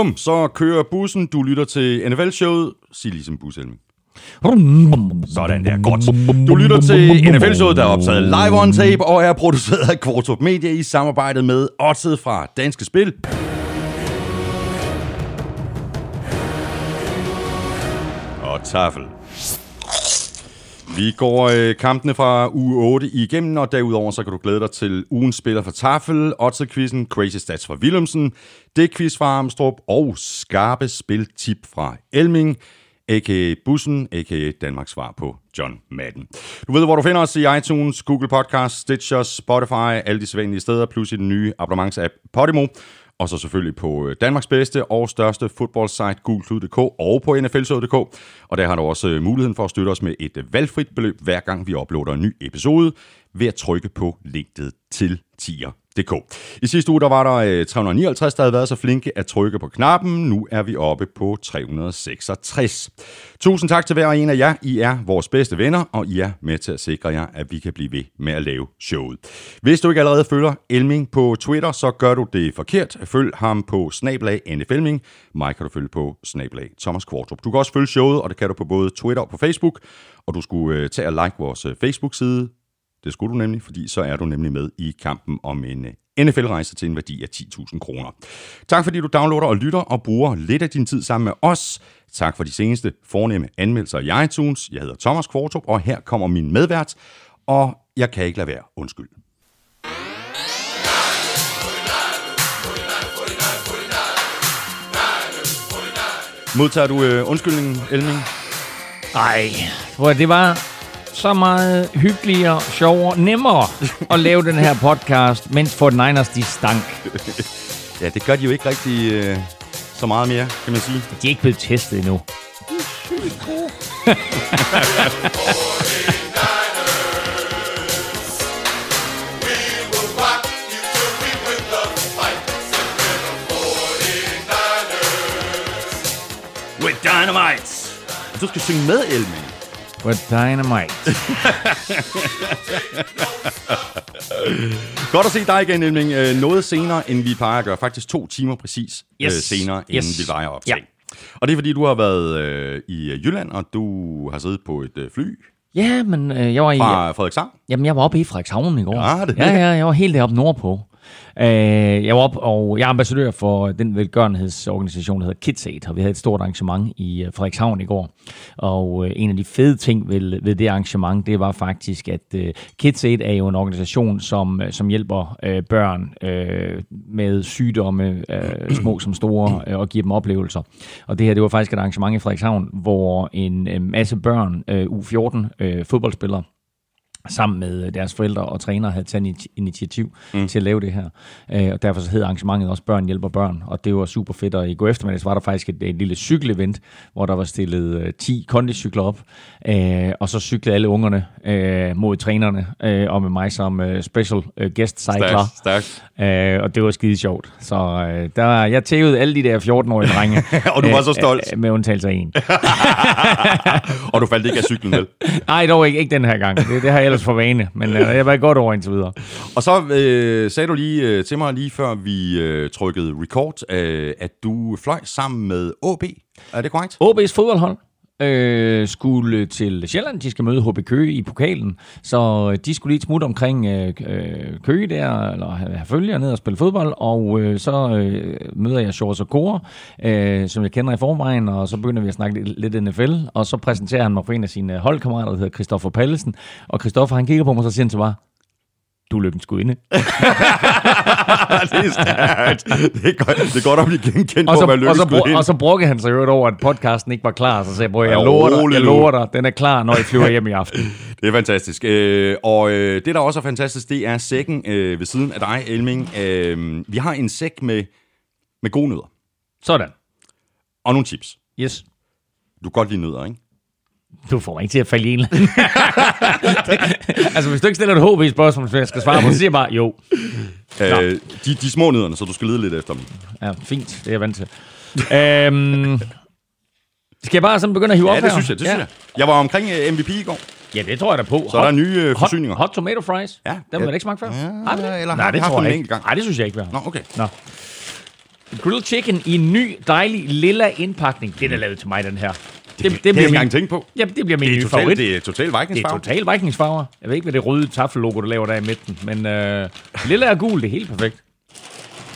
Bum, så kører bussen. Du lytter til NFL-showet. Sig ligesom bushelmen. Sådan der, godt. Du lytter til NFL-showet, der er optaget live on tape og er produceret af Kvartrup Media i samarbejde med Odset fra Danske Spil. Og Tafel. Vi går øh, kampene fra uge 8 igennem, og derudover så kan du glæde dig til ugens spiller for Tafel, Otze-quizzen, Crazy Stats fra Willumsen, det quiz fra Armstrong og skarpe spiltip fra Elming, a.k.a. Bussen, a.k.a. Danmarks svar på John Madden. Du ved, hvor du finder os i iTunes, Google Podcast, Stitcher, Spotify, alle de sædvanlige steder, plus i den nye abonnementsapp Podimo og så selvfølgelig på øh, Danmarks bedste og største fodboldsite, gulklud.dk og på nflshow.dk. Og der har du også øh, muligheden for at støtte os med et øh, valgfrit beløb, hver gang vi uploader en ny episode, ved at trykke på linket til tier DK. I sidste uge der var der øh, 359, der havde været så flinke at trykke på knappen. Nu er vi oppe på 366. Tusind tak til hver og en af jer. I er vores bedste venner, og I er med til at sikre jer, at vi kan blive ved med at lave showet. Hvis du ikke allerede følger Elming på Twitter, så gør du det forkert. Følg ham på snablag NFLming. Mig kan du følge på snablag Thomas Kvartrup. Du kan også følge showet, og det kan du på både Twitter og på Facebook. Og du skulle øh, tage og like vores øh, Facebook-side, det skulle du nemlig, fordi så er du nemlig med i kampen om en øh, NFL-rejse til en værdi af 10.000 kroner. Tak fordi du downloader og lytter og bruger lidt af din tid sammen med os. Tak for de seneste fornemme anmeldelser i iTunes. Jeg hedder Thomas Kvartrup, og her kommer min medvært, og jeg kan ikke lade være. Undskyld. Modtager du øh, undskyldningen, Elming? Nej, det var så meget hyggeligere, sjovere, nemmere at lave den her podcast, mens for Niners de stank. ja, det gør de jo ikke rigtig øh, så meget mere, kan man sige. De er ikke blevet testet endnu. With dynamite! Du skal synge med, Elming. With dynamite. Godt at se dig igen, Elming. Øh, noget senere, end vi plejer at gøre. Faktisk to timer præcis øh, Yes. senere, Yes. end vi plejer at optage. Ja. Og det er, fordi du har været øh, i Jylland, og du har siddet på et øh, fly Ja, men øh, jeg var i... fra Frederikshavn. Jamen, jeg var oppe i Frederikshavn i går. Ja, det- ja, ja, jeg var helt deroppe nordpå. Øh, jeg var op, og jeg er ambassadør for den velgørenhedsorganisation, der hedder KidsAid, og vi havde et stort arrangement i øh, Frederikshavn i går. Og øh, en af de fede ting ved, ved det arrangement, det var faktisk, at øh, KidsAid er jo en organisation, som, som hjælper børn med sygdomme, små som store, og giver dem oplevelser. Og det her, det var faktisk et arrangement i Frederikshavn, hvor en masse børn, U14 fodboldspillere, sammen med deres forældre og trænere havde taget initi- initiativ mm. til at lave det her. Øh, og derfor så hed arrangementet også Børn hjælper børn, og det var super fedt. Og i går eftermiddag så var der faktisk et, et lille cykelevent, hvor der var stillet øh, 10 kondicykler op, øh, og så cyklede alle ungerne øh, mod trænerne, øh, og med mig som øh, special øh, guest cycler. Stærkt, Øh, og det var skide sjovt. Så øh, der, jeg tævede alle de der 14-årige drenge. Og du var så stolt. Øh, med undtagelse af en. og du faldt ikke af cyklen, vel? Nej, dog ikke, ikke den her gang. Det, det har jeg ellers for vane, men øh, jeg var godt over indtil videre. Og så øh, sagde du lige øh, til mig, lige før vi øh, trykkede record, øh, at du fløj sammen med AB. Er det korrekt? OB's fodboldhold øh, skulle til Sjælland. De skal møde HB Køge i pokalen. Så øh, de skulle lige smutte smut omkring øh, øh, Køge der, eller have have følger ned og spille fodbold. Og øh, så øh, møder jeg Shores Kåre, øh, som jeg kender i forvejen, og så begynder vi at snakke lidt, lidt NFL. Og så præsenterer han mig for en af sine holdkammerater, der hedder Christoffer Pallesen. Og Christoffer, han kigger på mig, og så siger han til mig, du er lykkens gudinde. det er stærkt. Det er godt, det er godt at blive genkendt Og på, så, hvad og, så, bro- og så brokkede han sig over, at podcasten ikke var klar. Så sagde jeg, "Bror, jeg lover dig, jeg nu." lover dig, den er klar, når I flyver hjem i aften. Det er fantastisk. Øh, og øh, det, der også er fantastisk, det er sækken øh, ved siden af dig, Elming. Øh, vi har en sæk med, med gode nødder Sådan. og nogle chips. Yes. Du kan godt lide nødder, ikke? Du får mig ikke til at falde i en altså, hvis du ikke stiller et HV-spørgsmål, som jeg skal svare på, så siger jeg bare, jo. Øh, de, de små nødderne, så du skal lede lidt efter dem. Ja, fint. Det er jeg vant til. øhm, skal jeg bare sådan begynde at hive Ja, op det her? synes jeg, det ja. synes jeg. Jeg var omkring øh, MVP i går. Ja, det tror jeg da på. Så er der nye øh, forsyninger. Hot, hot tomato fries? Ja. Dem har Ja. da ikke smagt før. Ja, Har vi det? eller Nej, har det haft tror dem jeg en ikke. enkelt gang. Nej, det synes jeg ikke, vi har. Nå, okay. Nå. grilled chicken i en ny, dejlig, lilla indpakning. Den er lavet til mig, den her. Det, det, det bliver jeg ikke engang tænkt på. Ja, det bliver min Det nye er favorit. det er total Det er total vikingsfarver. Jeg ved ikke, hvad det røde taffellogo, der laver der i midten, men øh, lilla og gul, det er helt perfekt.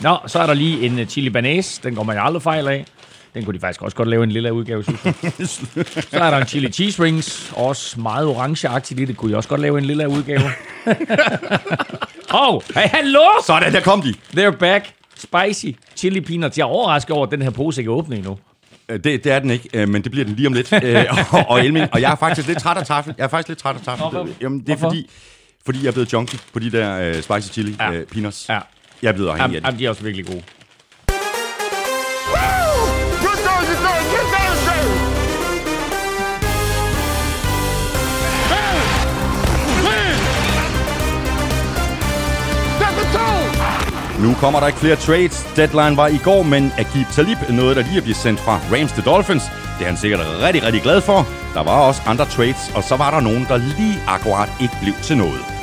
Nå, så er der lige en uh, chili banase. Den går man jo aldrig fejl af. Den kunne de faktisk også godt lave en lilla udgave, synes jeg. Så er der en chili cheese rings. Også meget orangeagtigt i det. Kunne de også godt lave en lilla udgave. Åh, oh, hey, hallo! Sådan, der kom de. They're back. Spicy chili peanuts. Jeg er overrasket over, at den her pose ikke er åbnet endnu. Øh, Det, det er den ikke, øh, men det bliver den lige om lidt. Øh, og, og Elming, og jeg er faktisk lidt træt af taffel. Jeg er faktisk lidt træt af taffel. Nå, hvor- Jamen, det er hvorfor? fordi, fordi jeg er blevet junkie på de der øh, spicy chili Ja. øh, peanuts. Ja. Jeg er blevet afhængig af det. jamen, de er også virkelig gode. Nu kommer der ikke flere trades. Deadline var i går, men Agib Talib nåede der lige at blive sendt fra Rams til Dolphins. Det er han sikkert rigtig, rigtig glad for. Der var også andre trades, og så var der nogen, der lige akkurat ikke blev til noget.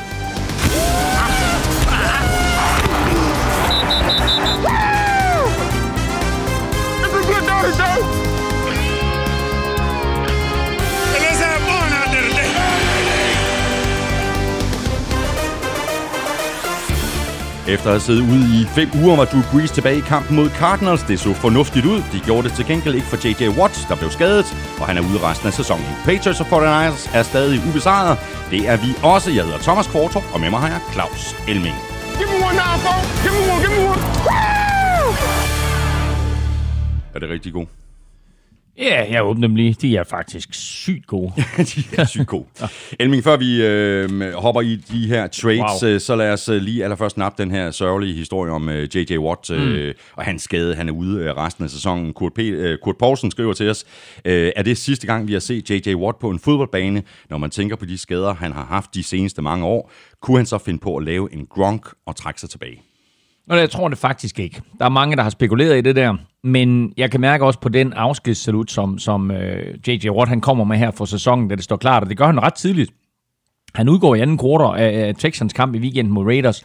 Efter at have siddet ude i fem uger, var Drew Brees tilbage i kampen mod Cardinals. Det så fornuftigt ud. De gjorde det til gengæld ikke for J.J. Watt, der blev skadet, og han er ude resten af sæsonen. Patriots og 49ers er stadig ubesejret. Det er vi også. Jeg hedder Thomas Kvartrup, og med mig har jeg Claus Elming. Give me one now, folks. Give me one, give me one. Woo! Er det rigtig god? Ja, jeg åbner dem lige. De er faktisk sygt gode. de er sygt gode. Elming, før vi øh, hopper i de her trades, Wow. wow. så lad os øh, lige allerførst nappe den her sørgelige historie om øh, J.J. Watt øh, mm. og hans skade. Han er ude øh, resten af sæsonen. Kurt, P, øh, Kurt Poulsen skriver til os, øh, er det sidste gang, vi har set J.J. Watt på en fodboldbane? Når man tænker på de skader, han har haft de seneste mange år, kunne han så finde på at lave en gronk og trække sig tilbage? Og jeg tror det faktisk ikke. Der er mange, der har spekuleret i det der, men jeg kan mærke også på den afskedssalut, som, som øh, J.J. Watt han kommer med her for sæsonen, da det står klart, og det gør han ret tidligt. Han udgår i anden kvartal af af Texans kamp i weekenden mod Raiders,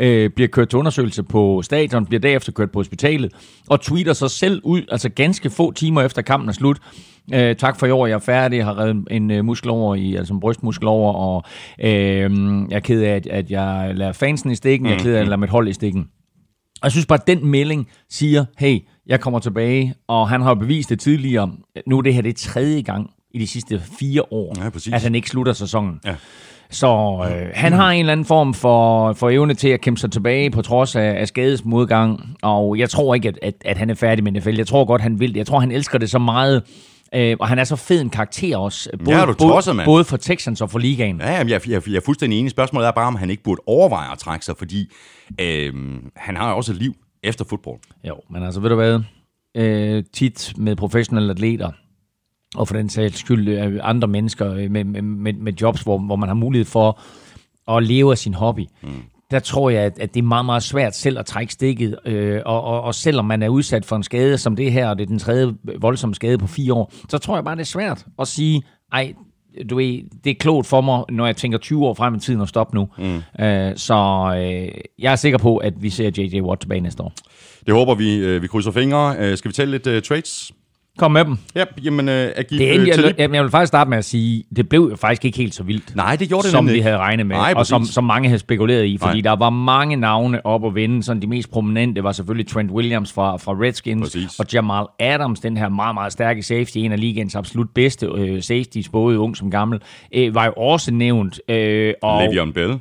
øh, bliver kørt til undersøgelse på stadion, bliver derefter kørt på hospitalet, og tweeter sig selv ud, altså ganske få timer efter kampen er slut. Øh, tak for i år, jeg er færdig, jeg har reddet en øh, muskel over, i, altså en brystmuskel over, og øh, jeg er ked af, at, at jeg lader fansen i stikken, jeg er ked af, at jeg lader mit hold i stikken. Og jeg synes bare, at den melding siger, hey, jeg kommer tilbage, og han har jo bevist det tidligere. Nu er det her det tredje gang i de sidste fire år, Ja, præcis. at han ikke slutter sæsonen. Ja. Så øh, han har en eller anden form for, for evne til at kæmpe sig tilbage på trods af, af skadesmodgang, og jeg tror ikke, at, at, at han er færdig med NFL. Jeg tror godt, han vil det. Jeg tror, han elsker det så meget, øh, og han er så fed en karakter også. Både, Ja, du tosset, både, både for Texans og for ligaen. Ja, jamen, jeg, jeg, jeg er fuldstændig enig. Spørgsmålet er bare, om han ikke burde overveje at trække sig, fordi øh, han har jo også et liv efter fodbold. Jo, men altså, ved du hvad? Øh, tit med professionelle atleter, og for den sags skyld øh, andre mennesker øh, med, med, med, med jobs, hvor, hvor man har mulighed for at leve af sin hobby. Mm. Der tror jeg, at, at det er meget, meget svært selv at trække stikket. Øh, og, og, og selvom man er udsat for en skade som det her, og det er den tredje voldsomme skade på fire år, så tror jeg bare, det er svært at sige, ej, du ved, det er klogt for mig, når jeg tænker 20 år frem i tiden at stoppe nu. Mm. Øh, så øh, jeg er sikker på, at vi ser J.J. Watt tilbage næste år. Det håber vi. Øh, vi krydser fingre. Øh, skal vi tale lidt øh, trades? Kom med dem. Ja, jamen, øh, Agib, Det øh, endte, Talib. jeg, jeg vil faktisk starte med at sige, det blev jo faktisk ikke helt så vildt. Nej, det gjorde det som vi ikke. havde regnet med, Nej, og som, som mange havde spekuleret i, fordi Nej. der var mange navne op at vinde. Sådan de mest prominente var selvfølgelig Trent Williams fra, fra Redskins, Præcis. og Jamal Adams, den her meget, meget stærke safety, en af ligens absolut bedste øh, safeties, både ung som gammel, øh, var jo også nævnt. Øh, og Le'Veon Bell.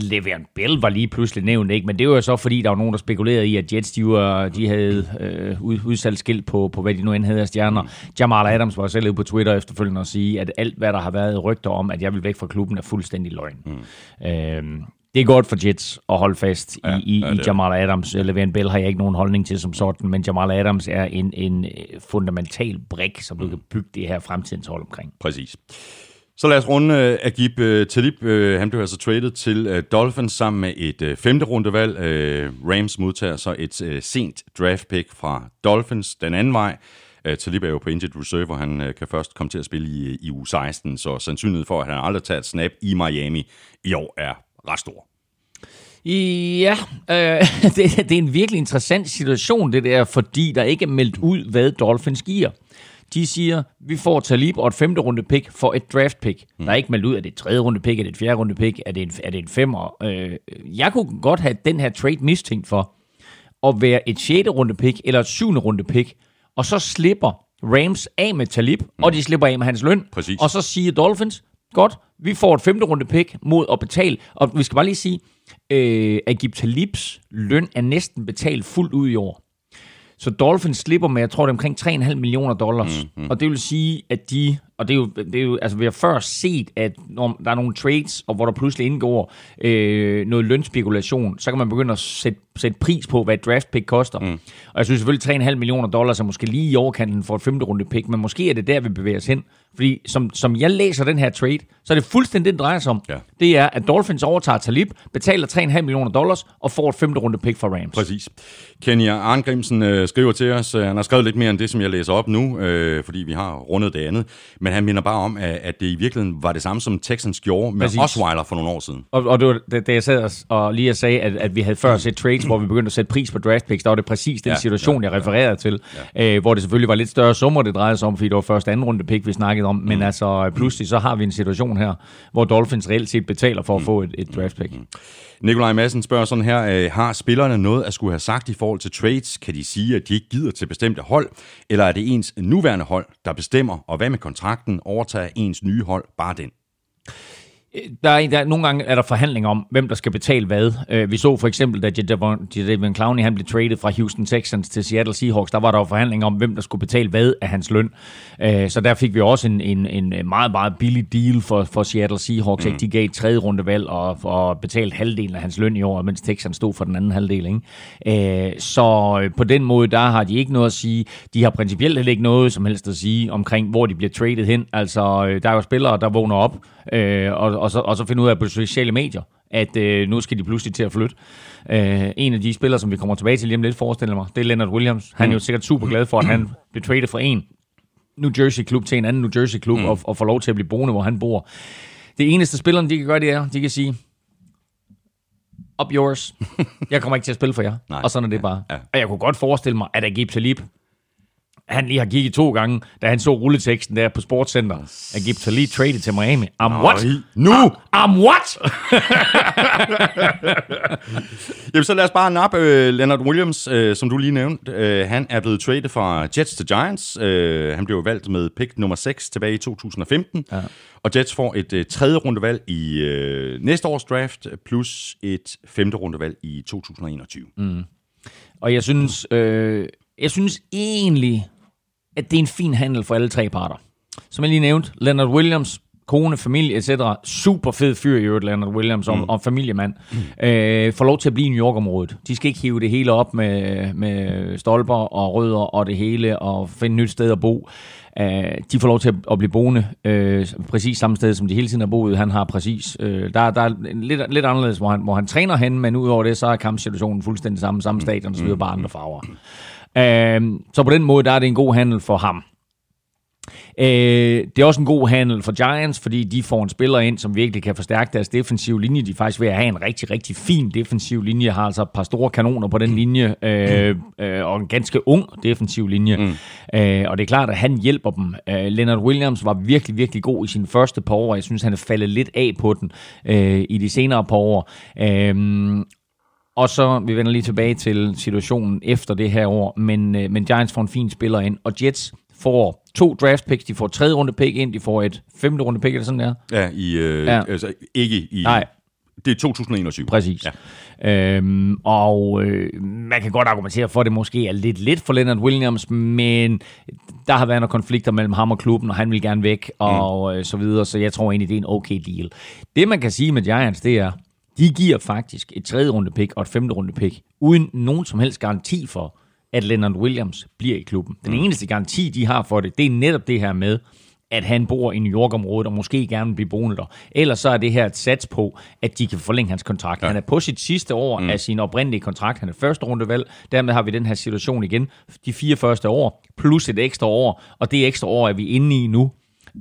Le'Veon Bell var lige pludselig nævnt, ikke? men det var jo så, fordi der var nogen, der spekulerede i, at Jets de, var, de havde øh, ud, udsalgt skilt på, på, hvad de nu end havde af stjerner. Mm. Jamal Adams var selv ude på Twitter efterfølgende og sige, at alt, hvad der har været rygter om, at jeg vil væk fra klubben, er fuldstændig løgn. Mm. Øhm, det er godt for Jets at holde fast Ja, i, i, ja, i Jamal Adams. Le'Veon Bell har jeg ikke nogen holdning til som sådan, men Jamal Adams er en, en øh, fundamental brik, som du kan bygge det her fremtidens hold omkring. Præcis. Så lad os runde øh, uh, Agib uh, øh, Talib. Uh, han blev altså traded til uh, Dolphins sammen med et uh, femte rundevalg. Uh, Rams modtager så et uh, sent draft pick fra Dolphins den anden vej. Uh, Talib er jo på injured reserve, og han uh, kan først komme til at spille i, i uge 16, så sandsynligheden for, at han aldrig tager et snap i Miami i år er ret stor. Ja, øh, det, det er en virkelig interessant situation, det der, fordi der ikke er meldt ud, hvad Dolphins giver. De siger, vi får Talib og et femte runde pick for et draft pick. Mm. Der er ikke meldt ud, at det er et tredje runde pick, er det et fjerde runde pick, er det en, er det en femmer. Øh, jeg kunne godt have den her trade mistænkt for at være et sjette runde pick eller et syvende runde pick, og så slipper Rams af med Talib, mm. og de slipper af med hans løn. Præcis. Og så siger Dolphins, godt, vi får et femte runde pick mod at betale. Og vi skal bare lige sige, øh, Agib Talibs løn er næsten betalt fuldt ud i år. Så Dolphins slipper med, jeg tror det er omkring 3,5 millioner dollars. Mm, mm. Og det vil sige, at de, og det er jo, det er jo altså vi har før set, at når der er nogle trades, og hvor der pludselig indgår øh, noget lønspekulation, så kan man begynde at sætte, sætte pris på, hvad et draft pick koster. Mm. Og jeg synes selvfølgelig, 3,5 millioner dollars er måske lige i overkanten for et femte runde pick, men måske er det der, vi bevæger os hen. Fordi som, som jeg læser den her trade, så er det fuldstændig det, den drejer sig om. Ja. Det er, at Dolphins overtager Talib, betaler 3,5 millioner dollars og får et femte runde pick fra Rams. Præcis. Kenny Arngrimsen øh, skriver til os, øh, han har skrevet lidt mere end det, som jeg læser op nu, øh, fordi vi har rundet det andet, men han minder bare om, at, at det i virkeligheden var det samme, som Texans gjorde med Præcis. Osweiler for nogle år siden. Og, og det var, da, da jeg sad og, og lige at sagde, at, at vi havde før set trades, hvor vi begyndte at sætte pris på draft picks, der var det præcis den Ja, ja, situation, ja, jeg refererede til, øh, hvor det selvfølgelig var lidt større summer, det drejede sig om, fordi det var første anden runde pick, vi snakkede om, men altså pludselig så har vi en situation her, hvor Dolphins reelt set betaler for at få et, et draft pick. Nikolaj Madsen spørger sådan her, øh, har spillerne noget at skulle have sagt i forhold til trades? Kan de sige, at de ikke gider til bestemte hold? Eller er det ens nuværende hold, der bestemmer? Og hvad med kontrakten? Overtager ens nye hold bare den? Øh, der er, der, nogle gange er der forhandlinger om, hvem der skal betale hvad. Øh, vi så for eksempel, da Jadavion Clowney han blev traded fra Houston Texans til Seattle Seahawks, der var der jo forhandlinger om, hvem der skulle betale hvad af hans løn. Øh, så der fik vi også en, en, en øh, meget, meget billig deal for, for Seattle Seahawks. Mm. De gav et tredje rundevalg og, og betalt halvdelen af hans løn i år, mens Texans stod for den anden halvdel. Ikke? Øh, så øh, på den måde, der har de ikke noget at sige. De har principielt heller ikke noget som helst at sige omkring, hvor de bliver traded hen. Altså, der er jo spillere, der vågner op øh, og, og, så, og så finder ud af på sociale medier, at øh, nu skal de pludselig til at flytte. Øh, en af de spillere, som vi kommer tilbage til lige om lidt, forestiller mig, det er Leonard Williams. Han er jo sikkert super glad for, at han blev traded fra en New Jersey-klub til en anden New Jersey-klub, mm. og, og får lov til at blive boende, hvor han bor. Det eneste spillerne, de kan gøre, det er, de kan sige, up yours. Jeg kommer ikke til at spille for jer. Nej. og sådan er det bare. Ja. Og jeg kunne godt forestille mig, at Agib Talib, han lige har kigget to gange, da han så rulleteksten der på Sportscenter. Agib Talib traded til Miami. I'm what? Nu! I'm what? Jamen, så lad os bare nappe øh, Leonard Williams, øh, som du lige nævnte. Øh, han er blevet traded fra Jets til Giants. Øh, han blev valgt med pick nummer 6 tilbage i 2015. Ja. Og Jets får et øh, tredje rundevalg i øh, næste års draft, plus et femte rundevalg i 2021. Mm. Og jeg synes, øh, jeg synes egentlig, at det er en fin handel for alle tre parter. Som jeg lige nævnte, Leonard Williams, kone, familie, etc. Super fed fyr i øvrigt, Leonard Williams, og, mm. og familiemand. Mm. Øh, får lov til at blive i New York-området. De skal ikke hive det hele op med, med stolper og rødder og det hele, og finde et nyt sted at bo. Uh, de får lov til at, at blive boende uh, præcis samme sted, som de hele tiden har boet. Han har præcis... Uh, der, der er lidt, lidt anderledes, hvor han, hvor han træner hen, men udover det, så er kampsituationen fuldstændig samme, samme stadion, og så videre, bare andre farver. Uh, så på den måde, der er det en god handel for ham. Øh, det er også en god handel for Giants, fordi de får en spiller ind, som virkelig kan forstærke deres defensive linje. De er faktisk ved at have en rigtig, rigtig fin defensiv linje. Har altså et par store kanoner på den linje, øh, øh, og en ganske ung defensiv linje. Mm. Øh, og det er klart, at han hjælper dem. Øh, Leonard Williams var virkelig, virkelig god i sine første par år. Jeg synes, han er faldet lidt af på den øh, i de senere par år. Øh, og så, vi vender lige tilbage til situationen efter det her år, men, øh, men Giants får en fin spiller ind, og Jets får to draft picks, de får tredje runde pick ind, de får et femte runde pick, eller sådan der. Ja, i, øh, Ja. Altså, ikke i... Nej. Det er 2021. Præcis. Ja. Ja. Øhm, og øh, man kan godt argumentere for, at det måske er lidt lidt for Leonard Williams, men der har været nogle konflikter mellem ham og klubben, og han vil gerne væk, og mm. øh, så videre, så jeg tror egentlig, det er en okay deal. Det man kan sige med Giants, det er, de giver faktisk et tredje runde pick og et femte runde pick, uden nogen som helst garanti for, at Leonard Williams bliver i klubben. Den eneste garanti, de har for det, det er netop det her med, at han bor i New York-området og måske gerne vil blive boende der. Ellers så er det her et sats på, at de kan forlænge hans kontrakt. Ja. Han er på sit sidste år mm. af sin oprindelige kontrakt. Han er første rundevalg. Dermed har vi den her situation igen. De fire første år, plus et ekstra år, og det ekstra år er vi inde i nu.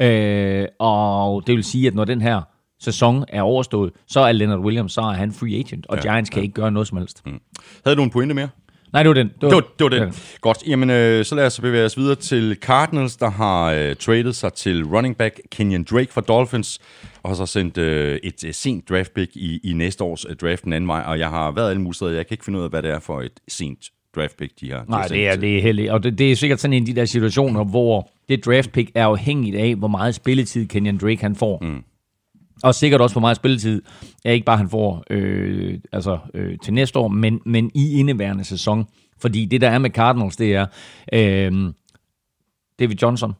Øh, og det vil sige, at når den her sæson er overstået, så er Leonard Williams, så er han free agent, og ja, Giants kan ja. ikke gøre noget som helst. Mm. Havde du en pointe mere? Nej, det var den. Det var, det var, det var den. Ja. Godt. Jamen, øh, så lad os bevæge os videre til Cardinals, der har øh, tradet sig til running back Kenyon Drake fra Dolphins, og har så sendt øh, et øh, sent draft pick i, i næste års øh, draft den anden vej, og jeg har været alle mulige steder. Jeg kan ikke finde ud af, hvad det er for et sent draft pick, de har. Nej, det er, det er heldigt. Og det, det er sikkert sådan en af de der situationer, hvor det draft pick er afhængigt af, hvor meget spilletid Kenyon Drake han får. Mm. Og sikkert også, for meget spilletid er ikke bare han får øh, altså, øh, til næste år, men, men i indeværende sæson. Fordi det, der er med Cardinals, det er, øh, David Johnson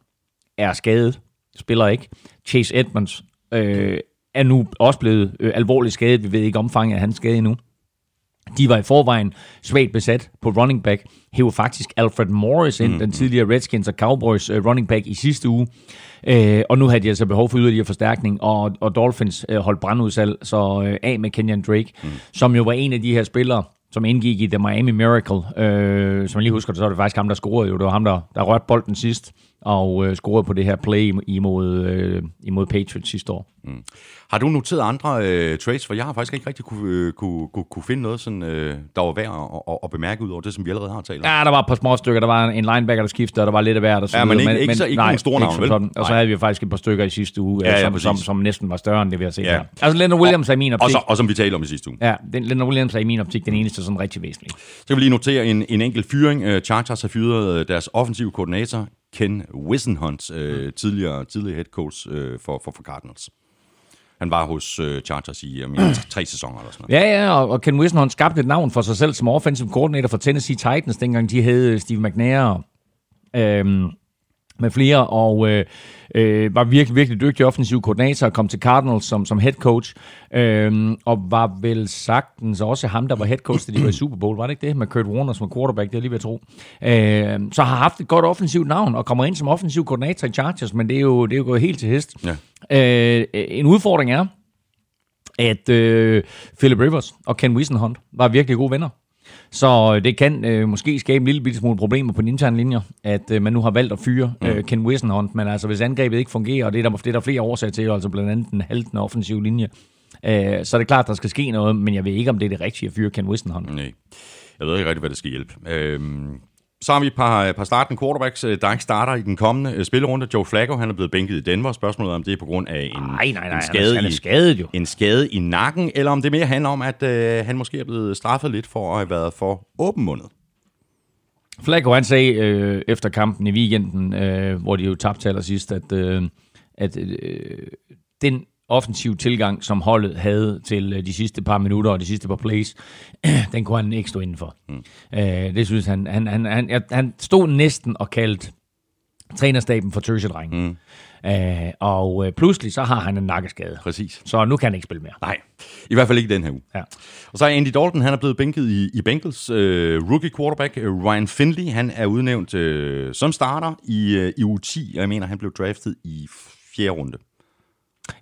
er skadet, spiller ikke. Chase Edmonds øh, er nu også blevet øh, alvorligt skadet. Vi ved ikke omfanget af hans skade endnu. De var i forvejen svagt besat på running back. Hævde faktisk Alfred Morris ind, mm. den tidligere Redskins og Cowboys uh, running back i sidste uge. Uh, og nu havde de altså behov for yderligere forstærkning, og, og Dolphins uh, holdt brandudsalg, så uh, af med Kenyon Drake, mm. som jo var en af de her spillere, som indgik i The Miami Miracle. Uh, som jeg lige husker, så var det faktisk ham, der scorede jo. Det var ham, der, der rørte bolden sidst og øh, scorede på det her play imod, øh, imod Patriots sidste år. Mm. Har du noteret andre øh, trades? For jeg har faktisk ikke rigtig kunne, øh, kunne, kunne, kunne finde noget, sådan, øh, der var værd at, at, at bemærke ud over det, som vi allerede har talt om. Ja, der var et par små stykker. Der var en linebacker, der skiftede, og der var lidt af hvert. Og så ja, men ikke, men, ikke, så, ikke nej, nogen store navn, vel? Sådan. Og så havde vi faktisk et par stykker i sidste uge, ja, ja, som, som, som, næsten var større end det, vi har set ja. her. Altså Leonard Williams og, er i min optik... Og, så, og som vi talte om i sidste uge. Ja, den, Leonard Williams er i min optik den eneste sådan rigtig væsentlige. Så kan vi lige notere en, en enkelt fyring. Uh, Chargers har fyret deres offensive koordinator, Ken Wissenhunt, øh, tidligere, tidligere head coach øh, for, for, for Cardinals. Han var hos øh, Chargers i øh, tre sæsoner eller sådan noget. Ja, ja, og, og Ken Wissenhunt skabte et navn for sig selv som offensive coordinator for Tennessee Titans, dengang de havde Steve McNair. Øh, med flere, og øh, øh, var virkelig, virkelig dygtig offensiv koordinator, kom til Cardinals som, som head coach, øh, og var vel sagtens også ham, der var head coach, da de var i Super Bowl, var det ikke det? Med Kurt Warner som quarterback, det er lige ved at tro. Øh, så har haft et godt offensivt navn, og kommer ind som offensiv koordinator i Chargers, men det er jo, det er jo gået helt til hest. Ja. Øh, en udfordring er, at øh, Philip Rivers og Ken Wisenhunt var virkelig gode venner. Så det kan øh, måske skabe en lille bitte smule problemer på den interne linje, at øh, man nu har valgt at fyre øh, mm. Ken Wissenhunt, men altså hvis angrebet ikke fungerer, og det er der, det er der flere årsager til, altså blandt andet den haltende offensive linje, øh, så er det klart, der skal ske noget, men jeg ved ikke, om det er det rigtige at fyre Ken Wissenhunt. Nej. Jeg ved ikke rigtig, hvad det skal hjælpe. Øhm, så har vi et par, par startende quarterbacks, øh, der ikke starter i den kommende øh, spillerunde. Joe Flacco, han er blevet bænket i Denver. Spørgsmålet er, om det er på grund af en, nej, nej, nej, en, skade, han er skadet, jo. I, en skade i nakken, eller om det mere handler om, at øh, han måske er blevet straffet lidt for at have været for åbenmundet. Flacco, han sagde øh, efter kampen i weekenden, øh, hvor de jo tabte allersidst, at, øh, at øh, den offensiv tilgang, som holdet havde til øh, de sidste par minutter og de sidste par plays, den kunne han ikke stå indenfor. Mm. Øh, det synes han, han, han, han, han stod næsten og kaldte trænerstaben for tøsedreng. Mm. Øh, og øh, pludselig så har han en nakkeskade. Præcis. Så nu kan han ikke spille mere. Nej, i hvert fald ikke den her uge. Ja. Og så er Andy Dalton, han er blevet bænket i, i Bengals. Øh, rookie quarterback Ryan Finley, han er udnævnt øh, som starter i, øh, i uge 10. Jeg mener, han blev draftet i fjerde runde.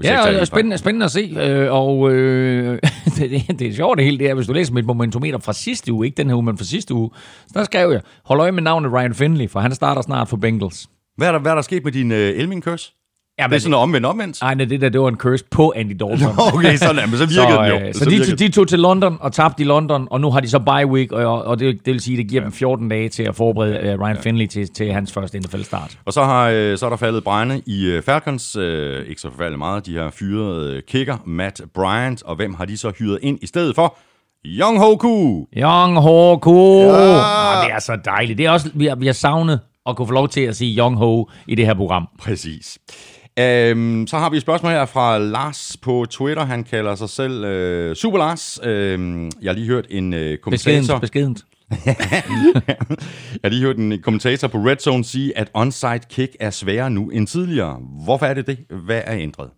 Ja, og spændende, spændende at se, øh, og øh, det, det er sjovt det hele det her, hvis du læser mit momentometer fra sidste uge, ikke den her uge, men fra sidste uge, så der skrev jeg, hold øje med navnet Ryan Finley, for han starter snart for Bengals. Hvad er der, hvad er der sket med din uh, Elming curse? Ja, det er sådan omvendt omvendt. Nej, det der, det var en curse på Andy Dalton. okay, sådan men så virkede så, den jo. Øh, så, så de, de tog til London og tabte i London, og nu har de så bye week, og, og det, det vil sige, det giver ja. dem 14 dage til at forberede uh, Ryan ja. Finley til, til hans første NFL-start. Og så, har, uh, så er der faldet brænde i Falcons, uh, ikke så forfærdeligt meget, de har fyret uh, kicker Matt Bryant, og hvem har de så hyret ind i stedet for? Young Hoku! Young Hoku! Ja. Ah, det er så dejligt. Det er også, vi har, vi har savnet at kunne få lov til at sige Young Ho i det her program. Præcis. Øhm, så har vi et spørgsmål her fra Lars på Twitter. Han kalder sig selv øh, Super Lars. Øhm, jeg har lige hørt en øh, kommentator... Beskedent, beskedent. jeg har lige hørt en kommentator på Red Zone sige, at onside kick er sværere nu end tidligere. Hvorfor er det det? Hvad er ændret?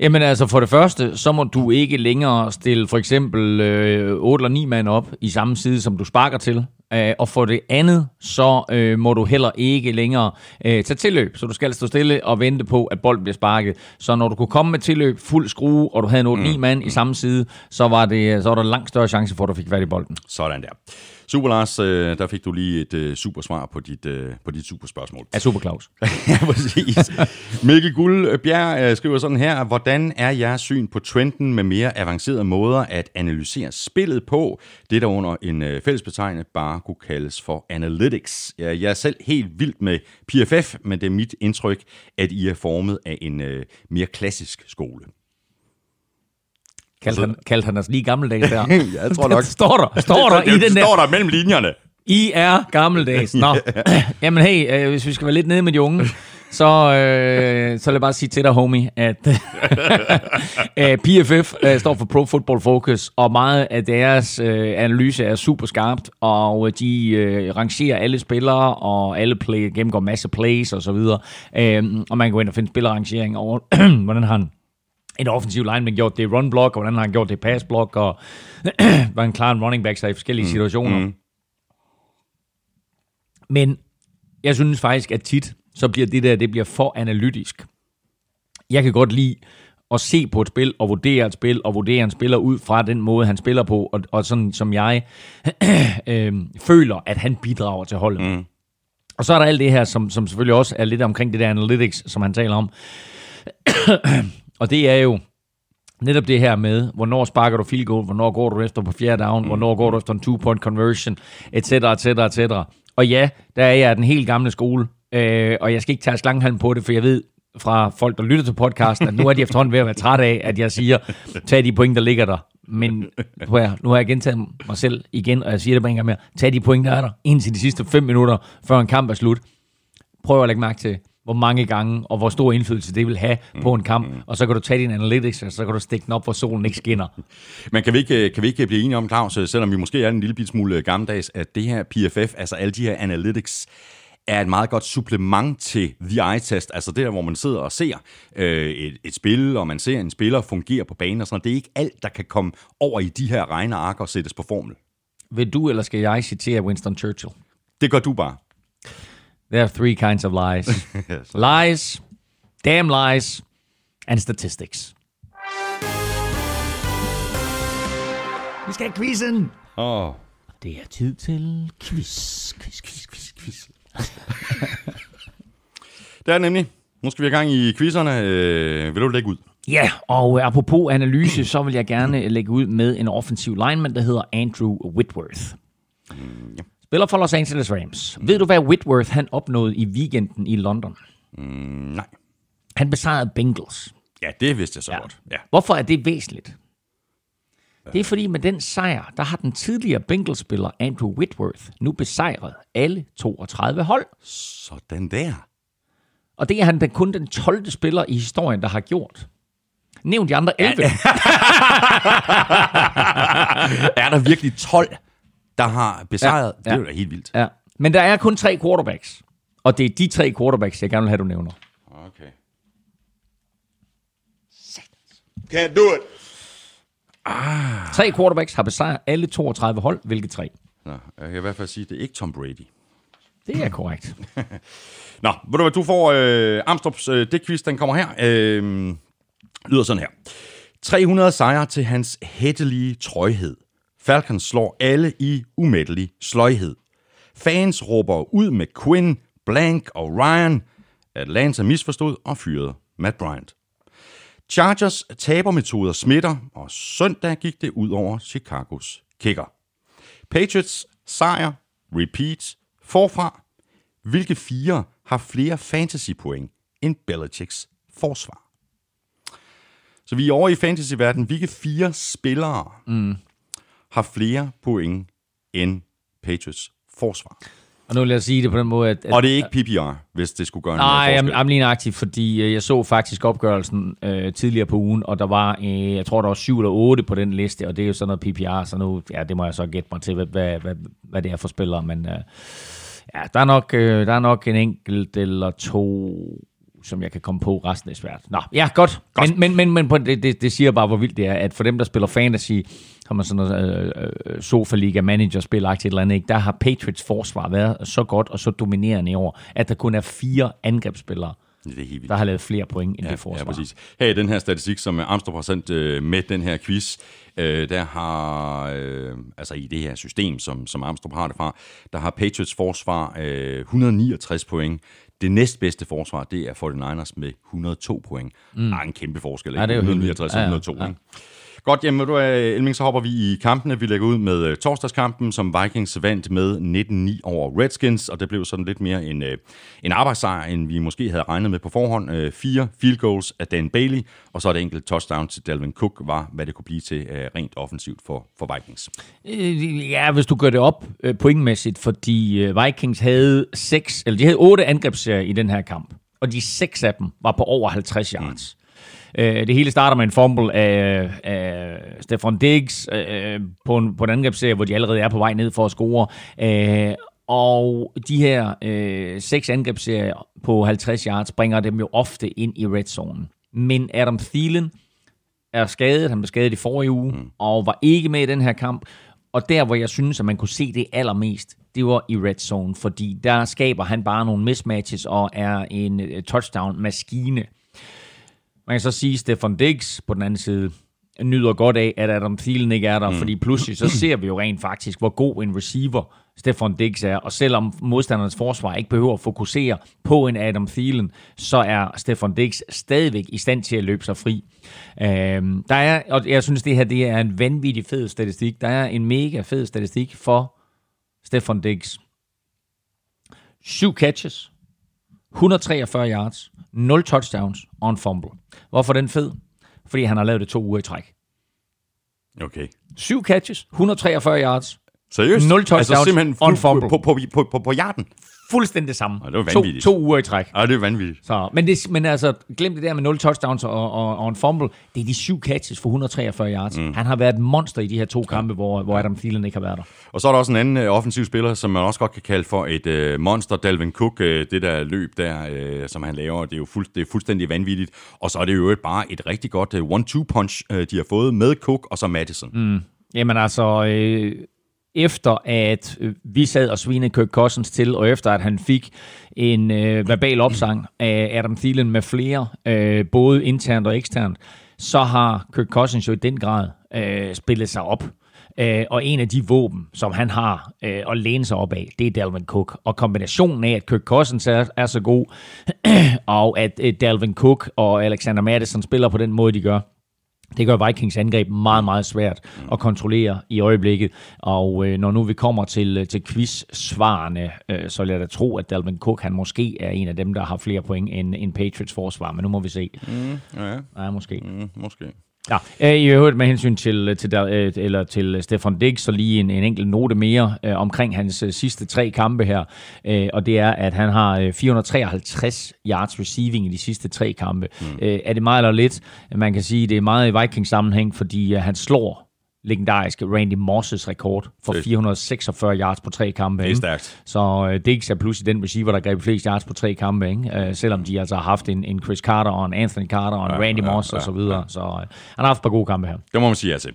Jamen altså, for det første, så må du ikke længere stille for eksempel øh, 8 eller 9 mand op i samme side, som du sparker til. Øh, og for det andet, så øh, må du heller ikke længere øh, tage tilløb. Så du skal stå stille og vente på, at bolden bliver sparket. Så når du kunne komme med tilløb fuld skrue, og du havde en 8-9 mm. mand i samme side, så var, det, så var der langt større chance for, at du fik fat i bolden. Sådan der. Super Lars, øh, der fik du lige et øh, super svar på dit, øh, på dit super spørgsmål. Ja, super Claus. ja, præcis. Mikkel Guldbjerg øh, skriver sådan her, hvordan er jeres syn på trenden med mere avancerede måder at analysere spillet på? Det der under en øh, fællesbetegnelse bare kunne kaldes for analytics. Ja, jeg er selv helt vild med PFF, men det er mit indtryk, at I er formet af en øh, mere klassisk skole. Kaldte han, kaldte han os lige gammeldags der? jeg tror nok. står der, står der i den der. står der mellem linjerne. I er gammeldags. Nå, jamen hey, øh, hvis vi skal være lidt nede med de unge, så, øh, så lad jeg bare sige til dig, homie, at øh, PFF øh, står for Pro Football Focus, og meget af deres øh, analyse er super skarpt, og de øh, rangerer alle spillere, og alle play, gennemgår masse plays og så videre. Øh, og man kan gå ind og finde spillerrangering over, hvordan har han en offensiv lineman gjort det i run block, og hvordan har han gjort det i pass block, og hvordan klarer en running back sig i forskellige situationer. Mm. Men jeg synes faktisk, at tit, så bliver det der, det bliver for analytisk. Jeg kan godt lide at se på et spil, og vurdere et spil, og vurdere en spiller ud fra den måde, han spiller på, og, og sådan som jeg øh, føler, at han bidrager til holdet. Mm. Og så er der alt det her, som, som selvfølgelig også er lidt omkring det der analytics, som han taler om. og det er jo netop det her med, hvornår sparker du field goal, hvornår går du efter på fjerde down, mm. hvornår går du efter en two-point conversion, etc., etc., etc. Og ja, der er jeg den helt gamle skole, øh, og jeg skal ikke tage slangehalm på det, for jeg ved fra folk, der lytter til podcasten, at nu er de efterhånden ved at være træt af, at jeg siger, tag de point, der ligger der. Men nu har, jeg, nu har jeg gentaget mig selv igen, og jeg siger det bare en gang mere. Tag de point, der er der, indtil de sidste 5 minutter, før en kamp er slut. Prøv at lægge mærke til, hvor mange gange, og hvor stor indflydelse det vil have på en kamp. Og så kan du tage din analytics, og så kan du stikke den op, hvor solen ikke skinner. Men kan vi ikke, kan vi ikke blive enige om, Claus, selvom vi måske er en lille smule gammeldags, at det her PFF, altså alle de her analytics, er et meget godt supplement til The Eye Test, altså det der, hvor man sidder og ser øh, et, et spil, og man ser en spiller fungere på banen og sådan Det er ikke alt, der kan komme over i de her regneark og sættes på formel. Vil du, eller skal jeg citere Winston Churchill? Det gør du bare. There are three kinds of lies. yes. Lies, damn lies, and statistics. Vi skal have quizzen! Åh. Oh. Det er tid til quiz, quiz, quiz, quiz, quiz. det er nemlig. Nu skal vi have gang i quizzerne. Øh, vil du lægge ud? Ja, og apropos analyse, så vil jeg gerne lægge ud med en offensiv lineman, der hedder Andrew Whitworth. Mm, ja. Spiller for Los Angeles Rams. Ved du, hvad Whitworth han opnåede i weekenden i London? Mm, nej. Han besejrede Bengals. Ja, det vidste jeg så ja. godt. Ja. Hvorfor er det væsentligt? Det er fordi med den sejr, der har den tidligere Bengals-spiller Andrew Whitworth nu besejret alle 32 hold. Sådan der. Og det er han den, kun den 12. spiller i historien, der har gjort. Nævn de andre 11. Ja. er der virkelig 12, der har besejret? Ja, ja. Det er jo helt vildt. Ja. Men der er kun tre quarterbacks. Og det er de tre quarterbacks, jeg gerne vil have, du nævner. Okay. Can't do it. Ah. Tre quarterbacks har besejret alle 32 hold. Hvilke tre? Nå, jeg kan i hvert fald sige, at det er ikke Tom Brady. Det er korrekt. Nå, ved du hvad, du får øh, Armstrongs øh, det quiz, den kommer her. Øh, lyder sådan her. 300 sejre til hans hættelige trøjhed. Falcons slår alle i umættelig sløjhed. Fans råber ud med Quinn, Blank og Ryan. Atlanta misforstod og fyrede Matt Bryant. Chargers tabermetoder smitter, og søndag gik det ud over Chicagos kicker. Patriots sejr, repeat, forfra. Hvilke fire har flere fantasy-point end Belichicks forsvar? Så vi er over i fantasy verden. Hvilke fire spillere mm har flere point end Patriots forsvar? Og nu vil jeg sige det på den måde, at... at og det er ikke PPR, hvis det skulle gøre nej, noget Nej, jeg er lige nøjagtig, fordi øh, jeg så faktisk opgørelsen øh, tidligere på ugen, og der var, øh, jeg tror, der var 7 eller 8 på den liste, og det er jo sådan noget PPR, så nu, ja, det må jeg så gætte mig til, hvad, hvad, hvad, hvad det er for spillere, men øh, ja, der er, nok, øh, der er nok en enkelt eller to som jeg kan komme på. Resten er svært. Nå, ja, godt. godt. Men, men, men, men det, det, det siger bare, hvor vildt det er, at for dem, der spiller fantasy, har man sådan noget øh, øh, sofa-liga manager spil et eller andet, ikke? der har Patriots forsvar været så godt og så dominerende i år, at der kun er fire angrebsspillere, Det er helt vildt. der har lavet flere point end Ja, det forsvar. ja, præcis. Her i den her statistik, som Amstrup har sendt øh, med den her quiz, øh, der har, øh, altså i det her system, som, som Amstrup har det fra, der har Patriots forsvar øh, 169 point. Det næstbedste forsvar, det er 49ers med 102 point. Mm. Er en kæmpe forskel, ikke? Ja, det er jo helt 169 og vildt. Ja, ja. 102, Ja. ikke? Godt, jamen ved du Elming, så hopper vi i kampene. Vi lægger ud med øh, torsdagskampen, som Vikings vandt med 19-9 over Redskins, og det blev sådan lidt mere en, øh, en arbejdssejr, end vi måske havde regnet med på forhånd. Øh, fire field goals af Dan Bailey, og så et enkelt touchdown til Dalvin Cook, var hvad det kunne blive til rent offensivt for, for Vikings. Ja, hvis du gør det op pointmæssigt, fordi Vikings havde seks, eller de havde otte angrebsserier i den her kamp, og de seks af dem var på over 50 yards. Mm. Det hele starter med en fumble af, af Stefan Diggs øh, på, en, på en angrebsserie, hvor de allerede er på vej ned for at score. Øh, og de her øh, seks angrebsserier på 50 yards bringer dem jo ofte ind i red zone. Men Adam Thielen er skadet, han blev skadet i forrige uge, mm. og var ikke med i den her kamp. Og der, hvor jeg synes, at man kunne se det allermest, det var i red zone, fordi der skaber han bare nogle mismatches og er en øh, touchdown-maskine. Man kan så sige, at Stefan Diggs på den anden side nyder godt af, at Adam Thielen ikke er der, mm. fordi pludselig så ser vi jo rent faktisk, hvor god en receiver Stefan Diggs er, og selvom modstandernes forsvar ikke behøver at fokusere på en Adam Thielen, så er Stefan Diggs stadigvæk i stand til at løbe sig fri. Øhm, der er, og jeg synes, det her det er en vanvittig fed statistik. Der er en mega fed statistik for Stefan Diggs. Syv catches, 143 yards, 0 touchdowns og en fumble. Hvorfor den fed? Fordi han har lavet det to uger i træk. Okay. Syv catches, 143 yards, Seriøst? Nul touchdowns altså, simpelthen og en fu- fumble. På, på, på, på, på yarden? Fuldstændig det samme. Ej, det var to, vanvittigt. to uger i træk. Ej, det er vanvittigt. Så, men, det, men altså, glem det der med 0 touchdowns og, og, og en fumble. Det er de syv catches for 143 yards. Mm. Han har været et monster i de her to kampe, hvor, hvor Adam Thielen ikke har været der. Og så er der også en anden øh, offensiv spiller, som man også godt kan kalde for et øh, monster, Dalvin Cook. Øh, det der løb der, øh, som han laver, det er jo fuld, det er fuldstændig vanvittigt. Og så er det jo bare et rigtig godt øh, one-two-punch, øh, de har fået med Cook og så Madison. Mm. Jamen altså, øh, efter at øh, vi sad og svinede Kirk Cousins til, og efter at han fik en øh, verbal opsang af Adam Thielen med flere, øh, både internt og eksternt, så har Kirk Cousins jo i den grad øh, spillet sig op. Øh, og en af de våben, som han har øh, at læne sig op af, det er Dalvin Cook. Og kombinationen af, at Kirk Cousins er, er så god, og at øh, Dalvin Cook og Alexander Madison spiller på den måde, de gør, det gør Vikings angreb meget, meget svært at kontrollere i øjeblikket. Og øh, når nu vi kommer til, øh, til quiz-svarene, øh, så vil jeg da tro, at Dalvin Cook han måske er en af dem, der har flere point end, end Patriots forsvar. Men nu må vi se. Ja, ja. Nej, måske. Mm, måske. Ja, øh, i øvrigt med hensyn til, til, der, øh, eller til Stefan Diggs, så lige en, en enkelt note mere øh, omkring hans øh, sidste tre kampe her, øh, og det er, at han har øh, 453 yards receiving i de sidste tre kampe. Mm. Øh, er det meget eller lidt? Man kan sige, det er meget i Vikings sammenhæng, fordi øh, han slår legendariske Randy Mosses rekord for Det- 446 yards på tre kampe. Det er ikke? stærkt. Så øh, Diggs er pludselig den receiver, der greb flest yards på tre kampe, ikke? Øh, selvom de altså har haft en, en Chris Carter og en Anthony Carter og en Ja, Randy ja, Moss ja, og så videre. Så øh, han har haft et par gode kampe her. Det må man sige ja til.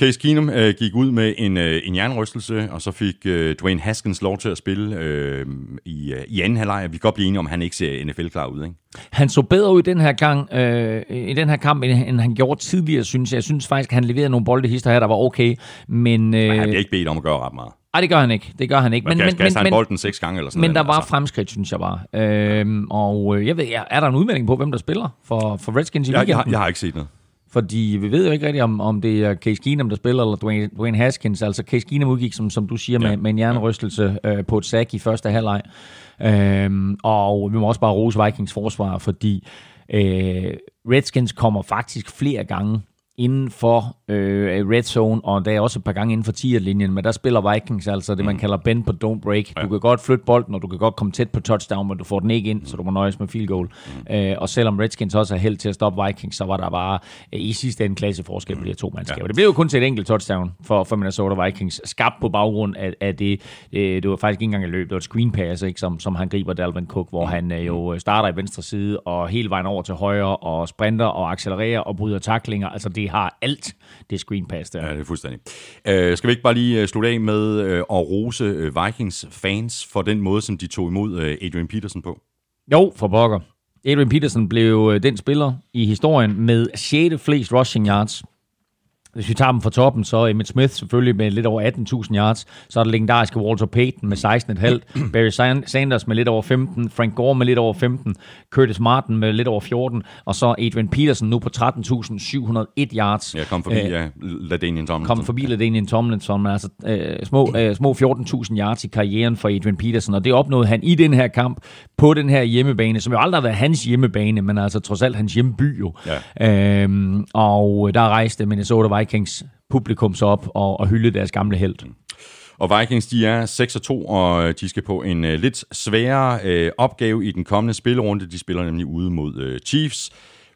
Case Keenum øh, gik ud med en, øh, en jernrystelse, og så fik øh, Dwayne Haskins lov til at spille øh, i, øh, i anden halvleg. Vi kan godt blive enige om, at han ikke ser NFL-klar ud, ikke? Han så bedre ud i den her gang, øh, i den her kamp, end, end han gjorde tidligere, synes jeg. Jeg synes faktisk, at han leverede nogle boldehister her, der var okay. Men, øh, Men han bliver ikke bedt om at gøre ret meget. ej, det gør han ikke. Det gør han ikke. Men, men, men, han bolden seks gange eller sådan men der var altså. fremskridt, synes jeg bare. Øhm, og øh, jeg ved, er er der en udmelding på, hvem der spiller for, for Redskins i Jeg, jeg, jeg har ikke set noget. Fordi vi ved jo ikke rigtigt, om, om det er Case Keenum, der spiller, eller Dwayne, Dwayne Haskins. Altså Case Keenum udgik, som, som du siger, Ja. med, med en jernrystelse øh, på et sack i første halvleg. Øhm, og vi må også bare rose Vikings forsvar, fordi øh, Redskins kommer faktisk flere gange inden for øh, red zone, og der er også et par gange inden for 10'er-linjen, men der spiller Vikings altså det, man kalder bend but don't break. Du kan godt flytte bolden, og du kan godt komme tæt på touchdown, men du får den ikke ind, så du må nøjes med field goal. Øh, og selvom Redskins også er held til at stoppe Vikings, så var der bare øh, i sidste ende klasse forskel på de her to mandskaber. Det blev jo kun til et enkelt touchdown for, for Minnesota Vikings, skabt på baggrund af, af det, øh, det var faktisk ikke engang et løb, det var et screen pass, ikke, som, som han griber Dalvin Cook, hvor han øh, jo starter i venstre side, og hele vejen over til højre, og sprinter og accelererer og bryder taklinger. Altså det har alt, det screen pass der. Ja, det er fuldstændig. Øh, skal vi ikke bare lige øh, slutte af med øh, at rose øh, Vikings fans for den måde, som de tog imod øh, Adrian Peterson på? Jo, for pokker. Adrian Peterson blev øh, den spiller i historien med 6. flest rushing yards hvis vi tager dem fra toppen, så Emmitt Smith selvfølgelig med lidt over 18.000 yards. Så er der legendariske Walter Payton med 16,5. Barry Sanders med lidt over 15. Frank Gore med lidt over 15. Curtis Martin med lidt over 14. Og så Adrian Peterson nu på 13.701 yards. Ja, kom forbi Æh, ja, Ladanian Tomlinson. Kom forbi Ladanian Tomlinson. Altså øh, små, øh, små 14.000 yards i karrieren for Adrian Peterson. Og det opnåede han i den her kamp på den her hjemmebane, som jo aldrig har været hans hjemmebane, men altså trods alt hans hjemmeby jo. Ja. Øhm, og der rejste Minnesota Vikings publikum så op og, og hylde deres gamle held. Og Vikings, de er 6 2, og de skal på en uh, lidt sværere uh, opgave i den kommende spillerunde. De spiller nemlig ude mod uh, Chiefs.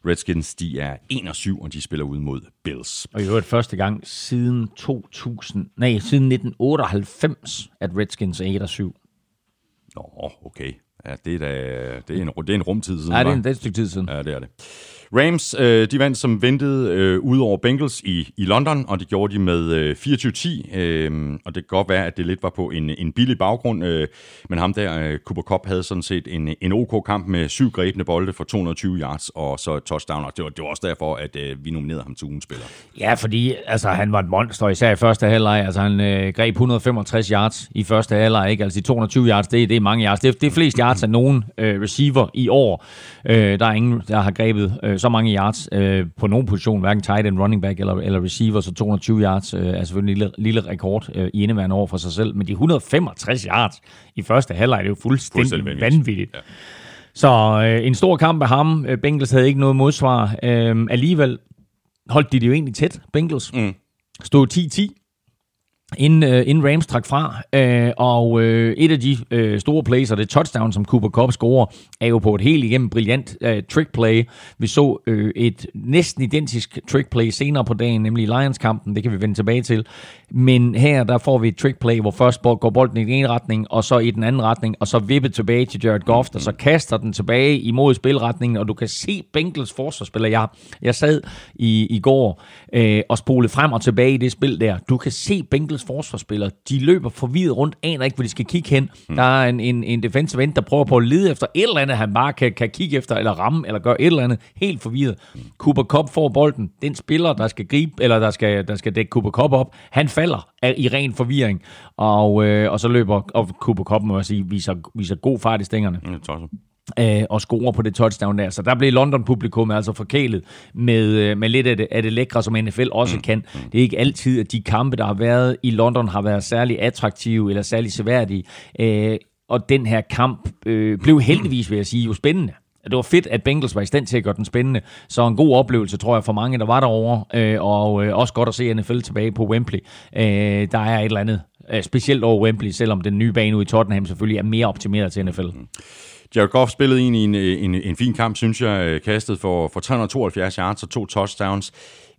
Redskins, de er 1 og 7, og de spiller ude mod Bills. Og i øvrigt første gang siden 2000, nej, siden 1998, at Redskins er 1 og 7. Nå, okay. Ja, det er, da, det er, en, det er en rumtid siden. Ja, det er en, det er et stykke tid siden. Ja, det er det. Rams, øh, de vandt som ventet øh, ud over Bengals i, i London, og det gjorde de med øh, 24-10, øh, og det kan godt være, at det lidt var på en, en billig baggrund, øh, men ham der, øh, Cooper Cup, havde sådan set en, en OK-kamp med syv grebne bolde for 220 yards, og så touchdown, og det var, det var også derfor, at øh, vi nominerede ham til ugens spiller. Ja, fordi altså, han var et monster, især i første halvleg, altså han øh, greb 165 yards i første halvleg, ikke? altså de 220 yards, det, det er mange yards, det, det er flest yards af nogen øh, receiver i år, øh, der er ingen, der har grebet øh, så mange yards øh, på nogen position, hverken tight end, running back eller, eller receiver, så 220 yards øh, er selvfølgelig en lille, lille rekord øh, i indeværende år for sig selv, men de 165 yards i første halvleg, det er jo fuldstændig, fuldstændig vanvittigt. Ja. Så øh, en stor kamp af ham. Øh, Bengals havde ikke noget modsvar. Øh, alligevel holdt de det jo egentlig tæt, Bengals. Mm. Stod 10-10 inden, øh, inden Rams trak fra. Øh, og øh, et af de øh, store plays, og det touchdown, som Cooper Cup scorer, er jo på et helt igennem brilliant øh, trick play. Vi så øh, et næsten identisk trick play senere på dagen, nemlig Lions-kampen. Det kan vi vende tilbage til. Men her, der får vi et trick play, hvor først går bolden i den ene retning, og så i den anden retning, og så vippet tilbage til Jared Goff, og så kaster den tilbage imod spilretningen, og du kan se Bengals forsvarsspiller. Jeg, jeg sad i, i går øh, og spolede frem og tilbage i det spil der. Du kan se Bengals forsvarsspillere, de løber forvirret rundt, aner ikke, hvor de skal kigge hen. Mm. Der er en, en, en defensive end, der prøver på at lede efter et eller andet, han bare kan, kan kigge efter, eller ramme, eller gøre et eller andet. Helt forvirret. Mm. Cooper Cup får bolden. Den spiller, der skal gribe, eller der skal, der skal dække Cooper Cup op, han falder i ren forvirring. Og, øh, og så løber og Cooper Cup, må jeg sige, viser, viser god fart i stængerne. Mm, øh, og score på det touchdown der. Så der blev London-publikum altså forkælet med, øh, med lidt af det, af det lækre, som NFL også mm. kan. Det er ikke altid, at de kampe, der har været i London, har været særlig attraktive eller særlig seværdige. Øh, og den her kamp øh, blev heldigvis, vil jeg sige, jo spændende. Det var fedt, at Bengals var i stand til at gøre den spændende. Så en god oplevelse, tror jeg, for mange, der var derovre. Øh, og øh, også godt at se NFL tilbage på Wembley. Øh, der er et eller andet øh, specielt over Wembley, selvom den nye bane ude i Tottenham selvfølgelig er mere optimeret til NFL. Mm. Jared Goff spillede ind i en, øh, en, en fin kamp, synes jeg, øh, kastet for, for 372 yards og to touchdowns.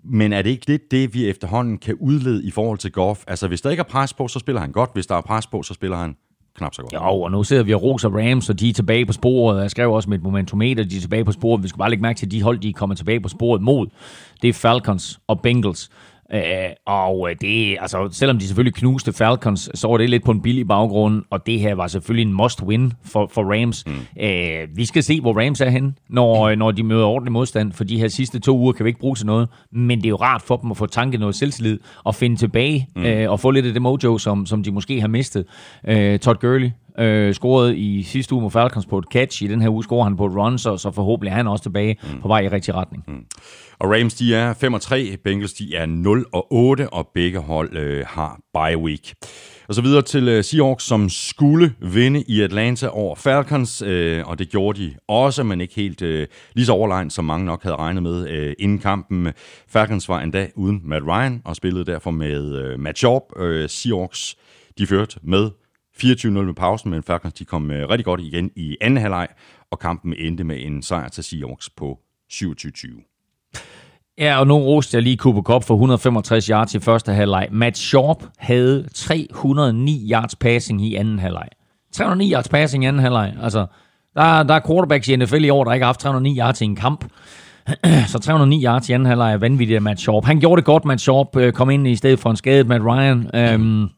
Men er det ikke lidt det, vi efterhånden kan udlede i forhold til Goff? Altså, hvis der ikke er pres på, så spiller han godt. Hvis der er pres på, så spiller han knap så godt. Jo, og nu sidder vi og roser Rams, og de er tilbage på sporet. Jeg skrev også med et momentometer, de er tilbage på sporet. Vi skal bare lægge mærke til, at de hold, de kommer tilbage på sporet mod. Det er Falcons og Bengals. Øh, og det, altså, selvom de selvfølgelig knuste Falcons, så var det lidt på en billig baggrund, og det her var selvfølgelig en must-win for, for Rams. Mm. Øh, vi skal se, hvor Rams er henne, når, når de møder ordentlig modstand, for de her sidste to uger kan vi ikke bruge til noget, men det er jo rart for dem at få tanket noget selvtillid, og finde tilbage, mm. øh, og få lidt af det mojo, som, som de måske har mistet. Øh, Todd Gurley, øh, scorede i sidste uge mod Falcons på et catch. I den her uge scorer han på et run, så, så forhåbentlig er han også tilbage mm. på vej i rigtig retning. Mm. Og Rams, de er 5 og 3, Bengals, de er 0 og 8, og begge hold øh, har bye week. Og så videre til øh, Seahawks, som skulle vinde i Atlanta over Falcons, øh, og det gjorde de også, men ikke helt øh, lige så overlegnet, som mange nok havde regnet med øh, inden kampen. Falcons var endda uden Matt Ryan, og spillede derfor med øh, Matt Sharp. Øh, Seahawks, de førte med 24-0 med pausen, men Falcons de kom øh, rigtig godt igen i anden halvleg, og kampen endte med en sejr til Seahawks på 27-20. Ja, og nu roste jeg lige Cooper Cup for 165 yards i første halvleg. Matt Sharp havde 309 yards passing i anden halvleg. 309 yards passing i anden halvleg. Altså, der, der er quarterbacks i NFL i år, der ikke har haft 309 yards i en kamp. Så 309 yards i anden halvleg er vanvittigt af Matt Sharp. Han gjorde det godt, Matt Sharp øh, kom ind i stedet for en skadet Matt Ryan. Øhm,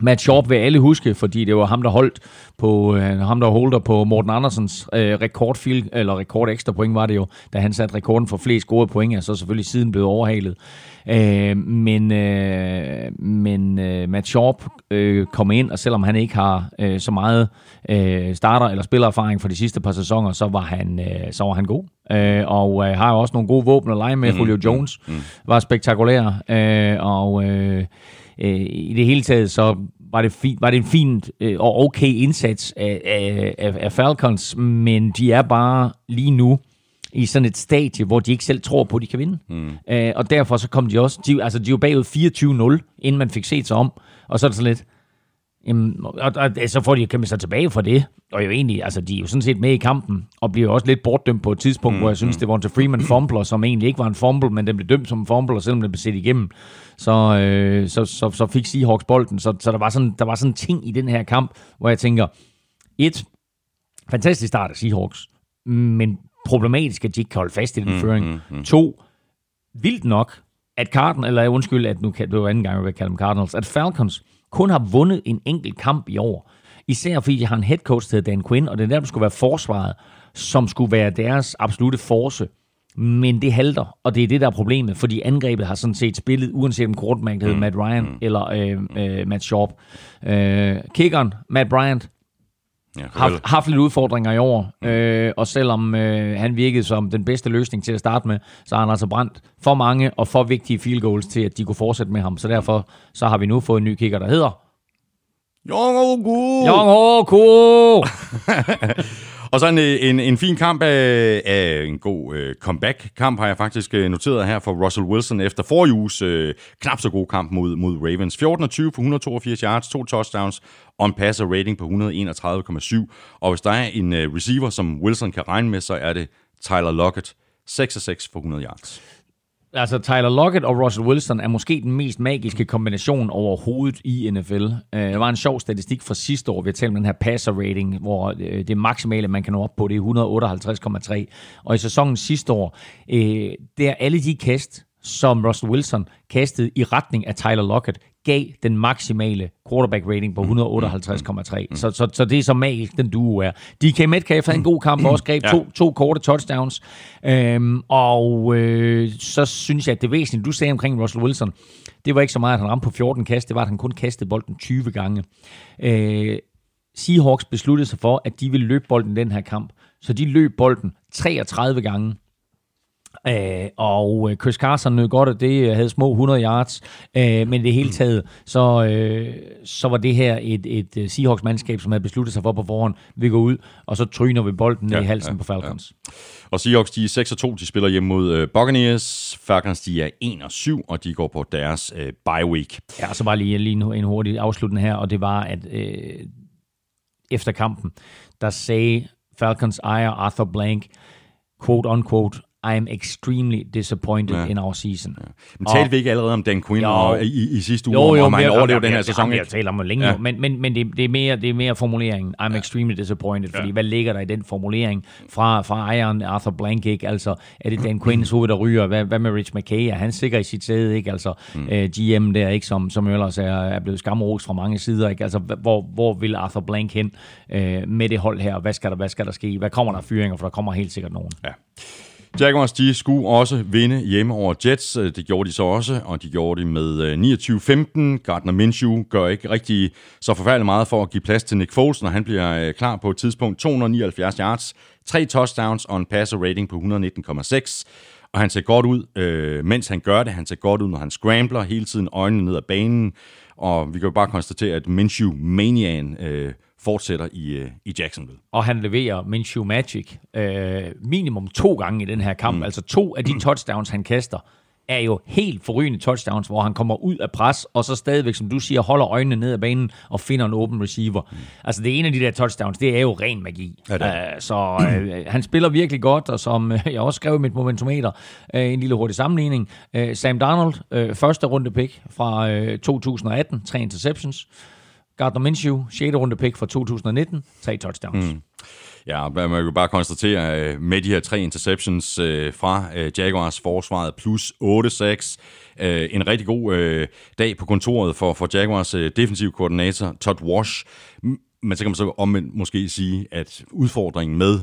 Matt Sharp vil alle huske, fordi det var ham, der holdt på, øh, ham, der holder på Morten Andersens øh, rekordfield, eller rekord ekstra point var det jo, da han satte rekorden for flest gode point, og så selvfølgelig siden blev overhalet. Øh, men øh, men øh, Matt Sharp øh, kom ind, og selvom han ikke har øh, så meget øh, starter- eller spillererfaring for de sidste par sæsoner, så var han, øh, så var han god. Øh, og øh, har jo også nogle gode våben at lege med. Mm, Julio Jones mm, mm. var spektakulær, øh, og... Øh, øh, i det hele taget, så var det, fint, var det en fint øh, og okay indsats af, af, af Falcons, men de er bare lige nu i sådan et stadie, hvor de ikke selv tror på, at de kan vinde. Mm. Øh, og derfor så kom de også, de, altså de var bagud 24-0, inden man fik set sig om, og så er det sådan lidt, Jamen, og, og, og, så får de kæmpe sig tilbage for det. Og jo egentlig, altså, de er jo sådan set med i kampen, og bliver også lidt bortdømt på et tidspunkt, mm, hvor jeg synes, mm. det var en Freeman fumbler, som egentlig ikke var en fumble, men den blev dømt som en fumble, selvom den blev set igennem, så, øh, så, så, så fik Seahawks bolden. Så, så der, var sådan, der var sådan en ting i den her kamp, hvor jeg tænker, et, fantastisk start af Seahawks, men problematisk, at de ikke kan holde fast i den mm, føring. Mm, mm. To, vildt nok, at Cardinals, eller undskyld, at nu kan det var anden gang, jeg vil kalde dem Cardinals, at Falcons kun har vundet en enkelt kamp i år. Især fordi de har en head coach, der hedder Dan Quinn, og det er der, der skulle være forsvaret, som skulle være deres absolute force. Men det halter, og det er det, der er problemet, fordi angrebet har sådan set spillet, uanset om quarterback hedder mm. Matt Ryan mm. eller øh, øh, Matt Sharp. Øh, kickeren, Matt Bryant, Ja, haft, haft lidt udfordringer i år, mm. øh, og selvom øh, han virkede som den bedste løsning til at starte med, så har han altså brændt for mange og for vigtige field goals til, at de kunne fortsætte med ham. Så derfor så har vi nu fået en ny kicker, der hedder... Jong Oku! Jong Oku! Og så en, en, en fin kamp af, af en god uh, comeback-kamp har jeg faktisk uh, noteret her for Russell Wilson efter forrige uges uh, knap så god kamp mod, mod Ravens. 14-20 for 182 yards, to touchdowns og en passer rating på 131,7. Og hvis der er en øh, receiver, som Wilson kan regne med, så er det Tyler Lockett. 6-6 for 100 yards altså Tyler Lockett og Russell Wilson er måske den mest magiske kombination overhovedet i NFL. Øh, det der var en sjov statistik fra sidste år, vi har talt om den her passer rating, hvor øh, det maksimale, man kan nå op på, det er 158,3. Og i sæsonen sidste år, det er alle de kast, som Russell Wilson kastede i retning af Tyler Lockett, gav den maksimale quarterback rating på 158,3. Mm. Så, så, så det er så magisk, den duo er. DK Metcalf havde en god kamp, og også greb to, to korte touchdowns. Øhm, og øh, så synes jeg, at det væsentlige, du sagde omkring Russell Wilson, det var ikke så meget, at han ramte på 14 kast, det var, at han kun kastede bolden 20 gange. Øh, Seahawks besluttede sig for, at de ville løbe bolden den her kamp. Så de løb bolden 33 gange. Øh, og øh, Chris Carson nød godt, at det havde små 100 yards, øh, men det hele taget, så, øh, så var det her et, et øh, Seahawks-mandskab, som havde besluttet sig for på forhånd, vi går ud, og så tryner vi bolden ja, i halsen ja, på Falcons. Ja. Og Seahawks, de er 6-2, de spiller hjemme mod øh, Buccaneers. Falcons, de er 1-7, og de går på deres øh, bye week. Ja, så var lige, lige en hurtig afslutning her, og det var, at øh, efter kampen, der sagde Falcons ejer Arthur Blank, quote unquote, I am extremely disappointed ja. in our season. Ja. Men talte vi ikke allerede om Dan Quinn jo, og, i, i sidste uge, jo, jo, om han overlevede den her sæson? Jeg taler om længe ja. men, men, men det, det, er mere, det er mere formuleringen. I'm ja. extremely disappointed, fordi ja. hvad ligger der i den formulering fra, fra ejeren Arthur Blank, ikke? Altså, er det Dan Quinns hoved, der ryger? Hvad, hvad med Rich McKay? Er han sikker i sit sæde, ikke? Altså, mm. øh, GM der, ikke? Som, som ellers er, er blevet skamros fra mange sider, ikke? Altså, hvor, hvor vil Arthur Blank hen uh, med det hold her? Hvad skal der, hvad skal der ske? Hvad kommer der fyringer? For der kommer helt sikkert nogen. Ja. Jaguars, de skulle også vinde hjemme over Jets. Øh, det gjorde de så også, og de gjorde det med øh, 29-15. Gardner Minshew gør ikke rigtig så forfærdeligt meget for at give plads til Nick Foles, når han bliver øh, klar på et tidspunkt. 279 yards, tre touchdowns og en passer rating på 119,6. Og han ser godt ud, øh, mens han gør det. Han ser godt ud, når han scrambler hele tiden øjnene ned ad banen. Og vi kan jo bare konstatere, at Minshew Manian øh, fortsætter i, øh, i Jacksonville. Og han leverer Minshew Magic øh, minimum to gange i den her kamp. Mm. Altså to af de touchdowns, han kaster, er jo helt forrygende touchdowns, hvor han kommer ud af pres, og så stadigvæk, som du siger, holder øjnene ned ad banen og finder en open receiver. Mm. Altså det ene af de der touchdowns, det er jo ren magi. Ja, uh, så uh, han spiller virkelig godt, og som uh, jeg også skrev i mit momentometer, uh, en lille hurtig sammenligning. Uh, Sam Darnold, uh, første runde pick fra uh, 2018, tre interceptions. Gardner Minshew, 6. runde pick fra 2019, tre touchdowns. Mm. Ja, man kan jo bare konstatere, at med de her tre interceptions øh, fra øh, Jaguars forsvaret, plus 8-6, en rigtig god dag på kontoret for, for Jaguars defensiv koordinator, Todd Wash. Men så kan man så omvendt måske sige, at udfordringen med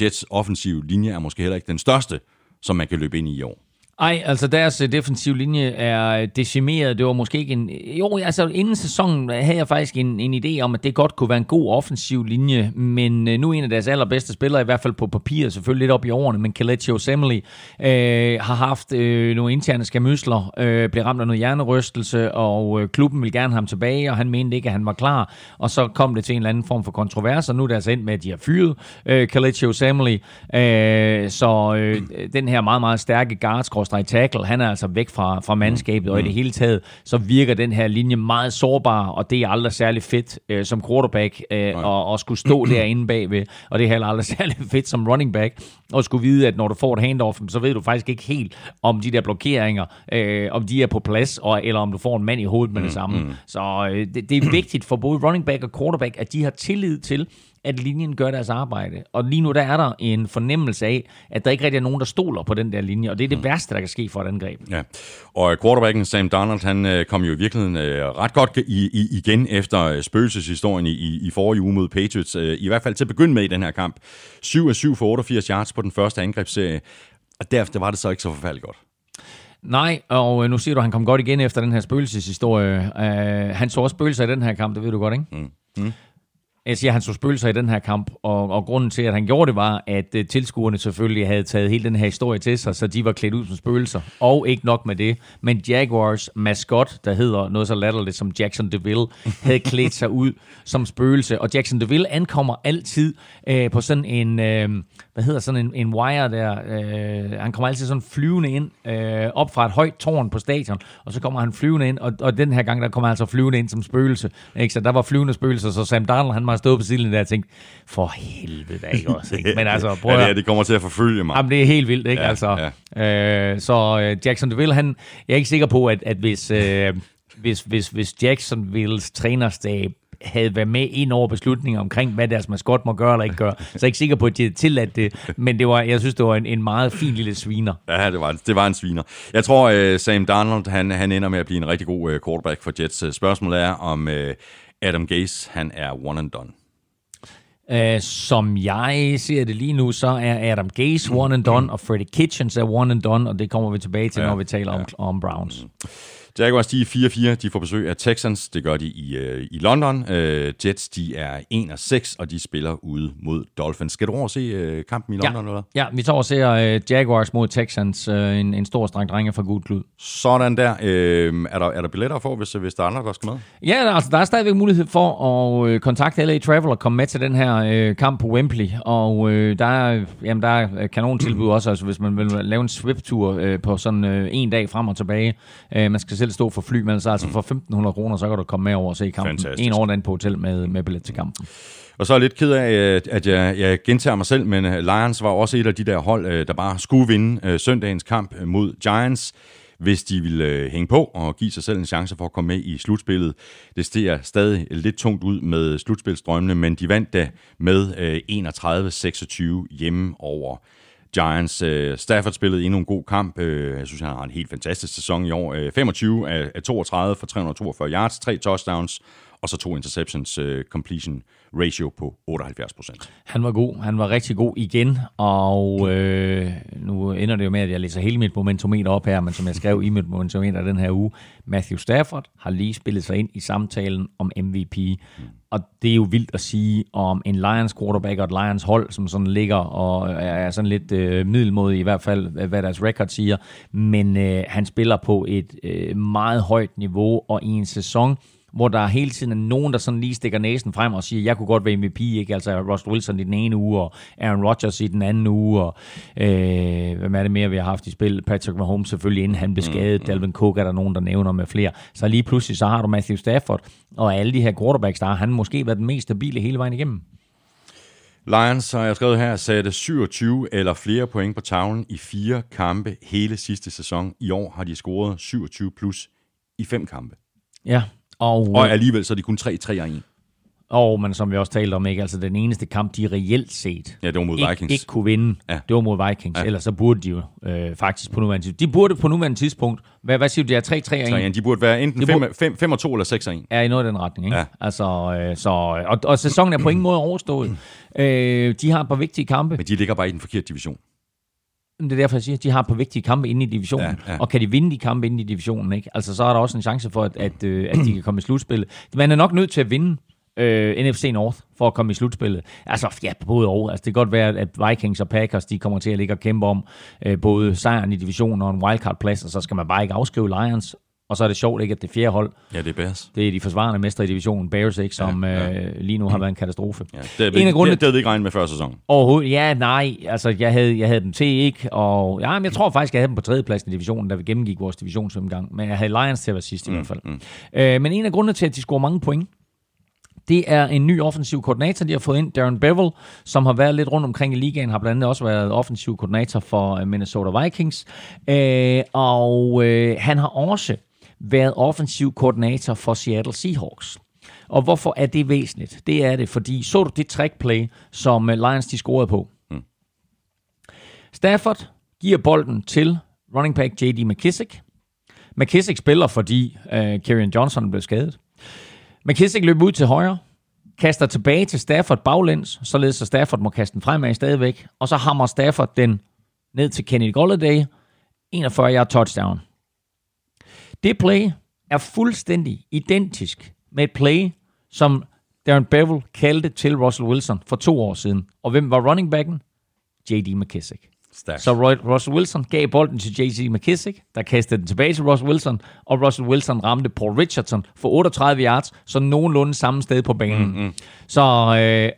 Jets offensiv linje er måske heller ikke den største, som man kan løbe ind i i år. Nej, altså deres øh, defensive linje er øh, decimeret. Det var måske ikke en... Jo, altså inden sæsonen havde jeg faktisk en, en idé om, at det godt kunne være en god offensiv linje, men øh, nu en af deres allerbedste spillere, i hvert fald på papiret, selvfølgelig lidt op i årene, men Kelechi Osemeli øh, har haft øh, nogle interne skamysler, øh, blev ramt af noget hjernerystelse, og øh, klubben ville gerne have ham tilbage, og han mente ikke, at han var klar, og så kom det til en eller anden form for kontrovers, og nu er det altså endt med, at de har fyret øh, Kelechi Osemeli. øh, så øh, den her meget, meget stærke guards tackle, han er altså væk fra, fra mandskabet, og i det hele taget, så virker den her linje meget sårbar, og det er aldrig særlig fedt øh, som quarterback øh, at, at skulle stå derinde bagved, og det er heller aldrig særlig fedt som running back, at skulle vide, at når du får et handoff, så ved du faktisk ikke helt, om de der blokeringer, øh, om de er på plads, og, eller om du får en mand i hovedet med det samme. Mm. Så øh, det, det er vigtigt for både running back og quarterback, at de har tillid til, at linjen gør deres arbejde. Og lige nu der er der en fornemmelse af, at der ikke rigtig er nogen, der stoler på den der linje, og det er det mm. værste, der kan ske for et angreb. Ja. Og quarterbacken Sam Donald, han øh, kom jo i virkeligheden øh, ret godt i, i, igen efter øh, spøgelseshistorien i, i, i forrige uge mod Patriots, i hvert fald til at begynde med i den her kamp. 7 af 7 for 88 yards på den første angrebsserie, og derefter var det så ikke så forfærdeligt godt. Nej, og nu siger du, at han kom godt igen efter den her spøgelseshistorie. Uh, han så også spøgelser i den her kamp, det ved du godt, ikke? Mm. Mm. Jeg siger, at han så spøgelser i den her kamp, og, og grunden til, at han gjorde det, var, at uh, tilskuerne selvfølgelig havde taget hele den her historie til sig, så de var klædt ud som spøgelser. Og ikke nok med det, men Jaguars maskot, der hedder noget så latterligt som Jackson DeVille, havde klædt sig ud som spøgelse. Og Jackson DeVille ankommer altid uh, på sådan en, uh, hvad hedder sådan en, en wire der. Uh, han kommer altid sådan flyvende ind, uh, op fra et højt tårn på stadion, og så kommer han flyvende ind, og, og den her gang, der kommer han altså flyvende ind som spøgelse. Ikke? Så der var flyvende spøgelser, så Sam Darnold, han var stået på siden der og tænkt, for helvede da ikke også. Ikke? Men altså, prøv ja, det, er, det kommer til at forfølge mig. Jamen, det er helt vildt, ikke? Ja, altså, ja. Øh, så øh, Jackson DeVille, han, jeg er ikke sikker på, at, at hvis, øh, hvis, hvis, hvis Jacksonvilles trænerstab havde været med ind over beslutninger omkring, hvad deres maskot må gøre eller ikke gøre. Så jeg er ikke sikker på, at de havde tilladt det, men det var, jeg synes, det var en, en meget fin lille sviner. Ja, det var, det var en sviner. Jeg tror, uh, Sam Darnold, han, han ender med at blive en rigtig god uh, quarterback for Jets. Spørgsmålet er, om uh, Adam Gase, han er one and done. Uh, som jeg ser det lige nu, så er Adam Gase one and done, og Freddie Kitchens er one and done, og det kommer vi tilbage til, ja, når vi taler ja. om, om Browns. Jaguars, de er 4-4. De får besøg af Texans. Det gør de i, uh, i London. Uh, Jets, de er 1-6, og de spiller ude mod Dolphins. Skal du over se uh, kampen i London, ja. eller Ja, vi tager og ser uh, Jaguars mod Texans. Uh, en, en stor streng drenge fra Gud Klud. Sådan der. Uh, er der. Er der billetter for, hvis, hvis der er andre, der skal med? Ja, altså, der er stadigvæk mulighed for at uh, kontakte LA Travel og komme med til den her uh, kamp på Wembley. Og uh, der, er, jamen, der er kanontilbud også, altså, hvis man vil lave en swip-tur uh, på sådan uh, en dag frem og tilbage. Uh, man skal selv stå for fly, men så altså for 1.500 kroner, så kan du komme med over og se kampen. Fantastisk. En over på hotel med, med billet til kampen. Og så er jeg lidt ked af, at jeg, jeg gentager mig selv, men øh, Lions var også et af de der hold, øh, der bare skulle vinde øh, søndagens kamp mod Giants, hvis de ville hænge på og give sig selv en chance for at komme med i slutspillet. Det stiger stadig lidt tungt ud med slutspilsdrømmene, men de vandt da med 31-26 hjemme over Giants. Øh, Stafford spillede endnu en god kamp. Øh, jeg synes, han har en helt fantastisk sæson i år. Øh, 25 af, af 32 for 342 yards, tre touchdowns og så to interceptions uh, completion ratio på 78 procent. Han var god. Han var rigtig god igen, og øh, nu ender det jo med, at jeg læser hele mit momentometer op her, men som jeg skrev i mit momentometer den her uge, Matthew Stafford har lige spillet sig ind i samtalen om MVP, mm. og det er jo vildt at sige om en Lions quarterback og et Lions hold, som sådan ligger og er sådan lidt øh, middelmodig i hvert fald, hvad deres record siger, men øh, han spiller på et øh, meget højt niveau, og i en sæson, hvor der hele tiden er nogen, der sådan lige stikker næsen frem og siger, jeg kunne godt være MVP, ikke? Altså Russell Wilson i den ene uge, og Aaron Rodgers i den anden uge, og øh, hvem er det mere, vi har haft i spil? Patrick Mahomes selvfølgelig, inden han blev mm, skadet. Mm. Dalvin Cook er der nogen, der nævner med flere. Så lige pludselig, så har du Matthew Stafford, og alle de her quarterbacks, der har han måske været den mest stabile hele vejen igennem. Lions, har jeg skrevet her, satte 27 eller flere point på tavlen i fire kampe hele sidste sæson. I år har de scoret 27 plus i fem kampe. Ja, og, og alligevel så er de kun 3-3 1. Og men som vi også talte om, ikke? Altså den eneste kamp, de reelt set Ja, det var mod ikke, Vikings. ikke kunne vinde, Ja. ja. det var mod Vikings. Ja. Ellers så burde de jo øh, faktisk på nuværende tidspunkt. De burde på nuværende tidspunkt, hvad, hvad siger du, det er 3-3 Så, og 1? ja, de burde være enten De 5 burde- 5 5 og 2 eller 6 og 1. er i noget af den retning. Ikke? Ja. Altså, øh, så, og, og sæsonen er på ingen måde overstået. øh, de har et par vigtige kampe. Men de ligger bare i den forkerte division. Det er derfor, jeg siger, at de har par vigtige kampe inde i divisionen. Ja, ja. Og kan de vinde de kampe inde i divisionen, ikke? Altså, så er der også en chance for, at, at, øh, at de kan komme i slutspillet. Man er nok nødt til at vinde øh, NFC North for at komme i slutspillet. Altså, ja, både og. Altså, det kan godt være, at Vikings og Packers, de kommer til at ligge og kæmpe om øh, både sejren i divisionen og en wildcard-plads, og så skal man bare ikke afskrive Lions. Og så er det sjovt ikke, at det fjerde hold, Ja, det er Bears. det er de forsvarende mestre i divisionen, Bears, ikke, som Ja, ja. Øh, lige nu har været en katastrofe. Ja, det, er, En af grundene- det, det havde vi ikke regnet med før sæsonen. Overhovedet, ja, nej. Altså, jeg havde, jeg havde dem til ikke, og ja, men jeg tror faktisk, jeg havde dem på tredjepladsen i divisionen, da vi gennemgik vores divisionsomgang. Men jeg havde Lions til at være sidst i hvert fald. Mm. Øh, men en af grundene til, at de scorer mange point, det er en ny offensiv koordinator, de har fået ind, Darren Bevel, som har været lidt rundt omkring i ligaen, har blandt andet også været offensiv koordinator for øh, Minnesota Vikings. Øh, og øh, han har også været offensiv koordinator for Seattle Seahawks. Og hvorfor er det væsentligt? Det er det, fordi så du det trickplay, som øh, Lions de scorede på? Mm. Stafford giver bolden til running back J.D. McKissick. McKissick spiller, fordi øh, Kerryon Johnson blev skadet. McKissick løber ud til højre, kaster tilbage til Stafford baglæns, således at Stafford må kaste den fremad stadigvæk, og så hammer Stafford den ned til Kenny Golladay, 41 yard touchdown. Det play er fuldstændig identisk med et play, som Darren Bevel kaldte til Russell Wilson for to år siden. Og hvem var running backen? J.D. McKissick. Stærkt. Så Roy, Russell Wilson gav bolden til J.C. McKissick, der kastede den tilbage til Russell Wilson, og Russell Wilson ramte Paul Richardson for 38 yards, så nogenlunde samme sted på banen. Mm, mm. Så øh,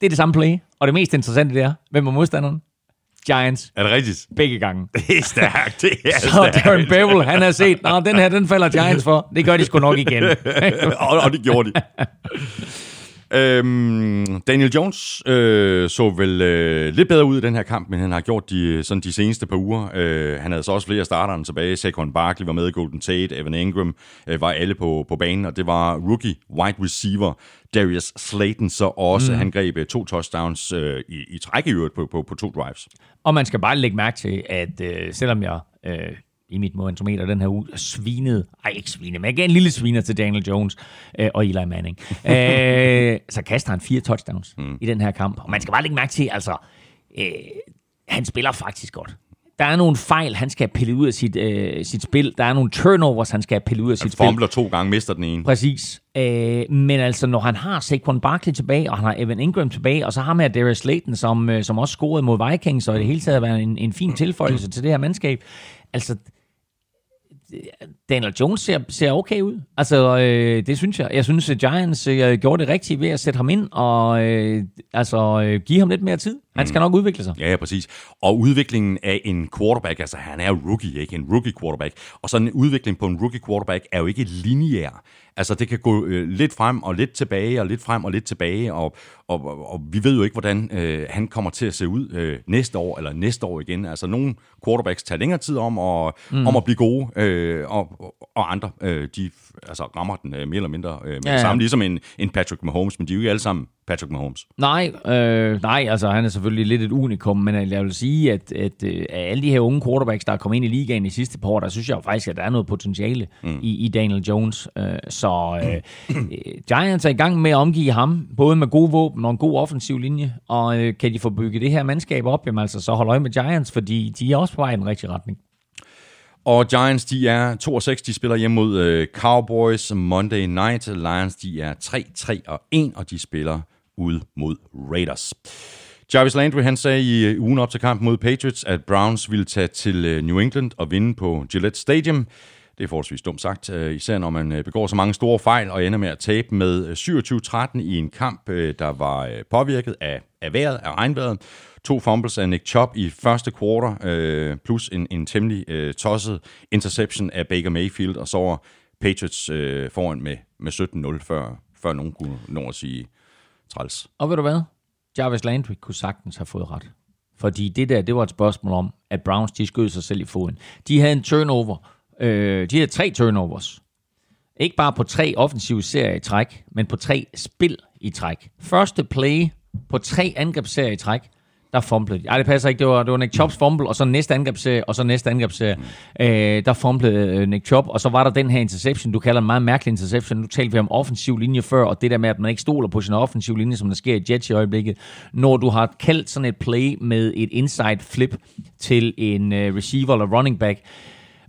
det er det samme play, og det mest interessante det er, hvem var modstanderen? Giants, Er det rigtigt? begge gange. Det er stærkt. Det er Så Darren Bevel, han har set, Nå, den her, den falder Giants for. Det gør de sgu nok igen. og, og det gjorde de. Øhm, Daniel Jones øh, så vel øh, lidt bedre ud i den her kamp, men han har gjort de, sådan de seneste par uger. Øh, han havde så også flere starterne tilbage. Saquon Barkley var med, Golden Tate, Evan Ingram øh, var alle på, på banen, og det var rookie wide receiver Darius Slayton så også. Mm. Han greb øh, to touchdowns øh, i, i træk i øvrigt på, på, på to drives. Og man skal bare lægge mærke til, at øh, selvom jeg øh, i mit momentometer den her uge svinede, ej ikke svinede, men jeg gav en lille sviner til Daniel Jones øh, og Eli Manning, øh, så kaster han fire touchdowns mm. i den her kamp. Og man skal bare lægge mærke til, altså, øh, han spiller faktisk godt. Der er nogle fejl, han skal have pillet ud af sit, øh, sit spil. Der er nogle turnovers, han skal have pillet ud af sit spil. Fumbler to gange, mister den ene. Præcis. Øh, men altså, når han har Saquon Barkley tilbage, og han har Evan Ingram tilbage, og så har man Darius Slayton, som, øh, som også scorede mod Vikings, og i det hele taget været en, en fin tilføjelse til det her mandskab. Altså, Daniel Jones ser, ser okay ud. Altså, øh, det synes jeg. Jeg synes, at Giants øh, gjorde det rigtigt ved at sætte ham ind og øh, altså, øh, give ham lidt mere tid. Han skal nok udvikle sig. Ja, ja, præcis. Og udviklingen af en quarterback, altså han er jo rookie, ikke? En rookie quarterback. Og sådan en udvikling på en rookie quarterback er jo ikke lineær. Altså det kan gå øh, lidt frem og lidt tilbage, og lidt frem og lidt tilbage, og, og, og, og vi ved jo ikke, hvordan øh, han kommer til at se ud øh, næste år, eller næste år igen. Altså nogle quarterbacks tager længere tid om, og, mm. om at blive gode, øh, og, og- og andre, øh, de altså, rammer den øh, mere eller mindre øh, med ja, Ja, samme, ligesom en, en Patrick Mahomes, men de er jo ikke alle sammen Patrick Mahomes. Nej, øh, nej, altså han er selvfølgelig lidt et unikum, men jeg vil sige, at, at øh, af alle de her unge quarterbacks, der er kommet ind i ligaen de sidste par år, der synes jeg jo faktisk, at der er noget potentiale mm. i, i Daniel Jones. Øh, så øh, Giants er i gang med at omgive ham, både med gode våben og en god offensiv linje, og øh, kan de få bygget det her mandskab op, jamen altså så hold øje med Giants, fordi de er også på vej i den rigtige retning. Og Giants, de er 2 og 6, de spiller hjemme mod øh, Cowboys Monday Night. Lions, de er 3, 3 og 1, og de spiller ud mod Raiders. Jarvis Landry, han sagde i øh, ugen op til kampen mod Patriots, at Browns ville tage til øh, New England og vinde på Gillette Stadium. Det er forholdsvis dumt sagt, øh, især når man begår så mange store fejl og ender med at tabe med 27-13 i en kamp, der var påvirket af, af vejret, af regnvejret. To fumbles af Nick Chubb i første quarter, øh, plus en, en temmelig øh, tosset interception af Baker Mayfield, og så var Patriots øh, foran med, med 17-0, før, før nogen kunne nå at sige træls. Og ved du hvad? Jarvis Landry kunne sagtens have fået ret. Fordi det der, det var et spørgsmål om, at Browns, de skød sig selv i foden. De havde en turnover. Øh, de havde tre turnovers. Ikke bare på tre offensive serier i træk, men på tre spil i træk. Første play på tre angrebsserier i træk, der fumblede. Ej, det passer ikke. Det var, det var Nick Chubbs fumble, og så næste angrebsserie, og så næste angrebsserie. Mm. Øh, der fumblede øh, Nick Chubb, og så var der den her interception, du kalder en meget mærkelig interception. Nu talte vi om offensiv linje før, og det der med, at man ikke stoler på sin offensiv linje, som der sker i Jets i øjeblikket. Når du har kaldt sådan et play med et inside flip til en øh, receiver eller running back,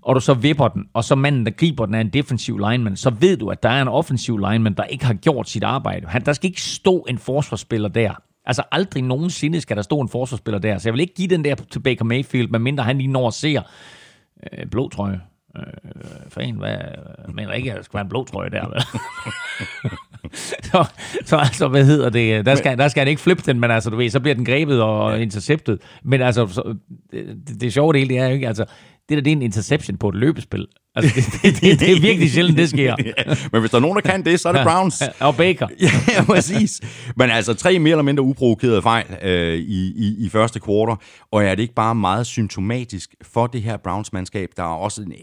og du så vipper den, og så manden, der griber den, er en defensiv lineman, så ved du, at der er en offensiv lineman, der ikke har gjort sit arbejde. Han, der skal ikke stå en forsvarsspiller der. Altså aldrig nogensinde skal der stå en forsvarsspiller der. Så jeg vil ikke give den der til Baker Mayfield, medmindre han lige når og ser øh, blå trøje. Øh, en, hvad, mener ikke, at der skal være en blå trøje der, vel? så, så altså, hvad hedder det? Der skal, der skal han ikke flippe den, men altså, du ved, så bliver den grebet og interceptet. Men altså, så, det, det sjove del, det er jo ikke, altså, det der, det er en interception på et løbespil. Altså, det, det, det, det er virkelig sjældent, det sker. ja, men hvis der er nogen, der kan det, så er det Browns. og Baker. ja, præcis. Men altså, tre mere eller mindre uprovokerede fejl øh, i, i, i første kvartal, og er det ikke bare meget symptomatisk for det her Browns-mandskab, der er også en,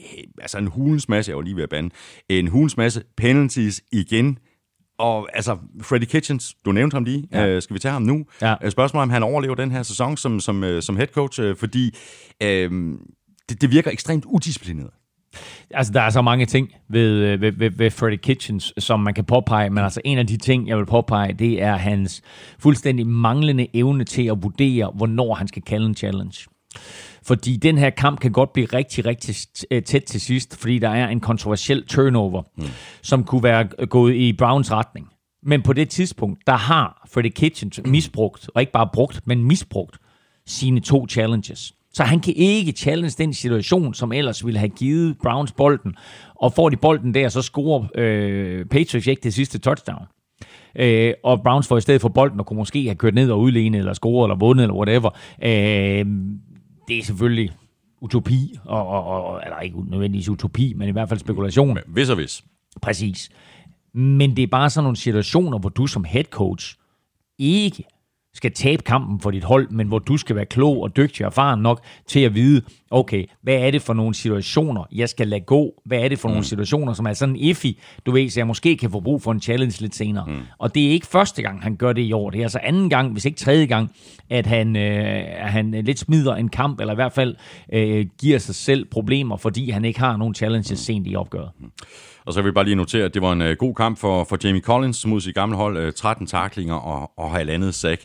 altså en hulens masse, jeg var lige ved at bande, en hulens masse penalties igen, og altså, Freddie Kitchens, du nævnte ham lige. Ja. Øh, skal vi tage ham nu? Ja. Øh, spørgsmålet om han overlever den her sæson som, som, øh, som head coach, øh, fordi øh, det, det virker ekstremt udisciplineret. Altså, der er så mange ting ved, øh, ved, ved, ved Freddie Kitchens, som man kan påpege, men altså en af de ting, jeg vil påpege, det er hans fuldstændig manglende evne til at vurdere, hvornår han skal kalde en challenge. Fordi den her kamp kan godt blive rigtig, rigtig øh, tæt til sidst, fordi der er en kontroversiel turnover, mm. som kunne være gået i Browns retning. Men på det tidspunkt, der har Freddie Kitchens misbrugt, og ikke bare brugt, men misbrugt sine to challenges. Så han kan ikke challenge den situation, som ellers ville have givet Browns bolden. Og får de bolden der, så scorer øh, Patriots ikke det sidste touchdown. Øh, og Browns får i stedet for bolden og kunne måske have kørt ned og udlignet, eller scoret, eller vundet, eller whatever. Øh, det er selvfølgelig utopi, og, og, og, eller ikke nødvendigvis utopi, men i hvert fald spekulation. Hvis og hvis. Præcis. Men det er bare sådan nogle situationer, hvor du som head coach ikke skal tabe kampen for dit hold, men hvor du skal være klog og dygtig og erfaren nok til at vide, okay, hvad er det for nogle situationer, jeg skal lade gå? Hvad er det for mm. nogle situationer, som er sådan iffy, du ved, så jeg måske kan få brug for en challenge lidt senere. Mm. Og det er ikke første gang, han gør det i år. Det er altså anden gang, hvis ikke tredje gang, at han, øh, han lidt smider en kamp, eller i hvert fald øh, giver sig selv problemer, fordi han ikke har nogen challenges mm. sent i opgøret. Mm. Og så vil jeg bare lige notere, at det var en uh, god kamp for, for Jamie Collins mod sit gamle hold. Uh, 13 taklinger og, og halvandet sack.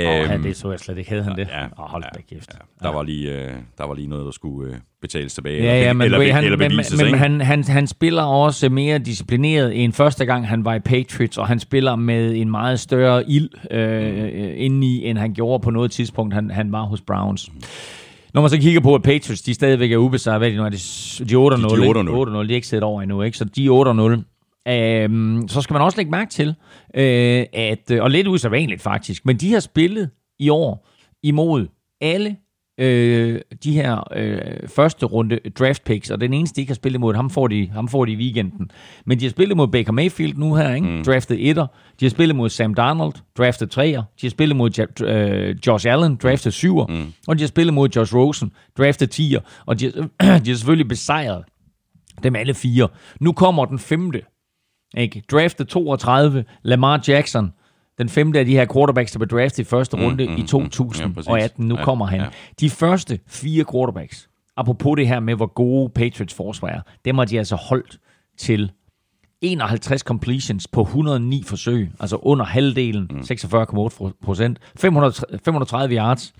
Åh, oh, det så jeg slet ikke. Havde han det? Ja, oh, hold da kæft. Ja, der, Var lige, uh, der var lige noget, der skulle uh, betales tilbage. Ja, ja, men, eller, han, eller bevises, men, men han, han, han spiller også mere disciplineret end første gang, han var i Patriots, og han spiller med en meget større ild øh, mm. indeni, end han gjorde på noget tidspunkt, han, han var hos Browns. Mm. Når man så kigger på, at Patriots, de stadigvæk er ubesejret, hvad er de nu? Er de, de 8-0? De, de 8-0. 8-0, de er ikke set over endnu, ikke? Så de er 8-0. Øhm, så skal man også lægge mærke til, øh, at, og lidt usædvanligt faktisk, men de har spillet i år imod alle øh, de her øh, første runde draft picks, og den eneste, de ikke har spillet mod, ham får de, ham får de i weekenden. Men de har spillet mod Baker Mayfield nu her, ikke? Mm. draftet etter. De har spillet mod Sam Darnold, draftet treer. De har spillet mod øh, Josh Allen, draftet syver. Mm. Og de har spillet mod Josh Rosen, draftet tier. Og de, de har selvfølgelig besejret dem alle fire. Nu kommer den femte. Ikke? Draftet 32, Lamar Jackson, den femte af de her quarterbacks, der blev draftet i første mm, runde mm, i 2018. Mm, ja, nu kommer han. Ja. De første fire quarterbacks, apropos det her med, hvor gode Patriots forsvar er, dem har de altså holdt til 51 completions på 109 forsøg, altså under halvdelen, mm. 46,8 procent, 530 yards,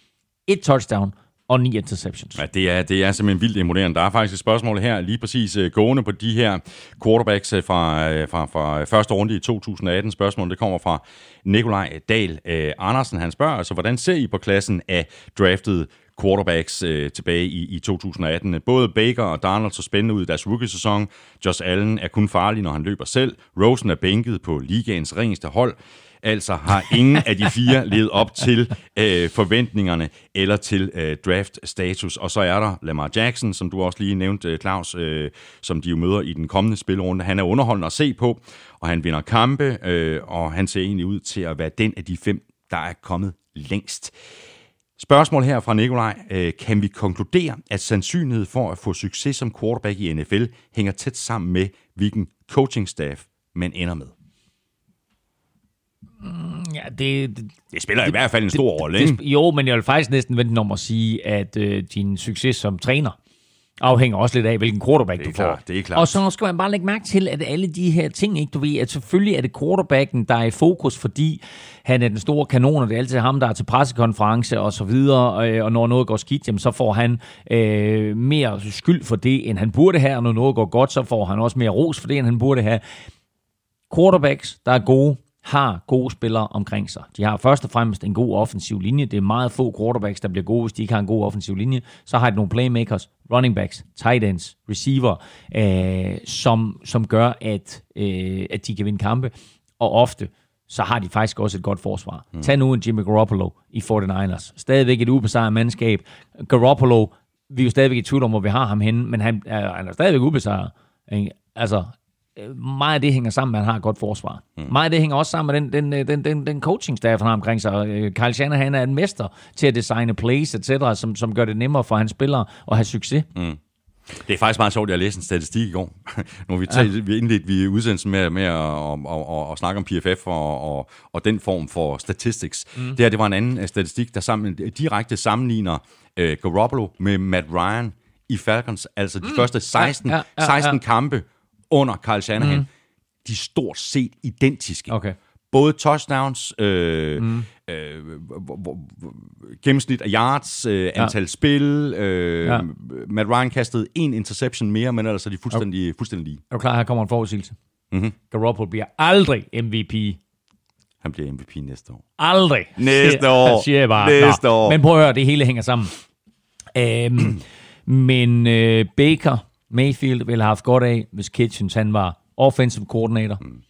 et touchdown og ni interceptions. Ja, det er, det er simpelthen vildt imponerende. Der er faktisk et spørgsmål her, lige præcis uh, gående på de her quarterbacks uh, fra, uh, fra, fra første runde i 2018. Spørgsmålet det kommer fra Nikolaj Dahl uh, Andersen. Han spørger altså, hvordan ser I på klassen af drafted quarterbacks uh, tilbage i, i 2018. Både Baker og Darnold så spændende ud i deres rookie-sæson. Josh Allen er kun farlig, når han løber selv. Rosen er bænket på ligaens ringeste hold. Altså har ingen af de fire levet op til øh, forventningerne eller til øh, draft-status. Og så er der Lamar Jackson, som du også lige nævnte, øh, Claus, øh, som de jo møder i den kommende spilrunde. Han er underholdende at se på, og han vinder kampe, øh, og han ser egentlig ud til at være den af de fem, der er kommet længst. Spørgsmål her fra Nikolaj. Øh, kan vi konkludere, at sandsynlighed for at få succes som quarterback i NFL hænger tæt sammen med hvilken coaching staff man ender med. Ja, det, det, Det spiller det, i hvert fald en stor rolle, ikke? jo, men jeg vil faktisk næsten vente om at sige, at øh, din succes som træner afhænger også lidt af, hvilken quarterback Det er du får. klart, det er klart. Og så skal man bare lægge mærke til, at alle de her ting, ikke, du ved, at selvfølgelig er det quarterbacken, der er i fokus, fordi han er den store kanon, og det er altid ham, der er til pressekonference og så videre, øh, og når noget går skidt, jamen, så får han øh, mere skyld for det, end han burde have, og når noget går godt, så får han også mere ros for det, end han burde have. Quarterbacks, der er gode, har gode spillere omkring sig. De har først og fremmest en god offensiv linje. Det er meget få quarterbacks, der bliver gode, hvis de ikke har en god offensiv linje. Så har de nogle playmakers, running backs, tight ends, receiver, øh, som, som gør, at, øh, at de kan vinde kampe. Og ofte, så har de faktisk også et godt forsvar. Mm. Tag nu en Jimmy Garoppolo i 49ers. Stadigvæk et ubesejret mandskab. Garoppolo, vi er jo stadigvæk i tvivl om, hvor vi har ham henne, men han er, han er stadigvæk ubesejret. Ikke? Altså, meget af det hænger sammen med, at han har et godt forsvar. Mm. Meget af det hænger også sammen med den, den, øh, den, den, den coaching staff, han har omkring sig. Øh, Kyle Shanahan er en mester til at designe plays, etc., som, som gør det nemmere for hans spillere at have succes. Mm. Det er faktisk meget sjovt, jeg læste en statistik i går. nu vi, ja. vi indledte vi udsendelsen med, med at, at, at, at, at snakke om PFF og, og, og den form for statistics. Mm. Det her, det var en anden øh, statistik, der sammen, direkte sammenligner uh, Garoppolo med Matt Ryan i Falcons. Altså de mm. første 16, ja, ja, ja, 16 ja. kampe under Kyle Shanahan. Mm. De er stort set identiske. Okay. Både touchdowns, øh, mm. øh, gennemsnit af yards, øh, antal ja. spil. Øh, ja. Matt Ryan kastede en interception mere, men ellers er de fuldstændig, okay. fuldstændig lige. Er klar, her kommer en forudsigelse. Mm-hmm. Garoppolo bliver aldrig MVP. Han bliver MVP næste år. Aldrig. Næste år. Siger jeg bare. Næste Nå. år. Men prøv at høre, det hele hænger sammen. Øhm, men øh, Baker Mayfield ville have haft godt af, hvis Kitchens han var offensive coordinator. Mm.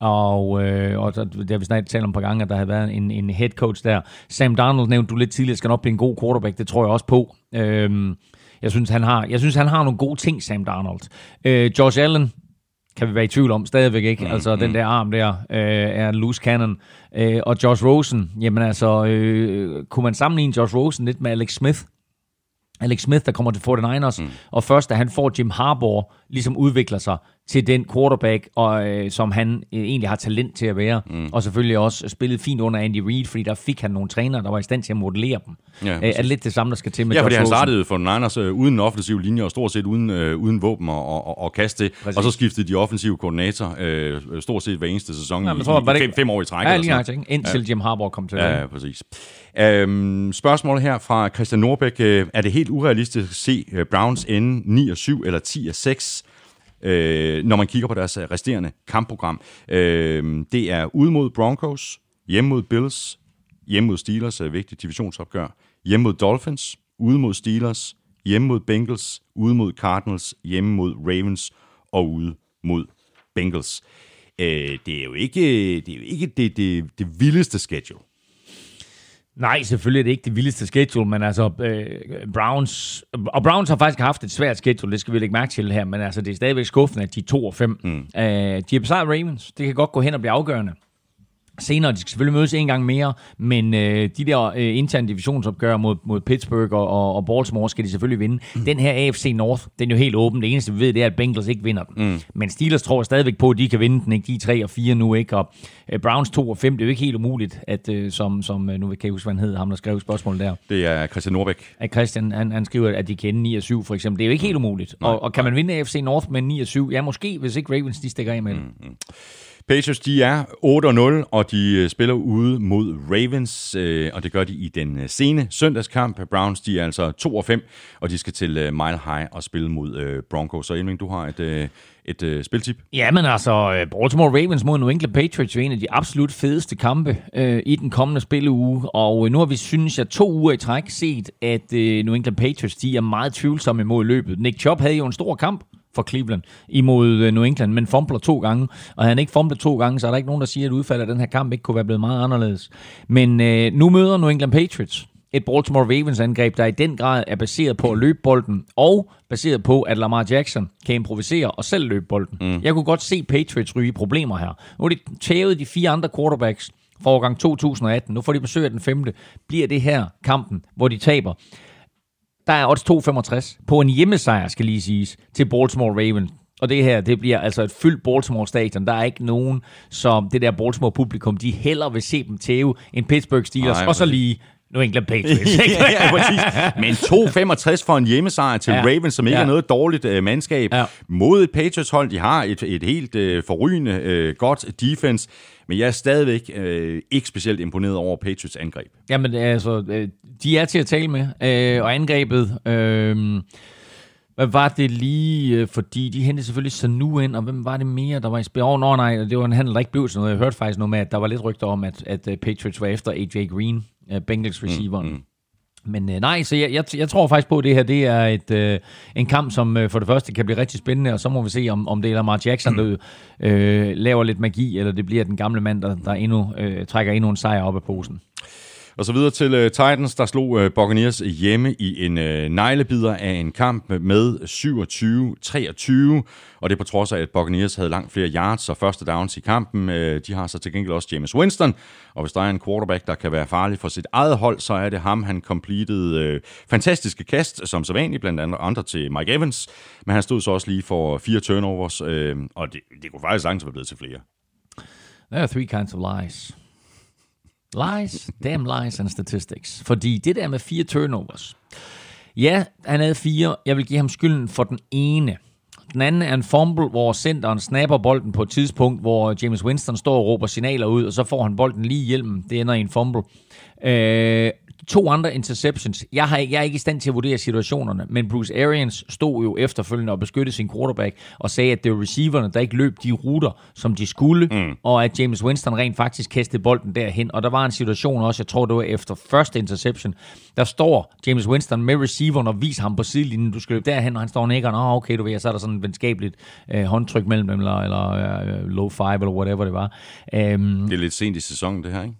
Og, øh, og der, der vi snart talt om et par gange, at der havde været en, en head coach der. Sam Darnold nævnte du lidt tidligere, skal nok blive en god quarterback, det tror jeg også på. Øhm, jeg, synes, han har, jeg synes, han har nogle gode ting, Sam Darnold. Øh, Josh Allen, kan vi være i tvivl om, stadigvæk ikke. Mm, altså, mm. den der arm der øh, er en loose cannon. Øh, og Josh Rosen, jamen altså, øh, kunne man sammenligne Josh Rosen lidt med Alex Smith? Alex Smith, der kommer til 49ers, mm. og først da han får Jim Harbaugh, ligesom udvikler sig til den quarterback, og, øh, som han øh, egentlig har talent til at være. Mm. Og selvfølgelig også spillet fint under Andy Reid, fordi der fik han nogle trænere, der var i stand til at modellere dem. Ja, øh, er lidt det samme, der skal til med Ja, fordi han startede for Niners øh, uden en offensiv linje, og stort set uden, øh, uden våben og, og, og kaste. Præcis. Og så skiftede de offensive koordinator øh, stort set hver eneste sæson Ja, ja, i, tror i det fem, fem år i træk. Ja, lige nøjagtigt? Indtil Jim Harbaugh kom til. Ja, ja, præcis. Øhm, spørgsmålet her fra Christian Norbæk. Øh, er det helt urealistisk at se øh, Browns ende 9 og 7 eller 10 og 6, øh, når man kigger på deres resterende kampprogram? Øh, det er ude mod Broncos, hjemme mod Bills, hjemme mod Steelers, er vigtigt divisionsopgør, hjemme mod Dolphins, ude mod Steelers, hjemme mod Bengals, ude mod Cardinals, hjemme mod Ravens og ude mod Bengals. Øh, det er jo ikke det, er jo ikke det, det, det vildeste schedule. Nej, selvfølgelig er det ikke det vildeste schedule, men altså øh, Browns, og Browns har faktisk haft et svært schedule, det skal vi lægge mærke til her, men altså det er stadigvæk skuffende, at de er 2 og 5. Mm. Øh, de har besejret Ravens, det kan godt gå hen og blive afgørende. Senere, de skal selvfølgelig mødes en gang mere, men øh, de der øh, interne divisionsopgør mod, mod Pittsburgh og, og, og Baltimore skal de selvfølgelig vinde. Mm. Den her AFC North, den er jo helt åben. Det eneste, vi ved, det er, at Bengals ikke vinder den. Mm. Men Steelers tror stadigvæk på, at de kan vinde den. Ikke? De er 3 og 4 nu, ikke? Og øh, Browns 2 og 5, det er jo ikke helt umuligt, at øh, som, som øh, nu kan jeg huske, hvad han hed, ham der skrev spørgsmålet der. Det er Christian Norbæk. At Christian, han, han skriver, at de kan ende 9 og 7 for eksempel. Det er jo ikke helt umuligt. Nej, og, og kan man vinde AFC North med 9 og 7? Ja, måske, hvis ikke Ravens de stikker af med det. Mm. Patriots, de er 8-0, og de øh, spiller ude mod Ravens, øh, og det gør de i den øh, sene søndagskamp. Browns, de er altså 2-5, og de skal til Mile High og spille mod Broncos. Så Elving, du har et, et øh, spiltip. Ja, men altså, Baltimore Ravens mod New England Patriots er en af de absolut fedeste kampe øh, i den kommende spilleuge. Og nu har vi, synes jeg, to uger i træk set, at øh, New England Patriots de er meget tvivlsomme imod løbet. Nick Chubb havde jo en stor kamp for Cleveland imod øh, New England, men fumbler to gange. Og havde han ikke fumblet to gange, så er der ikke nogen, der siger, at udfaldet af den her kamp ikke kunne være blevet meget anderledes. Men øh, nu møder New England Patriots et Baltimore Ravens angreb, der i den grad er baseret på at løbe bolden, og baseret på, at Lamar Jackson kan improvisere og selv løbe bolden. Mm. Jeg kunne godt se Patriots ryge i problemer her. Nu har de tævet de fire andre quarterbacks fra årgang 2018. Nu får de besøg af den femte. Bliver det her kampen, hvor de taber? Der er odds 2,65 på en hjemmesejr, skal lige siges, til Baltimore Ravens. Og det her, det bliver altså et fyldt Baltimore-stadion. Der er ikke nogen, som det der Baltimore-publikum, de hellere vil se dem tæve end Pittsburgh Steelers, Nej, og så lige New England Patriots. ikke? ja, præcis. Men 2,65 for en hjemmesejr til Ja. Ravens, som ikke Ja. er noget dårligt øh, mandskab, Ja. mod et Patriots-hold. De har et, et helt øh, forrygende øh, godt defense, men jeg er stadigvæk øh, ikke specielt imponeret over Patriots angreb. Jamen, altså, øh, de er til at tale med. Øh, og angrebet, øh, hvad var det lige? øh, Fordi de hentede selvfølgelig Sanu ind, og hvem var det mere, der var i spil? Åh, oh, no, nej, det var en handel, der ikke blev sådan noget. Jeg hørte faktisk noget med, at der var lidt rygter om, at, at øh, Patriots var efter AJ Green, Bengals receiveren. Mm, mm. Men øh, nej, så jeg, jeg, jeg tror faktisk på, at det her det er et, øh, en kamp, som øh, for det første kan blive rigtig spændende, og så må vi se, om, om det er Lamar Jackson, der øh, laver lidt magi, eller det bliver den gamle mand, der, der endnu øh, trækker endnu en sejr op af posen. Og så videre til uh, Titans, der slog uh, Buccaneers hjemme i en uh, neglebider af en kamp med 27-23. Og det er på trods af, at Buccaneers havde langt flere yards og første downs i kampen. Uh, de har så til gengæld også James Winston. Og hvis der er en quarterback, der kan være farlig for sit eget hold, så er det ham. Han completed uh, fantastiske kast, som så vanligt, blandt andet andre til Mike Evans. Men han stod så også lige for fire turnovers, uh, og det, det kunne faktisk sagtens være blevet til flere. There are three kinds of lies. Lies, damn lies and statistics. Fordi det der med fire turnovers. Ja, han havde fire. Jeg vil give ham skylden for den ene. Den anden er en fumble, hvor centeren snapper bolden på et tidspunkt, hvor James Winston står og råber signaler ud, og så får han bolden lige i hjelmen. Det ender i en fumble. Øh, to andre interceptions. Jeg, har, jeg er ikke i stand til at vurdere situationerne, men Bruce Arians stod jo efterfølgende og beskyttede sin quarterback og sagde, at det var receiverne, der ikke løb de ruter, som de skulle, mm. og at James Winston rent faktisk kastede bolden derhen. Og der var en situation også, jeg tror det var efter første interception, der står James Winston med receiveren og viser ham på sidelinjen, du skal løbe derhen, og han står og nikker, Nå, okay, du ved, så er der sådan et venskabeligt øh, håndtryk mellem dem, eller, eller øh, low five, eller whatever det var. Øhm, Det er lidt sent i sæsonen, det her, ikke?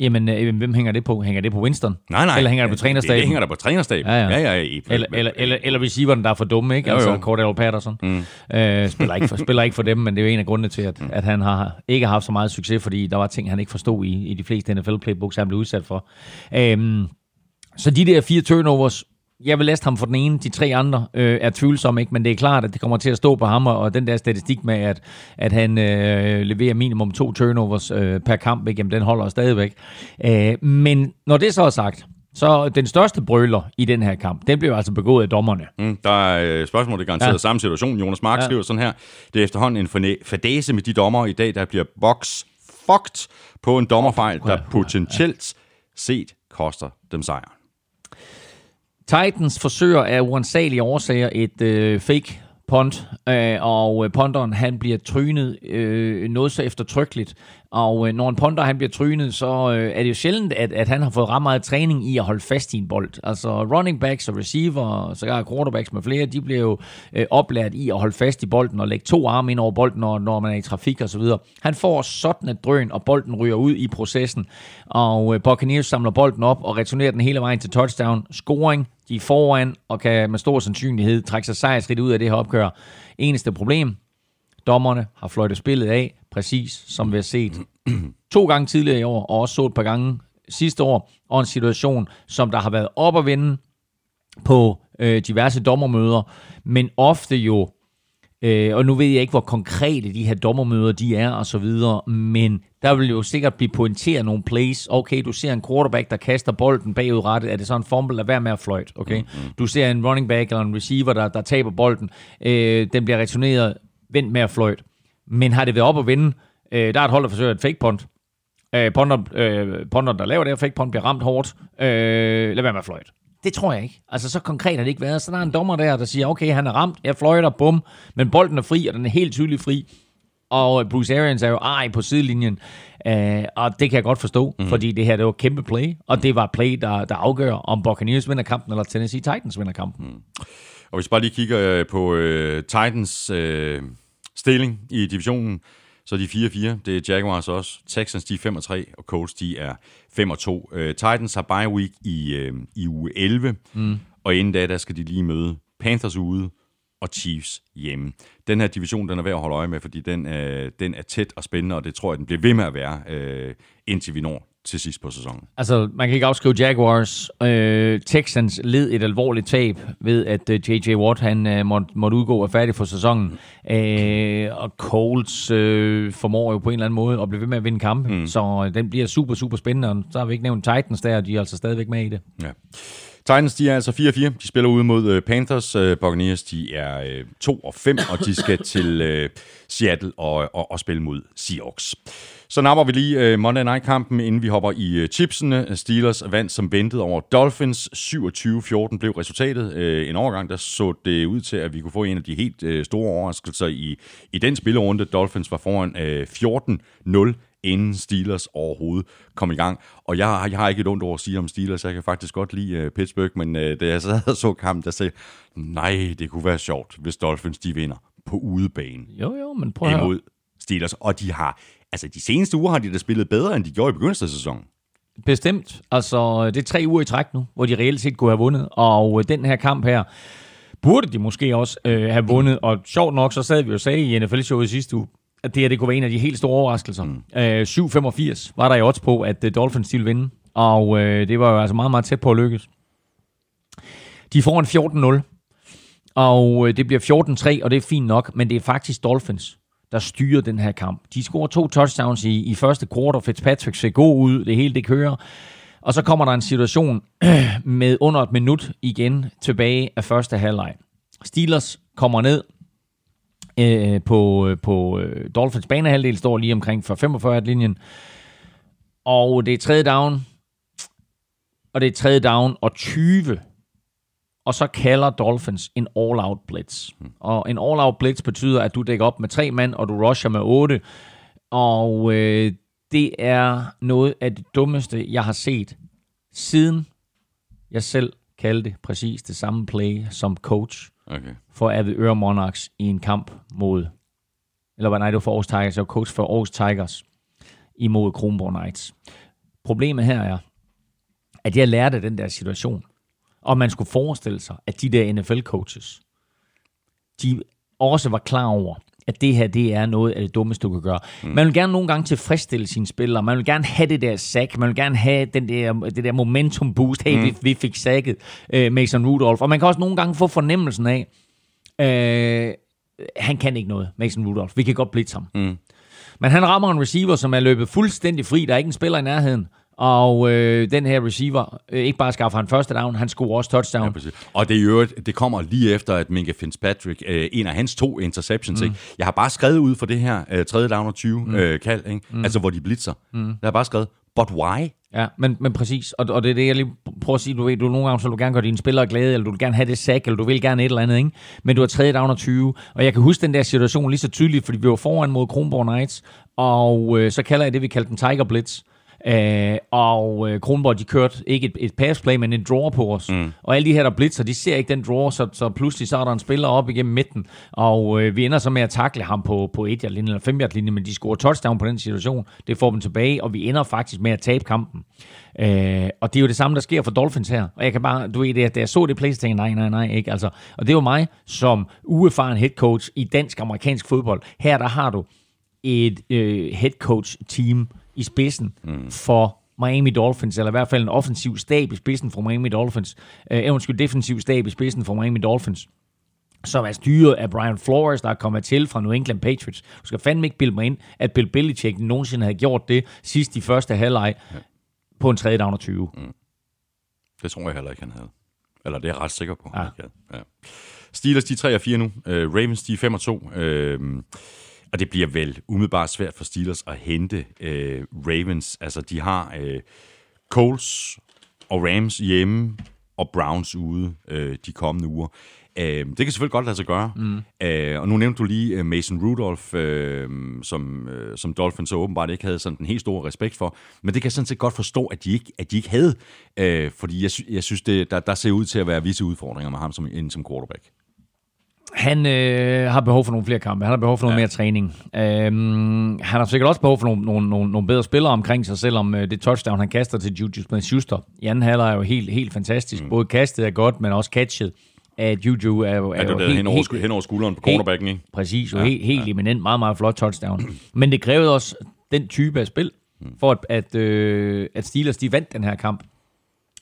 Jamen, øh, hvem hænger det på? Hænger det på Winston? Nej, nej. Eller hænger det på trænerstaben? det hænger der på trænerstaben. Ja, ja. ja, ja, ja. Eller, eller, eller, eller receiveren, der er for dumme, ikke? Jo, Altså jo. Cordell Patterson. Mm. Øh, spiller, ikke for, spiller ikke for dem, men det er jo en af grundene til, at, at han har ikke har haft så meget succes, fordi der var ting, han ikke forstod i, i de fleste NFL-playbooks, han blev udsat for. Øhm, så de der fire turnovers, jeg vil læse ham for den ene, de tre andre øh, er tvivlsomme, ikke? men det er klart, at det kommer til at stå på ham, og, den der statistik med, at, at han øh, leverer minimum to turnovers øh, per kamp, ikke? Jamen, den holder stadigvæk. Øh, men når det så er sagt, så den største brøler i den her kamp, den blev altså begået af dommerne. Mm, der er øh, spørgsmål, det er garanteret Ja. samme situation. Jonas Mark Ja. skriver sådan her. Det er efterhånden en fadase med de dommer i dag, der bliver box fucked på en dommerfejl, der potentielt set koster dem sejren. Titans forsøger af uansagelige årsager et øh, fake punt, øh, og øh, ponderen han bliver trynet øh, noget så eftertrykkeligt. Og øh, når en punter han bliver trynet, så øh, er det jo sjældent, at, at han har fået ret meget træning i at holde fast i en bold. Altså running backs og receiver, og sågar quarterbacks med flere, de bliver jo øh, oplært i at holde fast i bolden og lægge to arme ind over bolden, når, når man er i trafik og så videre. Han får sådan et drøn, og bolden ryger ud i processen. Og øh, Buccaneers samler bolden op og returnerer den hele vejen til touchdown. Scoring, de er foran og kan med stor sandsynlighed trække sig sejrsrigt ud af det her opgør. Eneste problem, dommerne har fløjtet spillet af, præcis som vi har set to gange tidligere i år, og også så et par gange sidste år, og en situation, som der har været op at vende på øh, diverse dommermøder, men ofte jo, øh, og nu ved jeg ikke, hvor konkrete de her dommermøder de er, og så videre, men der vil jo sikkert blive pointeret nogle plays. Okay, du ser en quarterback, der kaster bolden bagudrettet. Er det så en fumble? Lad være med at fløjte, okay? Mm-hmm. Du ser en running back eller en receiver, der, der taber bolden. Øh, den bliver returneret. Vent med at fløjte. Men har det været op at vinde? Øh, der er et hold, der forsøger et fake punt. Øh, punter, øh, punter, der laver det her fake punt, bliver ramt hårdt. Øh, lad være med at fløjte. Det tror jeg ikke. Altså, så konkret har det ikke været. Så der er en dommer der, der siger, okay, han er ramt, jeg fløjter, bum, men bolden er fri, og den er helt tydeligt fri. Og Bruce Arians er jo ej på sidelinjen, øh, og det kan jeg godt forstå, mm. fordi det her det var et kæmpe play, og det var play, der, der afgør, om Buccaneers vinder kampen, eller Tennessee Titans vinder kampen. Mm. Og hvis vi bare lige kigger øh, på øh, Titans øh, stilling i divisionen, så er de 4-4. Det er Jaguars også. Texans de er 5-3, og Colts de er 5-2. Øh, Titans har bye week i, øh, i uge 11, mm. og inden da, der skal de lige møde Panthers ude og Chiefs hjemme. Den her division, den er værd at holde øje med, fordi den, øh, den er tæt og spændende, og det tror jeg, den bliver ved med at være, øh, indtil vi når til sidst på sæsonen. Altså, man kan ikke afskrive Jaguars. Øh, Texans led et alvorligt tab ved, at øh, J.J. Watt han, øh, måtte, måtte udgå og færdig for sæsonen. Øh, og Colts øh, formår jo på en eller anden måde at blive ved med at vinde kampe. Mm. Så øh, den bliver super, super spændende. Og så har vi ikke nævnt Titans der, og de er altså stadigvæk med i det. Ja. Titans, de er altså 4-4. De spiller ude mod uh, Panthers. Uh, Buccaneers, de er uh, 2 og 5, og de skal til Seattle og, og, og spille mod Seahawks. Så napper vi lige Monday Night-kampen, inden vi hopper i chipsene. Steelers vandt som ventet over Dolphins. 27-14 blev resultatet. En overgang, der så det ud til, at vi kunne få en af de helt store overraskelser i, i den spillerunde. Dolphins var foran uh, 14-0 inden Steelers overhovedet kom i gang. Og jeg, jeg har ikke et ondt ord at sige om Steelers. Jeg kan faktisk godt lide uh, Pittsburgh, men uh, da jeg sad og så kampen, der sagde nej, det kunne være sjovt, hvis Dolphins de vinder på udebane Jo, jo, men prøv imod Steelers. Og de har, altså de seneste uger har de da spillet bedre, end de gjorde i begyndelsen af sæsonen. Bestemt. Altså, det er tre uger i træk nu, hvor de reelt set kunne have vundet. Og øh, den her kamp her, burde de måske også øh, have vundet. Og sjovt nok, så sad vi og sagde i NFL-showet sidste uge, at det her det kunne være en af de helt store overraskelser. Mm. Øh, 7,85 var der i odds på, at øh, Dolphins ville vinde. Og øh, det var jo altså meget, meget tæt på at lykkes. De får en 14-0. Og øh, det bliver 14-3, og det er fint nok, men det er faktisk Dolphins, der styrer den her kamp. De scorer to touchdowns i, i første quarter. Fitzpatrick ser god ud, det hele det kører. Og så kommer der en situation med under et minut igen tilbage af første halvleg. Steelers kommer ned øh, på, på øh, Dolphins banehalvdel, står lige omkring for 45-linjen. Og det er tredje down, og det er tredje down og 20 og så kalder Dolphins en all-out blitz. Og en all-out blitz betyder, at du dækker op med tre mand, og du rusher med otte. Og øh, det er noget af det dummeste, jeg har set, siden jeg selv kaldte præcis det samme play som coach Okay. for Avedøre Monarchs i en kamp mod, eller nej, det var for Aarhus Tigers, jeg var coach for Aarhus Tigers imod Kronborg Knights. Problemet her er, at jeg lærte den der situation, og man skulle forestille sig, at de der NFL-coaches, de også var klar over, at det her, det er noget af det dummeste, du kan gøre. Mm. Man vil gerne nogle gange tilfredsstille sine spillere. Man vil gerne have det der sack. Man vil gerne have den der, det der momentum boost. Hey, mm. vi, vi fik sacket uh, Mason Rudolph. Og man kan også nogle gange få fornemmelsen af, uh, han kan ikke noget, Mason Rudolph. Vi kan godt blitz ham. Mm. Men han rammer en receiver, som er løbet fuldstændig fri. Der er ikke en spiller i nærheden. Og øh, den her receiver, øh, ikke bare skaffer han første down, han scorer også touchdown. Ja, præcis. Og det, er i øvrigt, det kommer lige efter, at Minka Fitzpatrick, øh, en af hans to interceptions, mm. ikke? jeg har bare skrevet ud for det her øh, tredje down og 20 mm. øh, kald, ikke? Mm. altså hvor de blitzer. Mm. Jeg har bare skrevet, but why? Ja, men, men præcis. Og, og det er det, jeg lige prøver at sige. Du ved, du nogle gange, så du gerne gøre dine spillere glade, eller du vil gerne have det sack, eller du vil gerne et eller andet, ikke? Men du har tredje down og 20. Og jeg kan huske den der situation lige så tydeligt, fordi vi var foran mod Kronborg Knights, og øh, så kalder jeg det, vi kaldte den Tiger Blitz. Øh, og øh, Kronborg, de kørte ikke et, et passplay, men en draw på os. Mm. Og alle de her, der blitzer, de ser ikke den draw, så, så pludselig så er der en spiller op igennem midten, og øh, vi ender så med at takle ham på, på 1 linje eller 5 linje, men de scorer touchdown på den situation. Det får dem tilbage, og vi ender faktisk med at tabe kampen. Øh, og det er jo det samme, der sker for Dolphins her. Og jeg kan bare, du ved, det, da jeg så det play, så tænkte nej, nej, nej, ikke. Altså, og det var mig som uerfaren head coach i dansk-amerikansk fodbold. Her der har du et øh, head coach team i spidsen mm. for Miami Dolphins, eller i hvert fald en offensiv stab i spidsen for Miami Dolphins. Øh, undskyld, defensiv stab i spidsen for Miami Dolphins som er styret af Brian Flores, der er kommet til fra New England Patriots. Du skal fandme ikke bilde mig ind, at Bill Belichick nogensinde havde gjort det sidst i første halvleg ja. på en tredje down og 20. Mm. Det tror jeg heller ikke, han havde. Eller det er jeg ret sikker på. Ja. havde. Ja. Steelers, de er 3 og 4 nu. Uh, Ravens, de er 5 og 2. Uh, og det bliver vel umiddelbart svært for Steelers at hente uh, Ravens. Altså, de har uh, Coles og Rams hjemme, og Browns ude uh, de kommende uger. Uh, det kan selvfølgelig godt lade sig gøre. Mm. Uh, og nu nævnte du lige uh, Mason Rudolph, som, som Dolphins så åbenbart ikke havde sådan den helt store respekt for. Men det kan jeg sådan set godt forstå, at de ikke, at de ikke havde. Fordi jeg, sy- jeg synes, det, der, der ser ud til at være visse udfordringer med ham som, inden som quarterback. Han øh, har behov for nogle flere kampe. Han har behov for noget ja. mere træning. Øhm, han har sikkert også behov for nogle, nogle, nogle, nogle bedre spillere omkring sig, selvom øh, det touchdown, han kaster til Juju Smith-Schuster i anden halvleg er jo helt, helt fantastisk. Mm. Både kastet er godt, men også catchet af Juju er jo, er Er jo helt, hen over, helt, hen over skulderen på cornerbacken, ikke? Præcis, jo ja, helt, helt ja. eminent, meget, meget flot touchdown. Men det krævede også den type af spil, for at, at, øh, at Steelers de vandt den her kamp.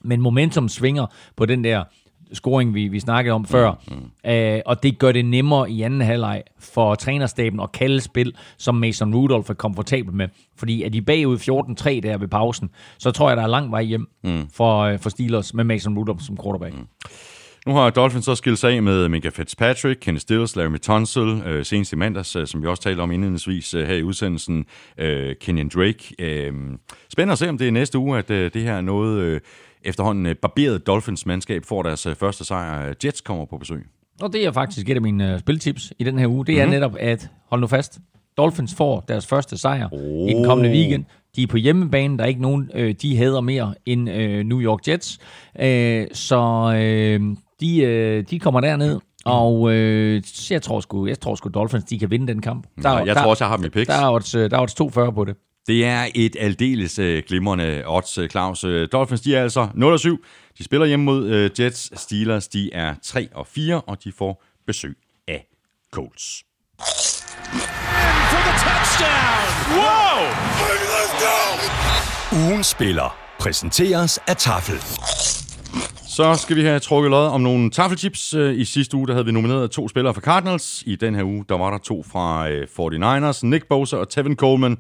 Men momentum svinger på den der scoring, vi, vi snakkede om før. Mm, mm. Øh, og det gør det nemmere i anden halvleg for trænerstaben at kalde spil, som Mason Rudolph er komfortabel med. Fordi er de bagud 14-3 der ved pausen, så tror jeg, der er lang vej hjem mm. for, øh, for Steelers med Mason Rudolph som quarterback. Mm. Nu har Dolphins så skilt sig af med Minka Fitzpatrick, Kenny Stills, Larry Tunsil, øh, senest i mandags, øh, som vi også talte om indledningsvis øh, her i udsendelsen, øh, Kenyon Drake. Øh, spændende at se, om det er næste uge, at øh, det her er noget øh, efterhånden øh, barberet Dolphins-mandskab får deres øh, første sejr. Jets kommer på besøg. Og det er faktisk et af mine øh, spiltips i den her uge. Det er mm-hmm. netop, at hold nu fast, Dolphins får deres første sejr oh. i den kommende weekend. De er på hjemmebane. Der er ikke nogen, øh, de hader mere end øh, New York Jets. Øh, så øh, de, øh, de kommer derned. Og øh, jeg tror sgu, jeg tror sgu Dolphins, de kan vinde den kamp. Der, ja, jeg der, tror også, jeg har dem i picks. Der er odds, der er odds 240 på det. Det er et aldeles øh, glimrende odds, øh, Claus. Øh, Dolphins, de er altså 0-7. De spiller hjemme mod øh, Jets. Steelers, de er 3 og 4, og de får besøg af Colts. For the touchdown! Wow! Ugen spiller præsenteres af Tafel. Så skal vi have trukket lod om nogle taffelchips. I sidste uge der havde vi nomineret to spillere fra Cardinals. I den her uge der var der to fra 49ers, Nick Bosa og Tevin Coleman.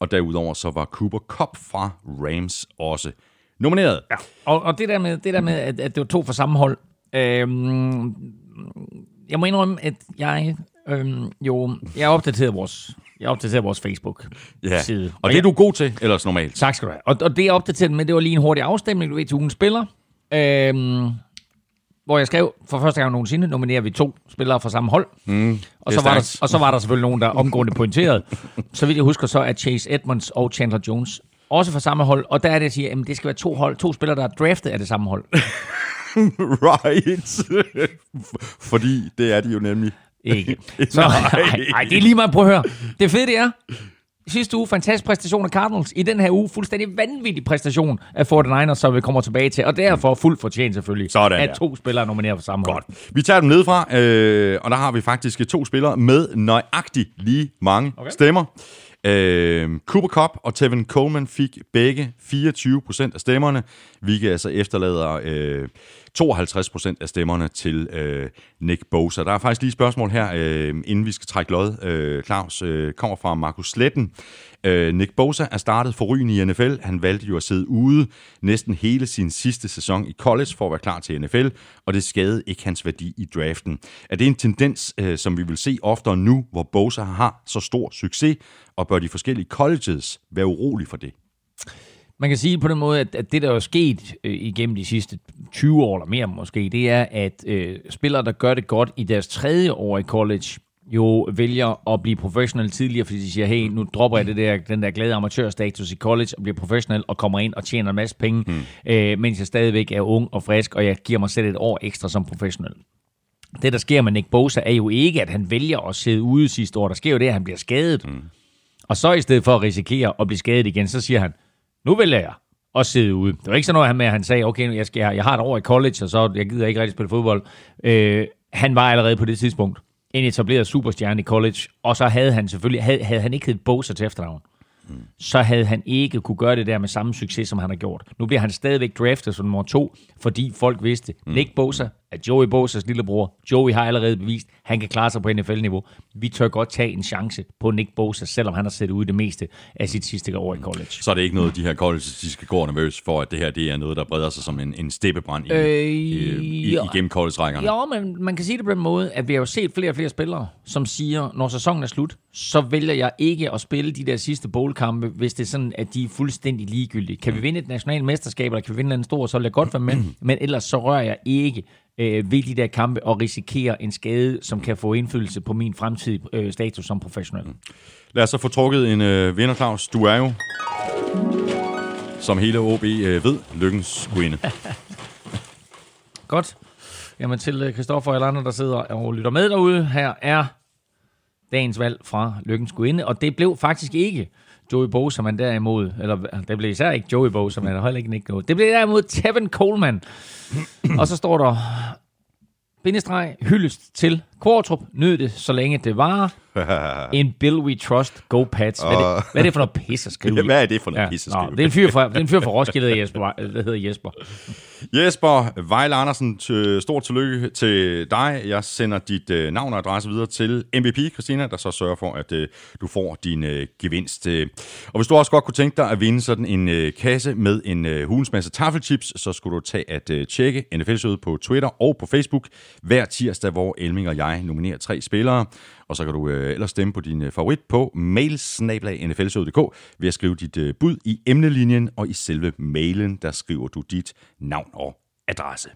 Og derudover så var Cooper Cup fra Rams også nomineret. Ja. Og, og det der med, det der med at, at det var to fra samme hold. Øhm, jeg må indrømme, at jeg øhm, jo, jeg opdateret vores jeg opdaterer vores Facebook-side. Ja. Og det er du god til, ellers normalt. Tak skal du have. Og, og det jeg opdateret med, det var lige en hurtig afstemning, du ved, til ugen spiller. Øhm, hvor jeg skrev, for første gang nogensinde nominerer vi to spillere fra samme hold. Mm, og, så var der, og så var der selvfølgelig nogen, der omgående pointerede. så vidt jeg husker, så er Chase Edmonds og Chandler Jones også fra samme hold. Og der er det, jeg siger, at det skal være to, hold, to spillere, der er draftet af det samme hold. right. Fordi det er de jo nemlig. Ikke. Så, nej, nej, det er lige meget. Prøv at høre. Det fede det er, sidste uge, fantastisk præstation af Cardinals. I den her uge, fuldstændig vanvittig præstation af 49ers, som vi kommer tilbage til. Og derfor fuldt fortjent selvfølgelig, Sådan, at to spillere nomineret for samme Godt. Vi tager dem nedefra, øh, og der har vi faktisk to spillere med nøjagtigt lige mange okay. stemmer. Øh, Cooper Cup og Tevin Coleman fik begge 24 procent af stemmerne, hvilket altså efterlader øh, 52 procent af stemmerne til øh, Nick Bosa. Der er faktisk lige et spørgsmål her, øh, inden vi skal trække lod. Øh, Claus øh, kommer fra Markus Sletten. Øh, Nick Bosa er startet for i NFL. Han valgte jo at sidde ude næsten hele sin sidste sæson i college for at være klar til NFL, og det skadede ikke hans værdi i draften. Er det en tendens, øh, som vi vil se oftere nu, hvor Bosa har så stor succes, og bør de forskellige colleges være urolige for det? Man kan sige på den måde, at, at det, der er sket øh, igennem de sidste 20 år eller mere måske, det er, at øh, spillere, der gør det godt i deres tredje år i college, jo vælger at blive professionel tidligere, fordi de siger, hey, nu dropper jeg det der, den der glade amatørstatus i college og bliver professionel og kommer ind og tjener en masse penge, mm. øh, mens jeg stadigvæk er ung og frisk, og jeg giver mig selv et år ekstra som professionel. Det, der sker med Nick Bosa, er jo ikke, at han vælger at sidde ude sidste år. Der sker jo det, at han bliver skadet. Mm. Og så i stedet for at risikere at blive skadet igen, så siger han, nu vælger jeg at sidde ude. Det var ikke sådan noget med, at han sagde, okay, jeg, skal, jeg har et år i college, og så jeg gider ikke rigtig spille fodbold. Øh, han var allerede på det tidspunkt en etableret superstjerne i college, og så havde han selvfølgelig, havde, havde han ikke heddet Bosa til efternavn, mm. så havde han ikke kunne gøre det der med samme succes, som han har gjort. Nu bliver han stadigvæk draftet som nummer to, fordi folk vidste, mm. Nick Bosa er Joey Bosas lillebror. Joey har allerede bevist, at han kan klare sig på NFL-niveau. Vi tør godt tage en chance på Nick Bosa, selvom han har set ud det meste af sit sidste år i college. Så er det ikke noget, de her college, de skal gå nervøs for, at det her det er noget, der breder sig som en, en steppebrand i, øh, i, i, igennem college-rækkerne? Ja, men man kan sige det på den måde, at vi har jo set flere og flere spillere, som siger, når sæsonen er slut, så vælger jeg ikke at spille de der sidste bowl-kampe, hvis det er sådan, at de er fuldstændig ligegyldige. Kan vi vinde et nationalt mesterskab, eller kan vi vinde en stor, så vil jeg godt være med, men ellers så rører jeg ikke øh, ved de der kampe og risikere en skade, som kan få indflydelse på min fremtidige øh, status som professionel. Mm. Lad os så få trukket en øh, vinder, Claus. Du er jo, som hele OB øh, ved, lykkens guinde. Godt. Jamen til Kristoffer og andre, der sidder og lytter med derude, her er dagens valg fra Lykkens Guinde, og det blev faktisk ikke Joey Bosa, man derimod, eller det blev især ikke Joey Bosa, men heller ikke Nick noget. Det blev derimod Tevin Coleman. og så står der, bindestreg, hyldest til Kvartrup, nyd det, så længe det var. In Bill We Trust, Go Pats. Hvad er det, hvad er det for noget pis at skrive? Ja, hvad er det for noget pis at nå, skrive? det er en fyr fra, det er en fyr fra Roskilde, der Jesper, der hedder Jesper. Jesper Vejle Andersen, t- stort tillykke til dig. Jeg sender dit øh, navn og adresse videre til MVP, Christina, der så sørger for, at øh, du får din øh, gevinst. Øh. Og hvis du også godt kunne tænke dig at vinde sådan en øh, kasse med en øh, hulens masse taffelchips, så skulle du tage at øh, tjekke nfl på Twitter og på Facebook hver tirsdag, hvor Elming og jeg jeg nominerer tre spillere. Og så kan du øh, ellers stemme på din øh, favorit på mailsnablag.nflsød.dk ved at skrive dit øh, bud i emnelinjen, og i selve mailen, der skriver du dit navn og adresse.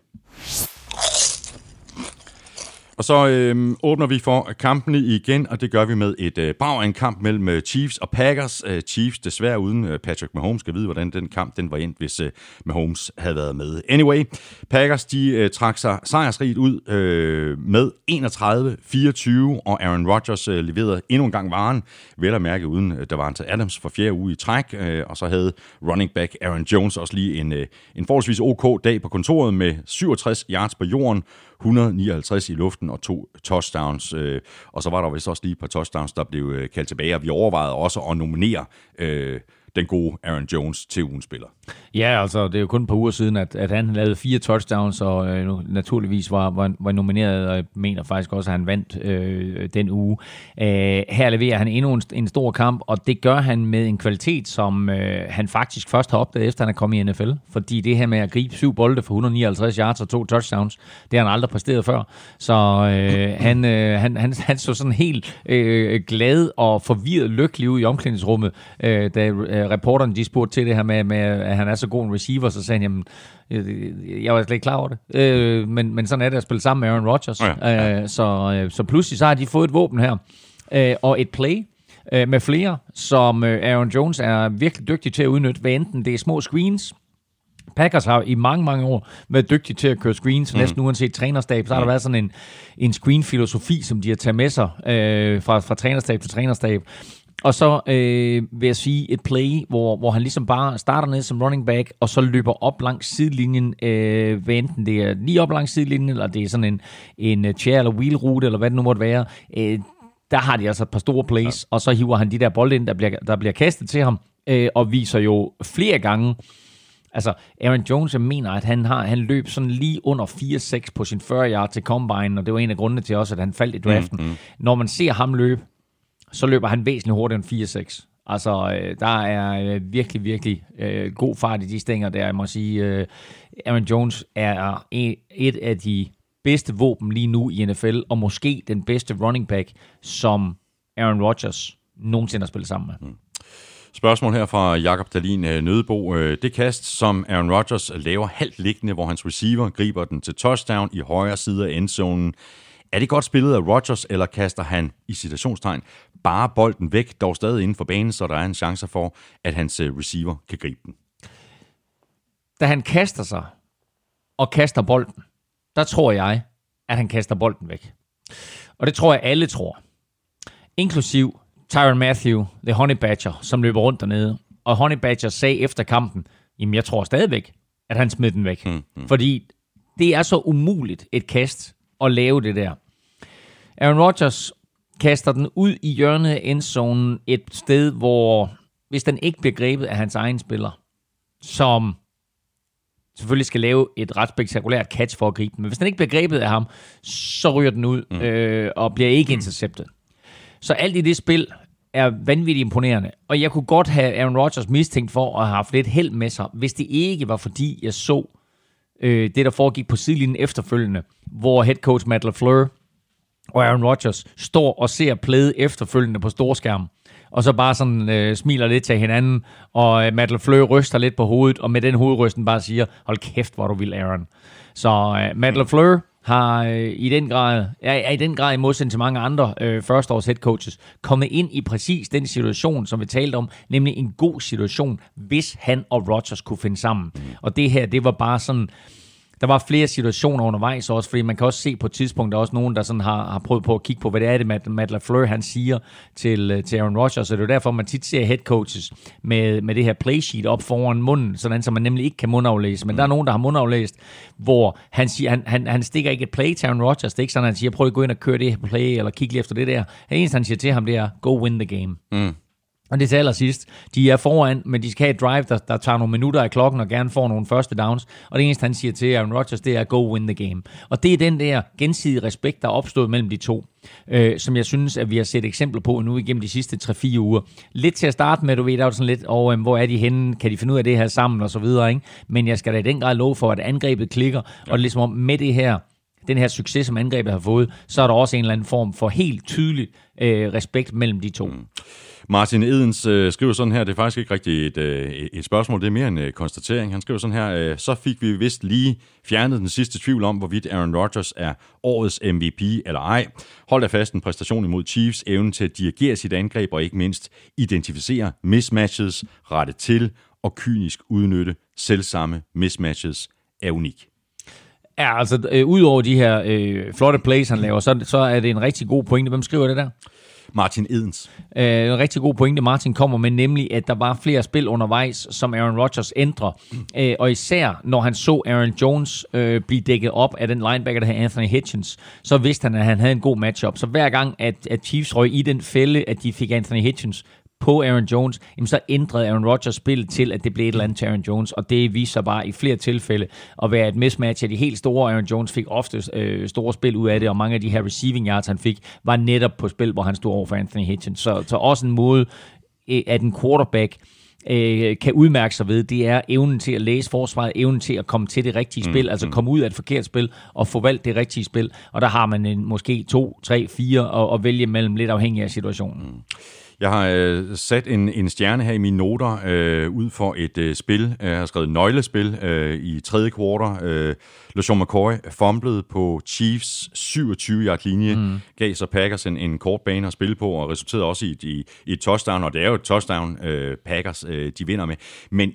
Og så øh, åbner vi for kampene igen, og det gør vi med et øh, brag af en kamp mellem øh, Chiefs og Packers. Øh, Chiefs desværre uden øh, Patrick Mahomes skal vide, hvordan den kamp den var endt, hvis øh, Mahomes havde været med. Anyway, Packers de øh, trak sig sejrsrigt ud øh, med 31-24, og Aaron Rodgers øh, leverede endnu en gang varen, vel at mærke uden øh, der var til Adams for fjerde uge i træk, øh, og så havde running back Aaron Jones også lige en, øh, en forholdsvis ok dag på kontoret med 67 yards på jorden, 159 i luften og to touchdowns. Øh, og så var der vist også lige et par touchdowns, der blev øh, kaldt tilbage, og vi overvejede også at nominere øh, den gode Aaron Jones til ugens spiller. Ja, altså det er jo kun et par uger siden, at, at han lavede fire touchdowns, og øh, naturligvis var, var, var nomineret, og jeg mener faktisk også, at han vandt øh, den uge. Øh, her leverer han endnu en, en stor kamp, og det gør han med en kvalitet, som øh, han faktisk først har opdaget, efter han er kommet i NFL. Fordi det her med at gribe syv bolde for 159 yards og to touchdowns, det har han aldrig præsteret før. Så øh, han, øh, han, han, han så sådan helt øh, glad og forvirret lykkelig ud i omklædningsrummet, øh, da øh, reporterne de spurgte til det her med, med, at han er så god en receiver, så sagde han, jamen, jeg, var slet ikke klar over det. Øh, men, men sådan er det at spille sammen med Aaron Rodgers. Ja, ja. Øh, så, øh, så pludselig så har de fået et våben her, øh, og et play, øh, med flere, som øh, Aaron Jones er virkelig dygtig til at udnytte, hvad enten det er små screens, Packers har i mange, mange år været dygtige til at køre screens, mm. næsten uanset trænerstab. Så har der været sådan en, en screen-filosofi, som de har taget med sig øh, fra, fra trænerstab til trænerstab. Og så øh, vil jeg sige et play, hvor, hvor han ligesom bare starter ned som running back, og så løber op langs sidelinjen, øh, hvad enten det er lige op langs sidelinjen, eller det er sådan en, en øh, chair- eller wheel-rute, eller hvad det nu måtte være. Øh, der har de altså et par store plays, ja. og så hiver han de der bolde ind, der bliver, der bliver kastet til ham, øh, og viser jo flere gange, Altså, Aaron Jones, jeg mener, at han, har, han løb sådan lige under 4-6 på sin 40 yard til combine, og det var en af grundene til også, at han faldt i draften. Mm, mm. Når man ser ham løbe, så løber han væsentligt hurtigere end 4-6. Altså, øh, der er øh, virkelig, virkelig øh, god fart i de stænger der. Jeg må sige, øh, Aaron Jones er et, et af de bedste våben lige nu i NFL, og måske den bedste running back, som Aaron Rodgers nogensinde har spillet sammen med. Mm. Spørgsmål her fra Jakob Dalin øh, Nødebo. Øh, det kast, som Aaron Rodgers laver halvt liggende, hvor hans receiver griber den til touchdown i højre side af endzonen. Er det godt spillet af Rodgers, eller kaster han i citationstegn bare bolden væk, dog stadig inden for banen, så der er en chance for, at hans øh, receiver kan gribe den? Da han kaster sig og kaster bolden, der tror jeg, at han kaster bolden væk. Og det tror jeg, alle tror. Inklusiv Tyron Matthew, The Honey Badger, som løber rundt dernede. Og Honey Badger sagde efter kampen, jamen jeg tror stadigvæk, at han smed den væk. Mm, mm. Fordi det er så umuligt et kast at lave det der. Aaron Rodgers kaster den ud i hjørnet af endzonen et sted, hvor hvis den ikke bliver grebet af hans egen spiller, som selvfølgelig skal lave et ret spektakulært catch for at gribe den, men hvis den ikke bliver grebet af ham, så ryger den ud mm. øh, og bliver ikke interceptet. Så alt i det spil er vanvittigt imponerende. Og jeg kunne godt have Aaron Rodgers mistænkt for at have haft lidt held med sig, hvis det ikke var fordi, jeg så øh, det, der foregik på sidelinjen efterfølgende, hvor head coach Matt LaFleur og Aaron Rodgers står og ser plæde efterfølgende på storskærm, og så bare sådan øh, smiler lidt til hinanden, og øh, Matt LaFleur ryster lidt på hovedet, og med den hovedrysten bare siger, hold kæft, hvor du vil, Aaron. Så øh, Matt LaFleur har øh, i den grad, er, er i den grad i modsætning til mange andre øh, førsteårs head coaches, kommet ind i præcis den situation, som vi talte om, nemlig en god situation, hvis han og Rodgers kunne finde sammen. Og det her, det var bare sådan, der var flere situationer undervejs også, fordi man kan også se på et tidspunkt, der er også nogen, der sådan har, har prøvet på at kigge på, hvad det er, det Matt, Matt LaFleur han siger til, øh, til Aaron Rodgers, så det er derfor, man tit ser head coaches med, med det her playsheet op foran munden, sådan så man nemlig ikke kan mundaflæse. Men mm. der er nogen, der har mundaflæst, hvor han, siger, han, han, han stikker ikke et play til Aaron Rodgers. Det er ikke sådan, at han siger, prøv at gå ind og køre det her play, eller kigge lige efter det der. Det eneste, han siger til ham, det er, go win the game. Mm. Og det til allersidst, de er foran, men de skal have et drive, der, der tager nogle minutter af klokken og gerne får nogle første downs. Og det eneste, han siger til Aaron Rodgers, det er go win the game. Og det er den der gensidige respekt, der er opstået mellem de to, øh, som jeg synes, at vi har set eksempler på nu igennem de sidste 3-4 uger. Lidt til at starte med, du ved, der er sådan lidt, og, øh, hvor er de henne, kan de finde ud af det her sammen og så videre, ikke? Men jeg skal da i den grad love for, at angrebet klikker, ja. og ligesom med det her, den her succes, som angrebet har fået, så er der også en eller anden form for helt tydelig øh, respekt mellem de to. Mm. Martin Edens øh, skriver sådan her, det er faktisk ikke rigtig et, øh, et spørgsmål, det er mere en øh, konstatering. Han skriver sådan her, øh, så fik vi vist lige fjernet den sidste tvivl om, hvorvidt Aaron Rodgers er årets MVP eller ej. Hold da fast en præstation imod Chiefs, evnen til at dirigere sit angreb og ikke mindst identificere mismatches, rette til og kynisk udnytte selvsamme mismatches er unik. Ja, altså øh, udover de her øh, flotte plays, han laver, så, så er det en rigtig god pointe. Hvem skriver det der? Martin Edens. Øh, en rigtig god pointe, Martin kommer med, nemlig at der var flere spil undervejs, som Aaron Rodgers ændrer. Øh, og især når han så Aaron Jones øh, blive dækket op af den linebacker, der hedder Anthony Hitchens, så vidste han, at han havde en god matchup. Så hver gang, at, at Chiefs røg i den fælde, at de fik Anthony Hitchens på Aaron Jones, jamen så ændrede Aaron Rodgers spillet til, at det blev et eller andet til Aaron Jones, og det viser sig bare i flere tilfælde at være et mismatch af de helt store. Aaron Jones fik ofte øh, store spil ud af det, og mange af de her receiving yards, han fik, var netop på spil, hvor han stod over for Anthony Hitchens. Så, så også en måde, øh, at en quarterback øh, kan udmærke sig ved, det er evnen til at læse forsvaret, evnen til at komme til det rigtige spil, mm, altså mm. komme ud af et forkert spil og få valgt det rigtige spil. Og der har man en, måske to, tre, fire at, at vælge mellem, lidt afhængig af situationen. Mm. Jeg har øh, sat en, en stjerne her i mine noter øh, ud for et øh, spil. Jeg har skrevet nøglespil øh, i tredje kvartal. Øh, LeSean McCoy fumblede på Chiefs 27-yard linje, mm. gav så Packers en, en kort bane at spille på, og resulterede også i, i, i et touchdown, og det er jo et touchdown, øh, Packers øh, de vinder med. Men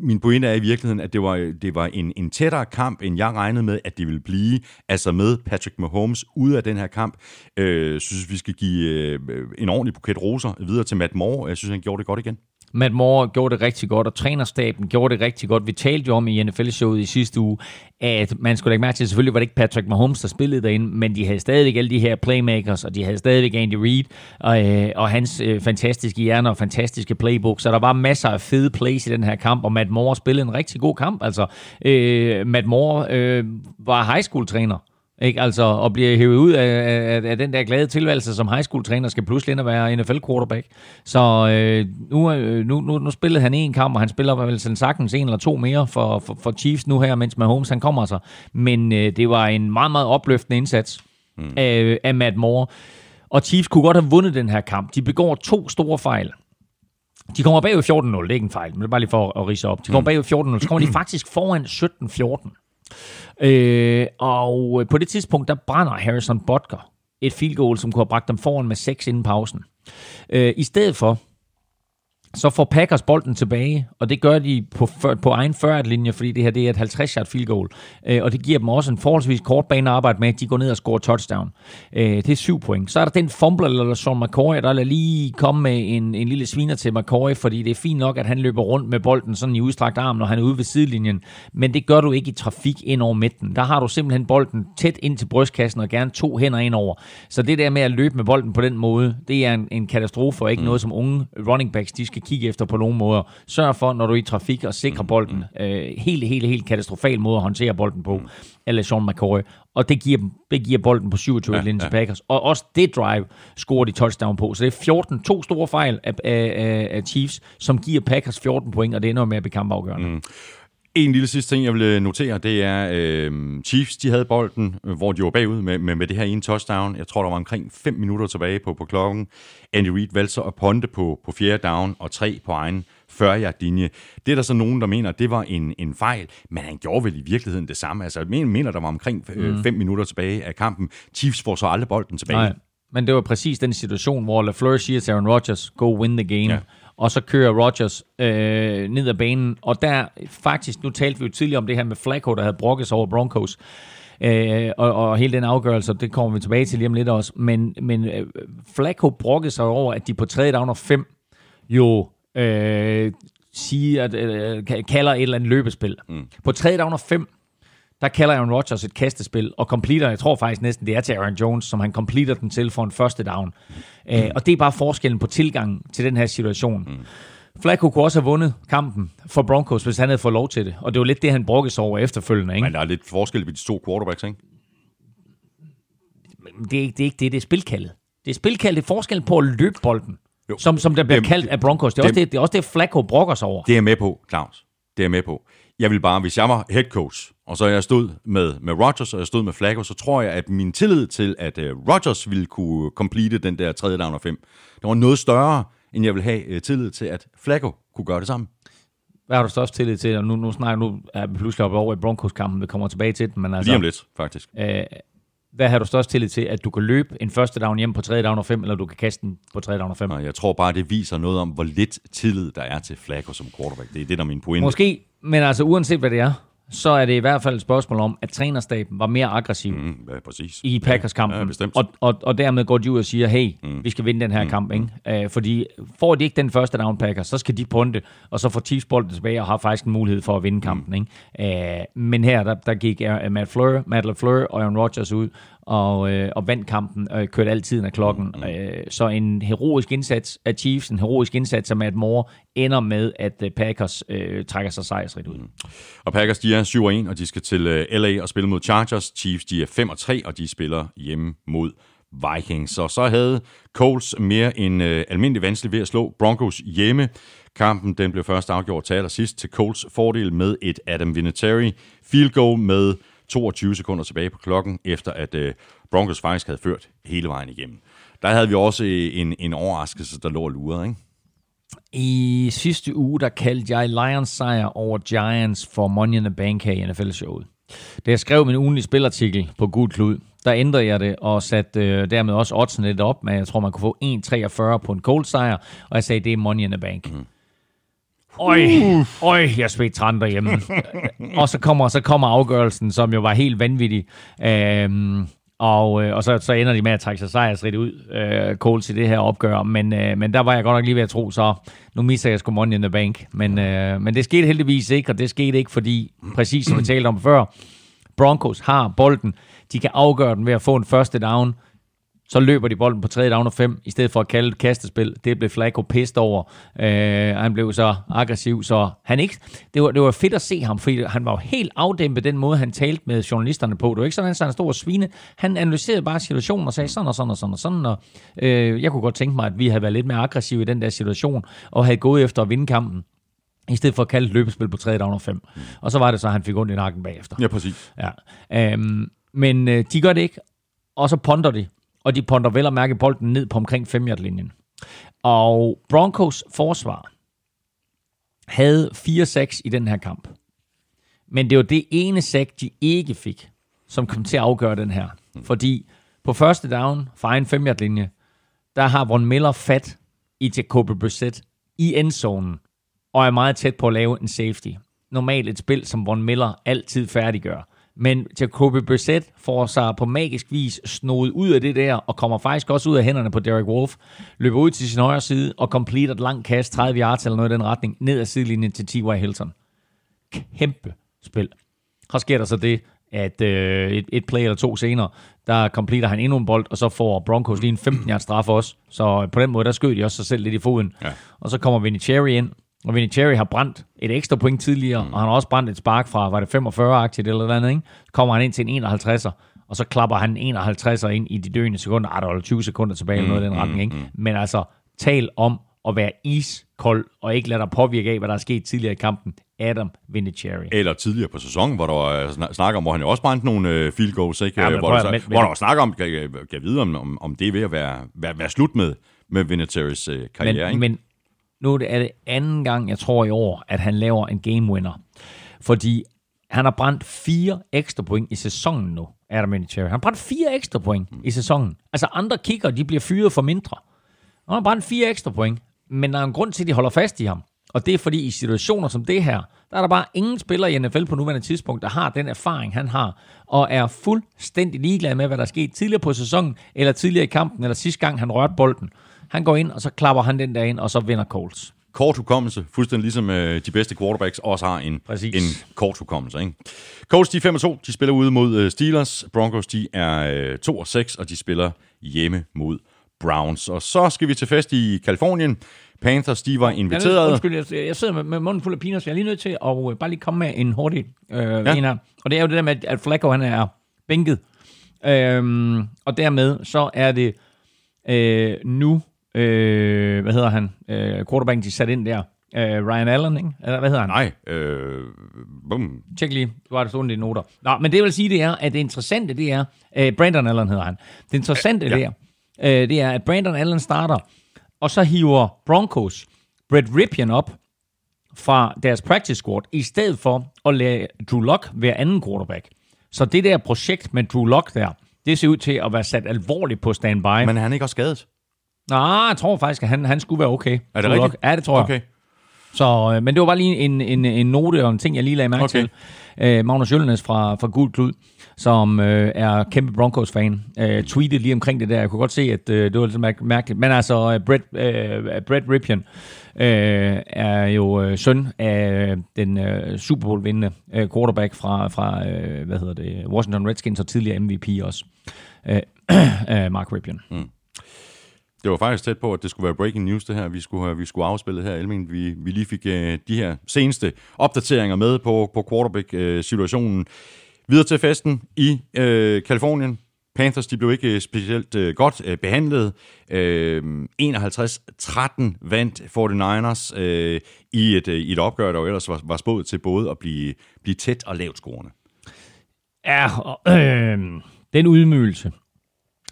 min pointe er i virkeligheden, at det var, det var en, en tættere kamp, end jeg regnede med, at det ville blive. Altså med Patrick Mahomes ud af den her kamp. Øh, synes, vi skal give øh, en ordentlig buket roser videre til Matt Moore. Jeg synes, han gjorde det godt igen. Matt Moore gjorde det rigtig godt, og trænerstaben gjorde det rigtig godt. Vi talte jo om i NFL-showet i sidste uge, at man skulle lægge mærke til, selvfølgelig var det ikke Patrick Mahomes, der spillede derinde, men de havde stadigvæk alle de her playmakers, og de havde stadigvæk Andy Reid og, øh, og hans øh, fantastiske hjerner og fantastiske playbook. Så der var masser af fede plays i den her kamp, og Matt Moore spillede en rigtig god kamp. Altså, øh, Matt Moore øh, var high school træner ikke? Altså at blive hævet ud af, af, af den der glade tilværelse som high school træner, skal pludselig ind og være NFL quarterback. Så øh, nu, øh, nu, nu, nu spillede han en kamp, og han spiller vel sådan sagtens en eller to mere for, for, for Chiefs nu her, mens Mahomes han kommer sig. Men øh, det var en meget, meget opløftende indsats mm. af, af Matt Moore. Og Chiefs kunne godt have vundet den her kamp. De begår to store fejl. De kommer bagud 14-0, det er ikke en fejl, men det er bare lige for at rise op. De kommer mm. bagud 14-0, så kommer de faktisk foran 17-14. Øh, og øh, på det tidspunkt, der brænder Harrison Butker et field goal, som kunne have bragt dem foran med 6 inden pausen. Øh, I stedet for, så får Packers bolden tilbage, og det gør de på, på egen 40-linje, fordi det her det er et 50-yard field goal. Øh, og det giver dem også en forholdsvis kort bane at arbejde med, at de går ned og scorer touchdown. Øh, det er syv point. Så er der den fumble, eller Sean McCoy, der lader lige komme med en, en lille sviner til McCoy, fordi det er fint nok, at han løber rundt med bolden sådan i udstrakt arm, når han er ude ved sidelinjen. Men det gør du ikke i trafik ind over midten. Der har du simpelthen bolden tæt ind til brystkassen og gerne to hænder ind over. Så det der med at løbe med bolden på den måde, det er en, en katastrofe og ikke mm. noget, som unge running backs de skal skal kigge efter på nogen måder. Sørg for, når du er i trafik, at sikre bolden. Mm. Øh, helt, helt, helt katastrofal måde at håndtere bolden på. Mm. Eller Sean McCoy. Og det giver, det giver bolden på 27 ja, ja. Packers. Og også det drive scorer de touchdown på. Så det er 14, to store fejl af, af, af Chiefs, som giver Packers 14 point, og det ender med at blive kampafgørende. Mm. En lille sidste ting, jeg vil notere, det er, øh, Chiefs, de havde bolden, hvor de var bagud med, med, med det her ene touchdown. Jeg tror, der var omkring 5 minutter tilbage på, på klokken. Andy Reid valgte så at ponte på, på fjerde down og tre på egen 40 linje. Det er der så nogen, der mener, det var en, en fejl, men han gjorde vel i virkeligheden det samme. Altså, jeg mener, der var omkring 5 øh, mm. minutter tilbage af kampen. Chiefs får så aldrig bolden tilbage. Nej, men det var præcis den situation, hvor LaFleur siger til Aaron Rodgers, go win the game. Ja og så kører Rodgers øh, ned ad banen. Og der faktisk, nu talte vi jo tidligere om det her med Flacco, der havde brokket sig over Broncos. Øh, og, og hele den afgørelse, det kommer vi tilbage til lige om lidt også. Men, men øh, Flacco brokkede sig over, at de på tredje down og fem jo øh, siger, at, øh, kalder et eller andet løbespil. Mm. På tredje down og fem, der kalder Aaron Rodgers et kastespil, og completer, jeg tror faktisk næsten, det er til Aaron Jones, som han completer den til for en første down. Mm. Øh, og det er bare forskellen på tilgangen til den her situation. Mm. Flacco kunne også have vundet kampen for Broncos, hvis han havde fået lov til det. Og det var lidt det, han brokkede sig over efterfølgende. Ikke? Men der er lidt forskel ved de to quarterbacks, ikke? Det er ikke det, er ikke det, det er spilkaldet. Det er spilkaldet, det er forskellen på at løbe bolden, jo. som, som der bliver det, kaldt af Broncos. Det er, det, også det, det er også det, Flacco brokker sig over. Det er med på, Claus. Det er med på. Jeg vil bare, hvis jeg var head coach, og så jeg stod med, med Rodgers, og jeg stod med Flacco, så tror jeg, at min tillid til, at uh, Rodgers ville kunne complete den der tredje down og fem, det var noget større, end jeg vil have uh, tillid til, at Flacco kunne gøre det samme. Hvad har du størst tillid til? Og nu, nu snakker nu er vi pludselig oppe over i Broncos-kampen, vi kommer tilbage til den. Men altså, Lige om lidt, faktisk. Øh, hvad har du størst tillid til? At du kan løbe en første down hjem på tredje down og fem, eller du kan kaste den på tredje down og fem? Jeg tror bare, det viser noget om, hvor lidt tillid der er til Flacco som quarterback. Det er det, der er min pointe. Måske, men altså uanset hvad det er, så er det i hvert fald et spørgsmål om, at trænerstaben var mere aggressiv mm, ja, præcis. i Packers-kampen. Ja, bestemt. og, og, og dermed går de ud og siger, hey, mm. vi skal vinde den her mm. kamp. Ikke? Uh, fordi får de ikke den første down Packers, så skal de punte, og så får Chiefs bolden tilbage og har faktisk en mulighed for at vinde kampen. Mm. Ikke? Uh, men her, der, der gik uh, Matt, Fleur, Matt LaFleur og Aaron Rodgers ud og, øh, og vandt kampen og øh, kørte altid af klokken. Mm. Øh, så en heroisk indsats af Chiefs, en heroisk indsats af Matt Moore, ender med, at øh, Packers øh, trækker sig sejrsrigt ud. Mm. Og Packers, de er 7-1, og de skal til øh, LA og spille mod Chargers. Chiefs, de er 5-3, og de spiller hjemme mod Vikings. Så så havde Colts mere end øh, almindelig vanskeligt ved at slå Broncos hjemme. Kampen den blev først afgjort til allersidst til Colts fordel med et Adam Vinatieri field goal med 22 sekunder tilbage på klokken, efter at øh, Broncos faktisk havde ført hele vejen igennem. Der havde vi også øh, en, en overraskelse, der lå og lurede, ikke? I sidste uge, der kaldte jeg Lions sejr over Giants for Money in the Bank her i NFL-showet. Da jeg skrev min ugenlige spilartikel på Gud Klud, der ændrede jeg det og satte øh, dermed også oddsen lidt op, men jeg tror, man kunne få 1,43 på en cold sejr, og jeg sagde, det er Money in the Bank. Mm. Øj, øj, jeg spædte træn derhjemme. og så kommer, så kommer afgørelsen, som jo var helt vanvittig. Øhm, og, øh, og så, så ender de med at trække sig sejrsrigt ud, øh, Coles i det her opgør. Men, øh, men der var jeg godt nok lige ved at tro, så nu mister jeg sgu money in the bank. Men, øh, men det skete heldigvis ikke, og det skete ikke, fordi, præcis som vi talte om før, Broncos har bolden. De kan afgøre den ved at få en første down så løber de bolden på 3 down og 5, i stedet for at kalde det kastespil. Det blev Flacco pissed over. Øh, han blev så aggressiv, så han ikke... Det var, det var fedt at se ham, fordi han var jo helt afdæmpet den måde, han talte med journalisterne på. Det var ikke sådan, at han stod og svine. Han analyserede bare situationen og sagde sådan og sådan og sådan og sådan. Og, øh, jeg kunne godt tænke mig, at vi havde været lidt mere aggressive i den der situation, og havde gået efter at vinde kampen i stedet for at kalde et løbespil på 3 down og 5. Og så var det så, at han fik ondt i nakken bagefter. Ja, præcis. Ja. Øhm, men øh, de gør det ikke, og så ponder de og de ponder vel at mærke bolden ned på omkring 5 linjen Og Broncos forsvar havde 4-6 i den her kamp. Men det var det ene sack, de ikke fik, som kom til at afgøre den her. Fordi på første down fra en 5 linje der har Von Miller fat i Jacoby Brissett i endzonen, og er meget tæt på at lave en safety. Normalt et spil, som Von Miller altid færdiggør. Men Jacoby Brissett får sig på magisk vis snoet ud af det der, og kommer faktisk også ud af hænderne på Derek Wolf, løber ud til sin højre side, og completer et langt kast, 30 yards eller noget i den retning, ned ad sidelinjen til T.Y. Hilton. Kæmpe spil. Og sker der så det, at øh, et, et play eller to senere, der completer han endnu en bold, og så får Broncos lige en 15 yards straf også. Så på den måde, der skød de også sig selv lidt i foden. Ja. Og så kommer Vinny ind, og Vinatieri har brændt et ekstra point tidligere, mm. og han har også brændt et spark fra, var det 45-aktigt eller noget andet, ikke? Så kommer han ind til en 51'er, og så klapper han en 51'er ind i de døende sekunder. Ah, der var 20 sekunder tilbage, mm, eller noget i den mm, retning, ikke? Mm. Men altså, tal om at være iskold, og ikke lade dig påvirke af, hvad der er sket tidligere i kampen. Adam Vinatieri. Eller tidligere på sæsonen, hvor der var snak om, hvor han jo også brændte nogle øh, field goals, ikke? Ja, hvor, der, så, men, hvor der var snak om, kan kan vide, om, om, om det er ved at være, være, være slut med, med Vinatieris øh, karriere, men, ikke? Men nu er det anden gang, jeg tror i år, at han laver en game winner. Fordi han har brændt fire ekstra point i sæsonen nu, Adam Vinatieri. Han har brændt fire ekstra point mm. i sæsonen. Altså andre kigger, de bliver fyret for mindre. Han har brændt fire ekstra point. Men der er en grund til, at de holder fast i ham. Og det er fordi, i situationer som det her, der er der bare ingen spiller i NFL på nuværende tidspunkt, der har den erfaring, han har, og er fuldstændig ligeglad med, hvad der er sket tidligere på sæsonen, eller tidligere i kampen, eller sidste gang, han rørte bolden. Han går ind, og så klapper han den der ind, og så vinder Colts. Kort hukommelse, fuldstændig ligesom øh, de bedste quarterbacks også har en, Præcis. en kort hukommelse. Ikke? Colts de er 5 2, de spiller ude mod øh, Steelers. Broncos de er øh, 2 og 6, og de spiller hjemme mod Browns. Og så skal vi til fest i Kalifornien. Panthers, de var Jeg, er inviteret. nødt- undskyld, jeg, jeg sidder med, med munden fuld af så jeg er lige nødt til at øh, bare lige komme med en hurtig øh, ja. en her. Og det er jo det der med, at- at Flacco han er bænket. Øhm, og dermed så er det øh, nu, øh, hvad hedder han, øh, quarterbacken, de satte ind der, øh, Ryan Allen, ikke? Eller hvad hedder han? Nej, øh, bum. Tjek lige, du har det stående i noter. Nå, men det vil sige, det er, at det interessante, det er, øh, Brandon Allen hedder han. Det interessante Ja. ja. der, øh, det er, at Brandon Allen starter, og så hiver Broncos Brett Ripien op fra deres practice squad, i stedet for at lade Drew Lock være anden quarterback. Så det der projekt med Drew Lock der, det ser ud til at være sat alvorligt på standby. Men, Men er han ikke også skadet? Nå, jeg tror faktisk, at han, han skulle være okay. Er det rigtigt? Ja, det tror jeg. Okay. Så, øh, men det var bare lige en, en, en note og en ting, jeg lige lagde mærke Okay. okay. til. Øh, Magnus Jølnes fra, fra Gul Klud, som øh, er kæmpe Broncos-fan, øh, tweetede lige omkring det der. Jeg kunne godt se, at øh, det var lidt mær- mærkeligt. Men altså, øh, Brett, øh, Brett Ripien øh, er jo øh, søn af den øh, Super Bowl-vindende øh, quarterback fra, fra øh, hvad hedder det, Washington Redskins og tidligere MVP også. Øh, øh, Mark Ripien. Mm. Det var faktisk tæt på, at det skulle være breaking news, det her, vi skulle, have- vi skulle afspille her. Elmin, vi, vi lige fik øh, de her seneste opdateringer med på, på quarterback-situationen. Videre til festen i øh, Kalifornien. Panthers de blev ikke øh, specielt øh, godt øh, behandlet. Øh, 51-13 vandt 49ers øh, i, et, øh, i et opgør, der jo ellers var, var spået til både at blive, blive tæt og lavt scorende. Ja, og, øh, den ydmygelse,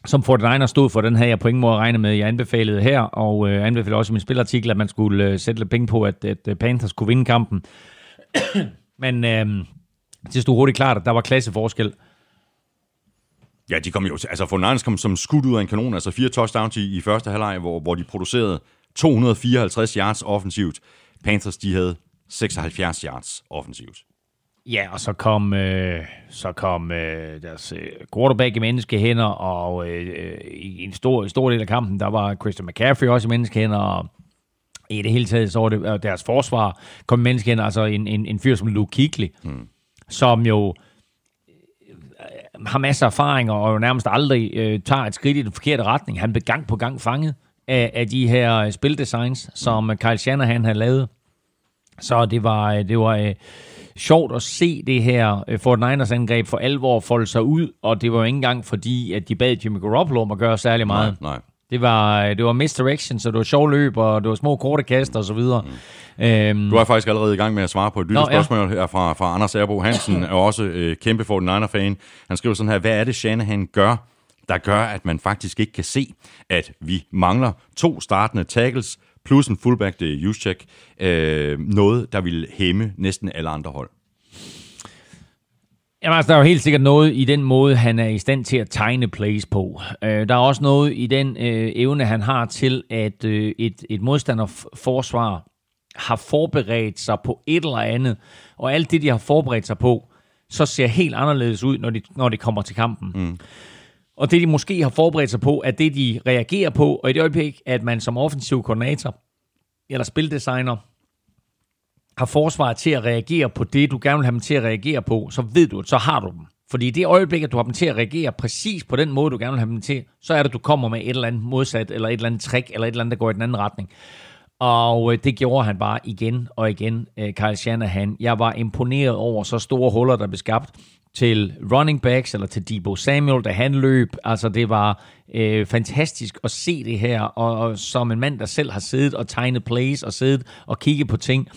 som 49ers stod for, den havde jeg på ingen måde regnet med. Jeg anbefalede her, og øh, anbefalede også i min spilartikel, at man skulle øh, sætte lidt penge på, at, at øh, Panthers kunne vinde kampen. Men øh, det stod hurtigt klart, at der var klasseforskel. Ja, de kom jo, altså for kom som skudt ud af en kanon, altså fire touchdowns i, i første halvleg, hvor, hvor de producerede 254 yards offensivt. Panthers, de havde 76 yards offensivt. Ja, og så kom, øh, så kom øh, deres øh, quarterback i menneskehænder, og øh, i en stor, stor del af kampen, der var Christian McCaffrey også i menneskehænder, og i det hele taget, så var det deres forsvar kom i menneskehænder, altså en, en, en fyr som Luke Kuechly, hmm. som jo øh, har masser af erfaring, og jo nærmest aldrig øh, tager et skridt i den forkerte retning. Han blev gang på gang fanget af, af de her øh, spildesigns, som Kyle Shanahan havde lavet. Så det var, øh, det var øh, sjovt at se det her øh, 49ers angreb for alvor folde sig ud, og det var jo ikke engang fordi, at de bad Jimmy Garoppolo om at gøre særlig meget. Nej, nej. Det var, øh, det var misdirection, så det var sjov løb, og det var små korte kast og så videre. Mm. Øhm, Du er faktisk allerede i gang med at svare på et Nå, ja. lytterspørgsmål her fra, fra Anders Erbo Hansen, er også øh, kæmpe 49er-fan. Han skriver sådan her, hvad er det Shanahan gør, der gør, at man faktisk ikke kan se, at vi mangler to startende tackles, plus en fullback, det er Juszczyk, øh, noget, der vil hæmme næsten alle andre hold. Jamen, altså, der er jo helt sikkert noget i den måde, han er i stand til at tegne plays på. Øh, der er også noget i den øh, evne, han har til, at øh, et, et modstanderforsvar har forberedt sig på et eller andet, og alt det, de har forberedt sig på, så ser helt anderledes ud, når de, når de kommer til kampen. Mm. Og det, de måske har forberedt sig på, er det, de reagerer på, og i det øjeblik, at man som offensiv koordinator eller spildesigner har forsvaret til at reagere på det, du gerne vil have dem til at reagere på, så ved du, at så har du dem. Fordi i det øjeblik, at du har dem til at reagere præcis på den måde, du gerne vil have dem til, så er det, at du kommer med et eller andet modsat, eller et eller andet trick, eller et eller andet, der går i den anden retning. Og øh, det gjorde han bare igen og igen, øh, Kyle Shanahan. Jeg var imponeret over så store huller, der blev skabt til running backs, eller til Debo Samuel, da han løb. Altså, det var øh, fantastisk at se det her, og, og som en mand, der selv har siddet og tegnet plays, og siddet og kigget på ting,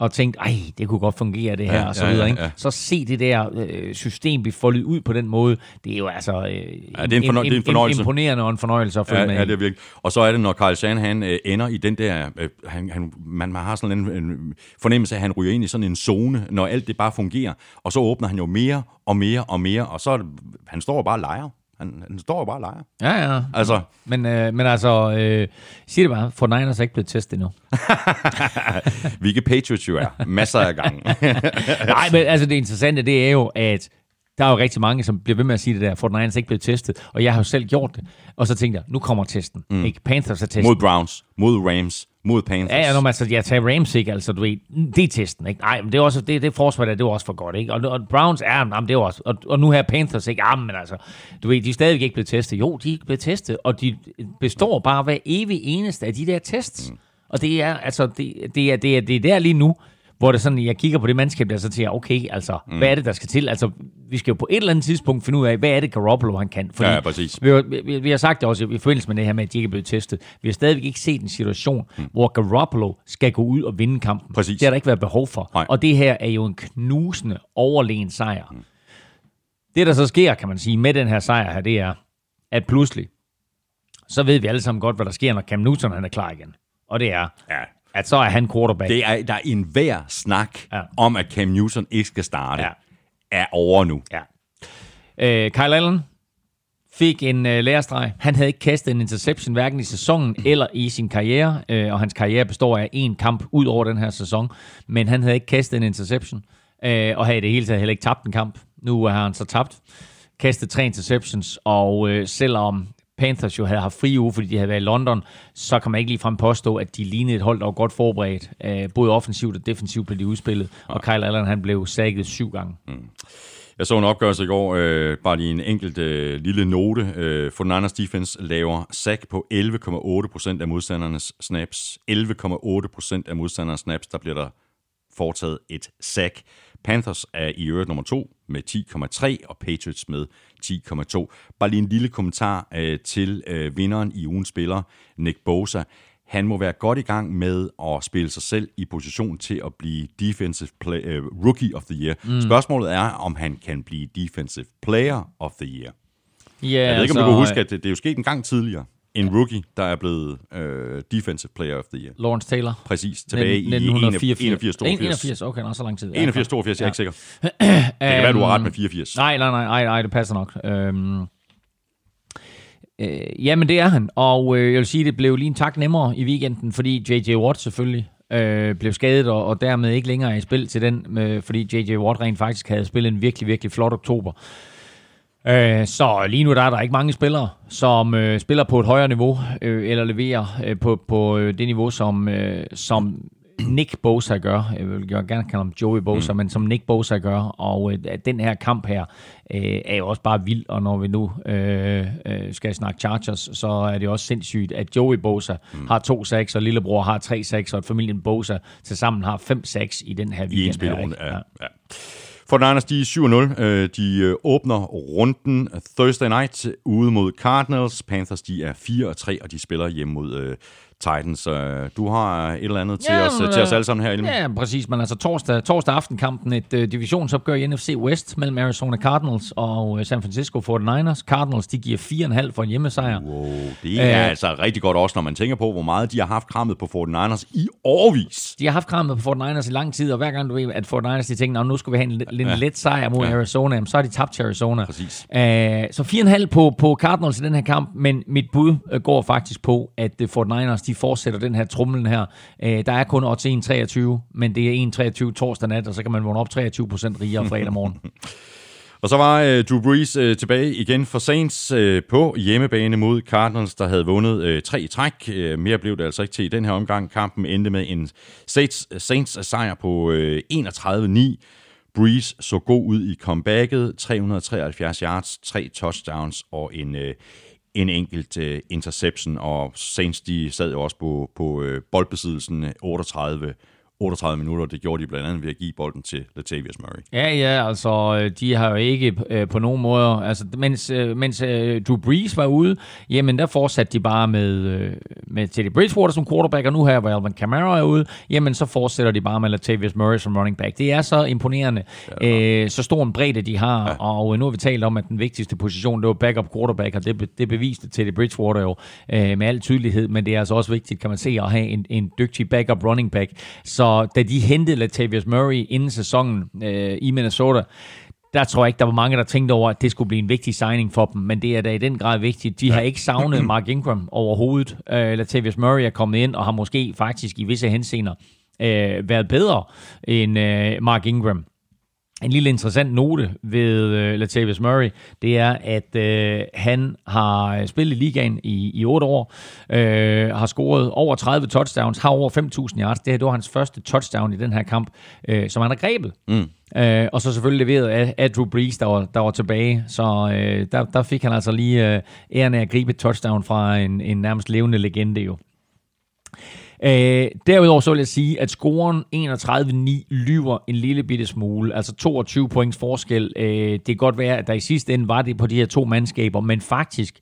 og tænkt, ej, det kunne godt fungere det her, Ja, og så ja, videre. ja, Ikke? ja. Så se det der øh, system blive foldet ud på den måde, det er jo altså øh, Ja, det er en fornøj- det er en fornøjelse. imponerende og en fornøjelse at følge Ja, med ja, det er virkelig. Og så er det, når Carl Shanahan øh, ender i den der... Øh, han, han, man, man har sådan en, en fornemmelse af, at han ryger ind i sådan en zone, når alt det bare fungerer. Og så åbner han jo mere og mere og mere, og så han står bare og leger. Han, han står jo bare og leger. Ja, ja. Altså, Men, øh, men altså, øh, sig det bare, for Niners er ikke blevet testet endnu. hvilke Patriots jo er. Masser af gange. Nej, men altså det interessante, det er jo, at der er jo rigtig mange, som bliver ved med at sige det der, for Niners er ikke blevet testet, og jeg har jo selv gjort det. Og så tænkte jeg, nu kommer testen. Mm. Ikke? Panthers er testen. mod Browns, mod Rams, mod Panthers. Ja, ja, når man så, ja, tager Rams ikke, altså, du ved, det er testen, ikke? Nej, men det er også, det, det forsvar der, det er også for godt, ikke? Og, og Browns er, jamen, det er også, og, og nu her Panthers, ikke? Jamen, men altså, du ved, de er stadigvæk ikke blevet testet. Jo, de er ikke blevet testet, og de består bare hver evig eneste af de der tests. Mm. Og det er, altså, det, det, er, det, er, det er der lige nu, hvor det sådan, jeg kigger på det mandskab, der så tænker, jeg, okay, altså, mm. hvad er det, der skal til? Altså, vi skal jo på et eller andet tidspunkt finde ud af, hvad er det, Garoppolo han kan? Ja, ja, præcis. Vi, har- vi, vi har sagt det også i forbindelse med det her med, at de ikke er blevet testet. Vi har stadigvæk ikke set en situation, mm. hvor Garoppolo skal gå ud og vinde kampen. Præcis. Det har der ikke været behov for. Nej. Og det her er jo en knusende, overlegen sejr. Mm. Det, der så sker, kan man sige, med den her sejr her, det er, at pludselig, så ved vi alle sammen godt, hvad der sker, når Cam Newton han er klar igen. Og det er, Ja. At så er han quarterback. Det er, der er en hver snak Ja. om, at Cam Newton ikke skal starte, Ja. er over nu. Ja. Øh, Kyle Allen fik en øh, lærestreg. Han havde ikke kastet en interception hverken i sæsonen eller i sin karriere, øh, og hans karriere består af en kamp ud over den her sæson, men han havde ikke kastet en interception, øh, og havde i det hele taget heller ikke tabt en kamp. Nu har han så tabt, kastet tre interceptions, og øh, selvom Panthers jo havde haft fri uge, fordi de havde været i London, så kan man ikke ligefrem påstå, at de lignede et hold, der var godt forberedt. Øh, både offensivt og defensivt blev de udspillet, og Kyle Allen han blev sækket syv gange. Jeg så en opgørelse i går, øh, bare lige en enkelt øh, lille note. Øh, for Niners defense laver sack på 11,8% af modstandernes snaps. 11,8% af modstandernes snaps, der bliver der foretaget et sack. Panthers er i øvrigt nummer to med 10,3, og Patriots med 10,2. Bare lige en lille kommentar øh, til øh, vinderen i ugens spiller, Nick Bosa. Han må være godt i gang med at spille sig selv i position til at blive Defensive play, uh, Rookie of the Year. Mm. Spørgsmålet er, om han kan blive Defensive Player of the Year. Ja, Jeg ved ikke, om du kan huske, at det, det er jo sket en gang tidligere. En rookie, der er blevet uh, Defensive Player of the Year. Lawrence Taylor. Præcis, tilbage i 1984. 81 82 81, okay, nå, så lang tid. 81 82 jeg er ikke sikker. Det kan være, du har ret med 84. Nej, nej, nej, nej, nej det passer nok. Øhm, øh, jamen, det er han. Og øh, jeg vil sige, det blev lige en tak nemmere i weekenden, fordi J.J. Watt selvfølgelig øh, blev skadet, og, og dermed ikke længere i spil til den, øh, fordi J.J. Watt rent faktisk havde spillet en virkelig, virkelig flot oktober. Øh, så lige nu der er der ikke mange spillere, som øh, spiller på et højere niveau, øh, eller leverer øh, på, på det niveau, som, øh, som Nick Bosa gør. Jeg vil gerne kalde ham Joey Bosa, mm. men som Nick Bosa gør. Og øh, den her kamp her øh, er jo også bare vild, og når vi nu øh, øh, skal snakke Chargers, så er det også sindssygt, at Joey Bosa mm. har to sacks, og lillebror har tre sacks, og at familien Bosa tilsammen har fem sacks i den her weekend. i en spilrunde. Ja, ja. For Niners, de er 7-0. Øh, De øh, åbner runden Thursday night ude mod Cardinals. Panthers, de er 4-3, og de spiller hjemme mod øh, Titans. Øh, Du har et eller andet til, Ja, os, men, til os øh, alle sammen her, Elm. Ja, præcis. Men altså torsdag, torsdag aftenkampen, et uh, divisionsopgør i NFC West mellem Arizona Cardinals og uh, San Francisco 49ers. Cardinals, de giver 4,5 for en hjemmesejr. Wow, det er Øh. altså rigtig godt også, når man tænker på, hvor meget de har haft krammet på 49ers i årvis. De har haft krammet på 49ers i lang tid, og hver gang du ved, at 49ers de tænker, "Nå, nu skal vi have en, lidt- en ja. let sejr mod ja. Arizona, så har de tabt til Arizona. Præcis. Uh, så 4,5 på, på Cardinals i den her kamp, men mit bud går faktisk på, at uh, 49ers de fortsætter den her trumlen her. Øh, der er kun odds 1,23, men det er 1,23 torsdag nat, og så kan man vågne op 23% rigere fredag morgen. Og så var øh, Drew Brees øh, tilbage igen for Saints øh, på hjemmebane mod Cardinals, der havde vundet øh, tre i træk. Øh, mere blev det altså ikke til i den her omgang. Kampen endte med en Saints, Saints sejr på øh, 31-9. Brees så god ud i comebacket. 373 yards, tre touchdowns og en, øh, en enkelt øh, interception. Og Saints de sad jo også på, på øh, boldbesiddelsen øh, 38 38 minutter. Det gjorde de blandt andet ved at give bolden til Latavius Murray. Ja, ja, altså, øh, de har jo ikke øh, på nogen måde, altså, mens, øh, mens øh, Drew Brees var ude, jamen, der fortsatte de bare med, øh, med Teddy Bridgewater som quarterback, og nu her, hvor Alvin Kamara er ude, jamen, så fortsætter de bare med Latavius Murray som running back. Det er så imponerende, øh, så stor en bredde de har, ja. og øh, nu har vi talt om, at den vigtigste position, det var backup quarterback, og det, det beviste Teddy Bridgewater jo øh, med al tydelighed, men det er altså også vigtigt, kan man se, at have en, en dygtig backup running back. Så da de hentede Latavius Murray inden sæsonen øh, i Minnesota, der tror jeg ikke, der var mange, der tænkte over, at det skulle blive en vigtig signing for dem, men det er da i den grad vigtigt. De har ikke savnet Mark Ingram overhovedet. Uh, Latavius Murray er kommet ind og har måske faktisk i visse henseender uh, været bedre end uh, Mark Ingram. En lille interessant note ved uh, Latavius Murray, det er, at uh, han har spillet i ligaen i, i 8 år, uh, har scoret over 30 touchdowns, har over 5.000 yards. Det her det var hans første touchdown i den her kamp, uh, som han har grebet. Mm. Uh, og så selvfølgelig leveret af, af Drew Brees, der var, der var tilbage. Så uh, der, der fik han altså lige uh, æren af at gribe et touchdown fra en, en nærmest levende legende jo. Øh, derudover så vil jeg sige, at scoren 31-9 lyver en lille bitte smule. Altså 22 points forskel. Øh, det kan godt være, at der i sidste ende var det på de her to mandskaber, men faktisk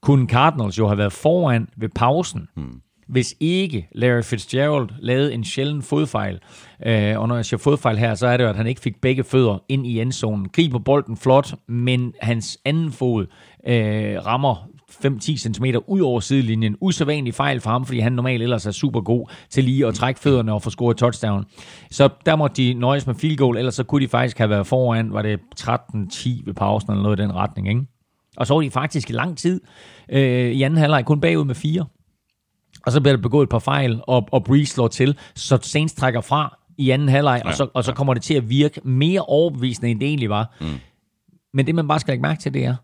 kunne Cardinals jo have været foran ved pausen. Hmm hvis ikke Larry Fitzgerald lavede en sjælden fodfejl. Øh, og når jeg siger fodfejl her, så er det jo, at han ikke fik begge fødder ind i endzonen. Griber bolden flot, men hans anden fod øh, rammer 5-10 cm ud over sidelinjen. Usædvanlig fejl for ham, fordi han normalt ellers er super god til lige at trække fødderne og få scoret touchdown. Så der måtte de nøjes med field goal, ellers så kunne de faktisk have været foran, var det 13-10 ved pausen eller noget i den retning, ikke? Og så var de faktisk i lang tid øh, i anden halvleg kun bagud med fire. Og så bliver der begået et par fejl, og, og Breeze slår til, så Saints trækker fra i anden halvleg, ja, og, så, og så kommer det til at virke mere overbevisende, end det egentlig var. Mm. Men det, man bare skal lægge mærke til, det er,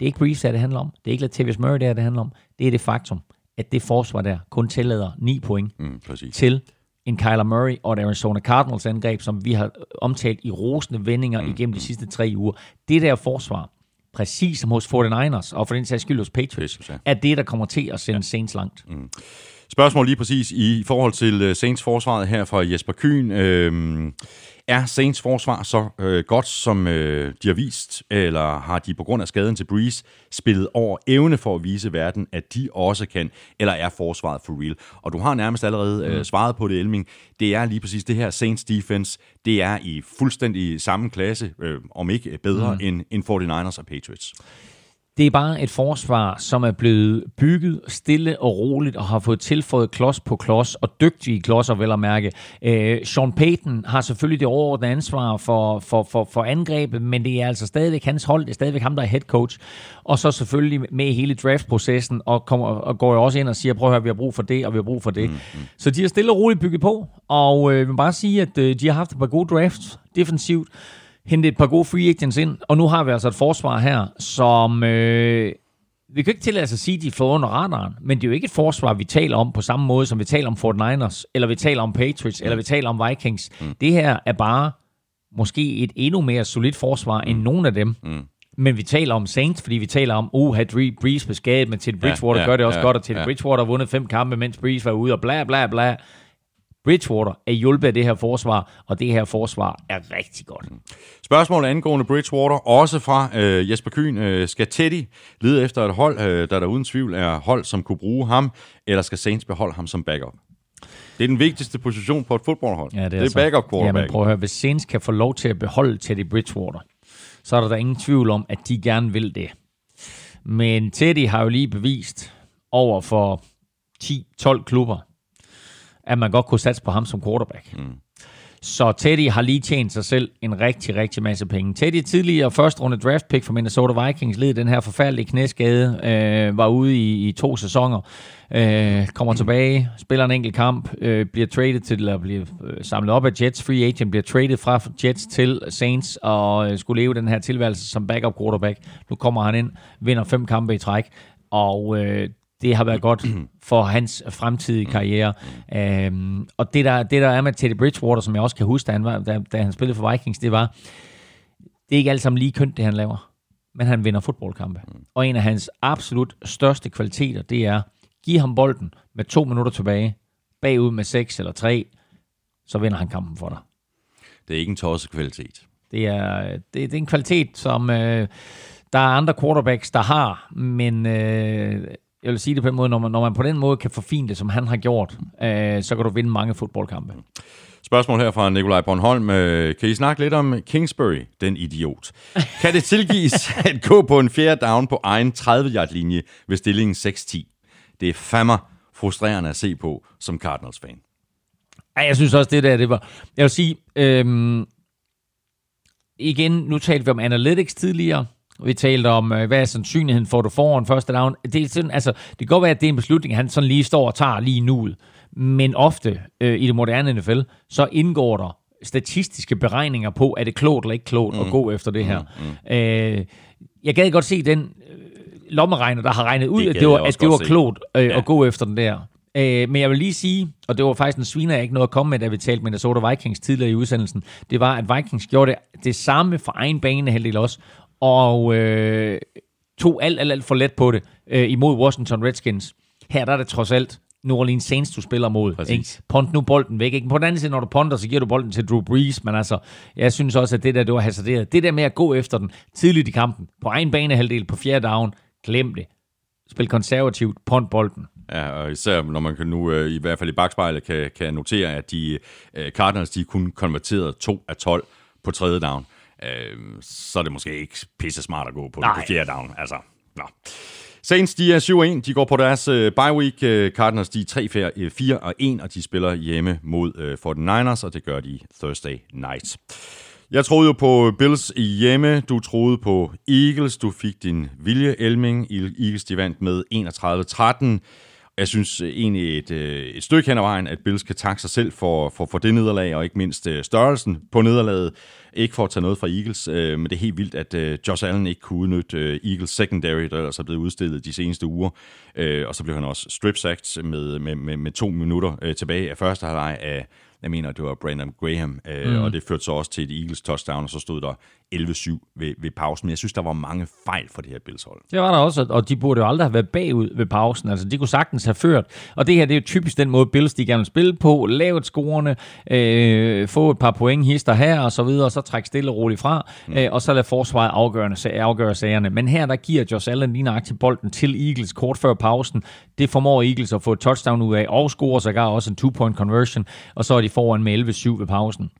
det er ikke Breeze, det handler om. Det er ikke Latavius Murray, det, det handler om. Det er det faktum, at det forsvar der kun tillader 9 point mm, til en Kyler Murray og et Arizona Cardinals angreb, som vi har omtalt i rosende vendinger mm, igennem de sidste tre uger. Det der forsvar, præcis som hos 49ers, og for den sags skyld hos Patriots, Patriots ja. er det, der kommer til at sende ja. Saints langt. Mm. Spørgsmål lige præcis i forhold til øh, Saints forsvaret her fra Jesper Kyn. Øhm, er Saints forsvar så øh, godt, som øh, de har vist, eller har de på grund af skaden til Breeze spillet over evne for at vise verden, at de også kan, eller er forsvaret for real? Og du har nærmest allerede øh, mm. svaret på det, Elming. Det er lige præcis det her Saints defense, det er i fuldstændig samme klasse, øh, om ikke bedre, mm. end, end 49ers og Patriots. Det er bare et forsvar, som er blevet bygget stille og roligt og har fået tilføjet klods på klods og dygtige klodser, vel at mærke. Øh, Sean Payton har selvfølgelig det overordnede ansvar for, for, for, for angrebet, men det er altså stadigvæk hans hold, det er stadigvæk ham, der er head coach. Og så selvfølgelig med hele draftprocessen og, kommer, og går jo også ind og siger, prøv at høre, vi har brug for det, og vi har brug for det. Mm-hmm. Så de har stille og roligt bygget på, og øh, jeg vil bare sige, at øh, de har haft et par gode drafts defensivt hentet et par gode free agents ind, og nu har vi altså et forsvar her, som... Øh, vi kan ikke tillade os at sige, at de får under radaren, men det er jo ikke et forsvar, vi taler om på samme måde, som vi taler om 49ers, eller vi taler om Patriots, eller vi taler om Vikings. Mm. Det her er bare måske et endnu mere solidt forsvar mm. end nogen af dem. Mm. Men vi taler om Saints, fordi vi taler om, uh, havde Breeze beskadet, men Teddy Bridgewater ja, ja, gør det også ja, godt, og Teddy ja. Bridgewater har vundet fem kampe, mens Breeze var ude, og bla bla bla. Bridgewater er hjulpet af det her forsvar, og det her forsvar er rigtig godt. Spørgsmål angående Bridgewater, også fra øh, Jesper Kyn. Øh, skal Teddy lede efter et hold, øh, der der uden tvivl er hold, som kunne bruge ham, eller skal Saints beholde ham som backup? Det er den vigtigste position på et fodboldhold. Ja, det er, det er altså, backup quarterback. men prøv at høre, hvis Saints kan få lov til at beholde Teddy Bridgewater, så er der da ingen tvivl om, at de gerne vil det. Men Teddy har jo lige bevist over for 10-12 klubber, at man godt kunne satse på ham som quarterback. Mm. Så Teddy har lige tjent sig selv en rigtig, rigtig masse penge. Teddy tidligere første runde draft pick for Minnesota Vikings, led den her forfærdelige knæskade, øh, var ude i, i to sæsoner, øh, kommer mm. tilbage, spiller en enkelt kamp, øh, bliver traded til, eller bliver øh, samlet op af Jets, free agent, bliver traded fra Jets til Saints, og øh, skulle leve den her tilværelse som backup quarterback. Nu kommer han ind, vinder fem kampe i træk, og øh, det har været godt for hans fremtidige karriere. Um, og det der, det der er med Teddy Bridgewater, som jeg også kan huske, da han, var, da, da han spillede for Vikings, det var, det er ikke alt sammen lige kønt, det han laver. Men han vinder fodboldkampe. Og en af hans absolut største kvaliteter, det er, giv ham bolden med to minutter tilbage, bagud med seks eller tre, så vinder han kampen for dig. Det er ikke en tosset kvalitet. Det er, det, det er en kvalitet, som øh, der er andre quarterbacks, der har, men øh, jeg vil sige det på den måde, når man, når man på den måde kan forfine det, som han har gjort, øh, så kan du vinde mange fodboldkampe. Spørgsmål her fra Nikolaj Bornholm. Øh, kan I snakke lidt om Kingsbury, den idiot? Kan det tilgives at gå på en fjerde down på egen 30-yard-linje ved stillingen 6-10? Det er fandme frustrerende at se på som Cardinals-fan. Jeg synes også, det der, det var... Jeg vil sige, øhm, igen, nu talte vi om analytics tidligere. Vi talte om, øh, hvad er sandsynligheden for, at du får en første down. Det, er sådan, altså, det kan godt være, at det er en beslutning, han sådan lige står og tager lige nu. Men ofte øh, i det moderne NFL, så indgår der statistiske beregninger på, er det klogt eller ikke klogt mm. at gå efter det her. Mm. Mm. Øh, jeg gad godt se den øh, lommeregner, der har regnet ud, det at det var, at det var klogt øh, ja. at gå efter den der. Øh, men jeg vil lige sige, og det var faktisk en sviner, jeg ikke noget at komme med, da vi talte med Minnesota Vikings tidligere i udsendelsen, det var, at Vikings gjorde det, det samme for egen bane heldigvis også, og øh, tog alt, alt, alt for let på det øh, imod Washington Redskins. Her der er det trods alt New Orleans Saints, du spiller mod. Ikke? Pont nu bolden væk. Ikke? På den anden side, når du ponter, så giver du bolden til Drew Brees, men altså, jeg synes også, at det der, du har hasarderet, det der med at gå efter den tidligt i kampen, på egen banehalvdel, på fjerde down, glem det. Spil konservativt, pont bolden. Ja, og især når man kan nu, øh, i hvert fald i bagspejlet, kan, kan notere, at de øh, Cardinals, de kun konverteret 2 af 12 på tredje down. Øh, så er det måske ikke pisse smart at gå på, på fjerde down. Altså, nå. Saints, de er 7-1. De går på deres uh, bye week. Uh, Cardinals, de er 3-4-1, og de spiller hjemme mod uh, 49ers, og det gør de Thursday night. Jeg troede jo på Bills hjemme, du troede på Eagles, du fik din vilje, Elming. Eagles, de vandt med 31-13. Jeg synes egentlig et, et stykke hen ad vejen, at Bills kan takke sig selv for, for, for det nederlag, og ikke mindst størrelsen på nederlaget. Ikke for at tage noget fra Eagles, øh, men det er helt vildt, at øh, Josh Allen ikke kunne udnytte øh, Eagles secondary, der ellers er blevet udstillet de seneste uger. Øh, og så blev han også strip-sacked med, med, med, med to minutter øh, tilbage af første halvleg af, jeg mener, det var Brandon Graham, øh, mm. og det førte så også til et Eagles touchdown, og så stod der 11-7 ved, ved pausen. Men jeg synes, der var mange fejl for det her Bills hold. Det var der også, og de burde jo aldrig have været bagud ved pausen. Altså, de kunne sagtens have ført. Og det her, det er jo typisk den måde, Bills de gerne vil spille på. Lave et scorene, øh, få et par point hister her og så videre, og så trække stille og roligt fra, mm. øh, og så lade forsvaret afgørende, afgøre sagerne. Men her, der giver Josh Allen lige nøjagtigt bolden til Eagles kort før pausen. Det formår Eagles at få et touchdown ud af, og scorer sågar også en two-point conversion, og så er de foran med 11-7 ved pausen.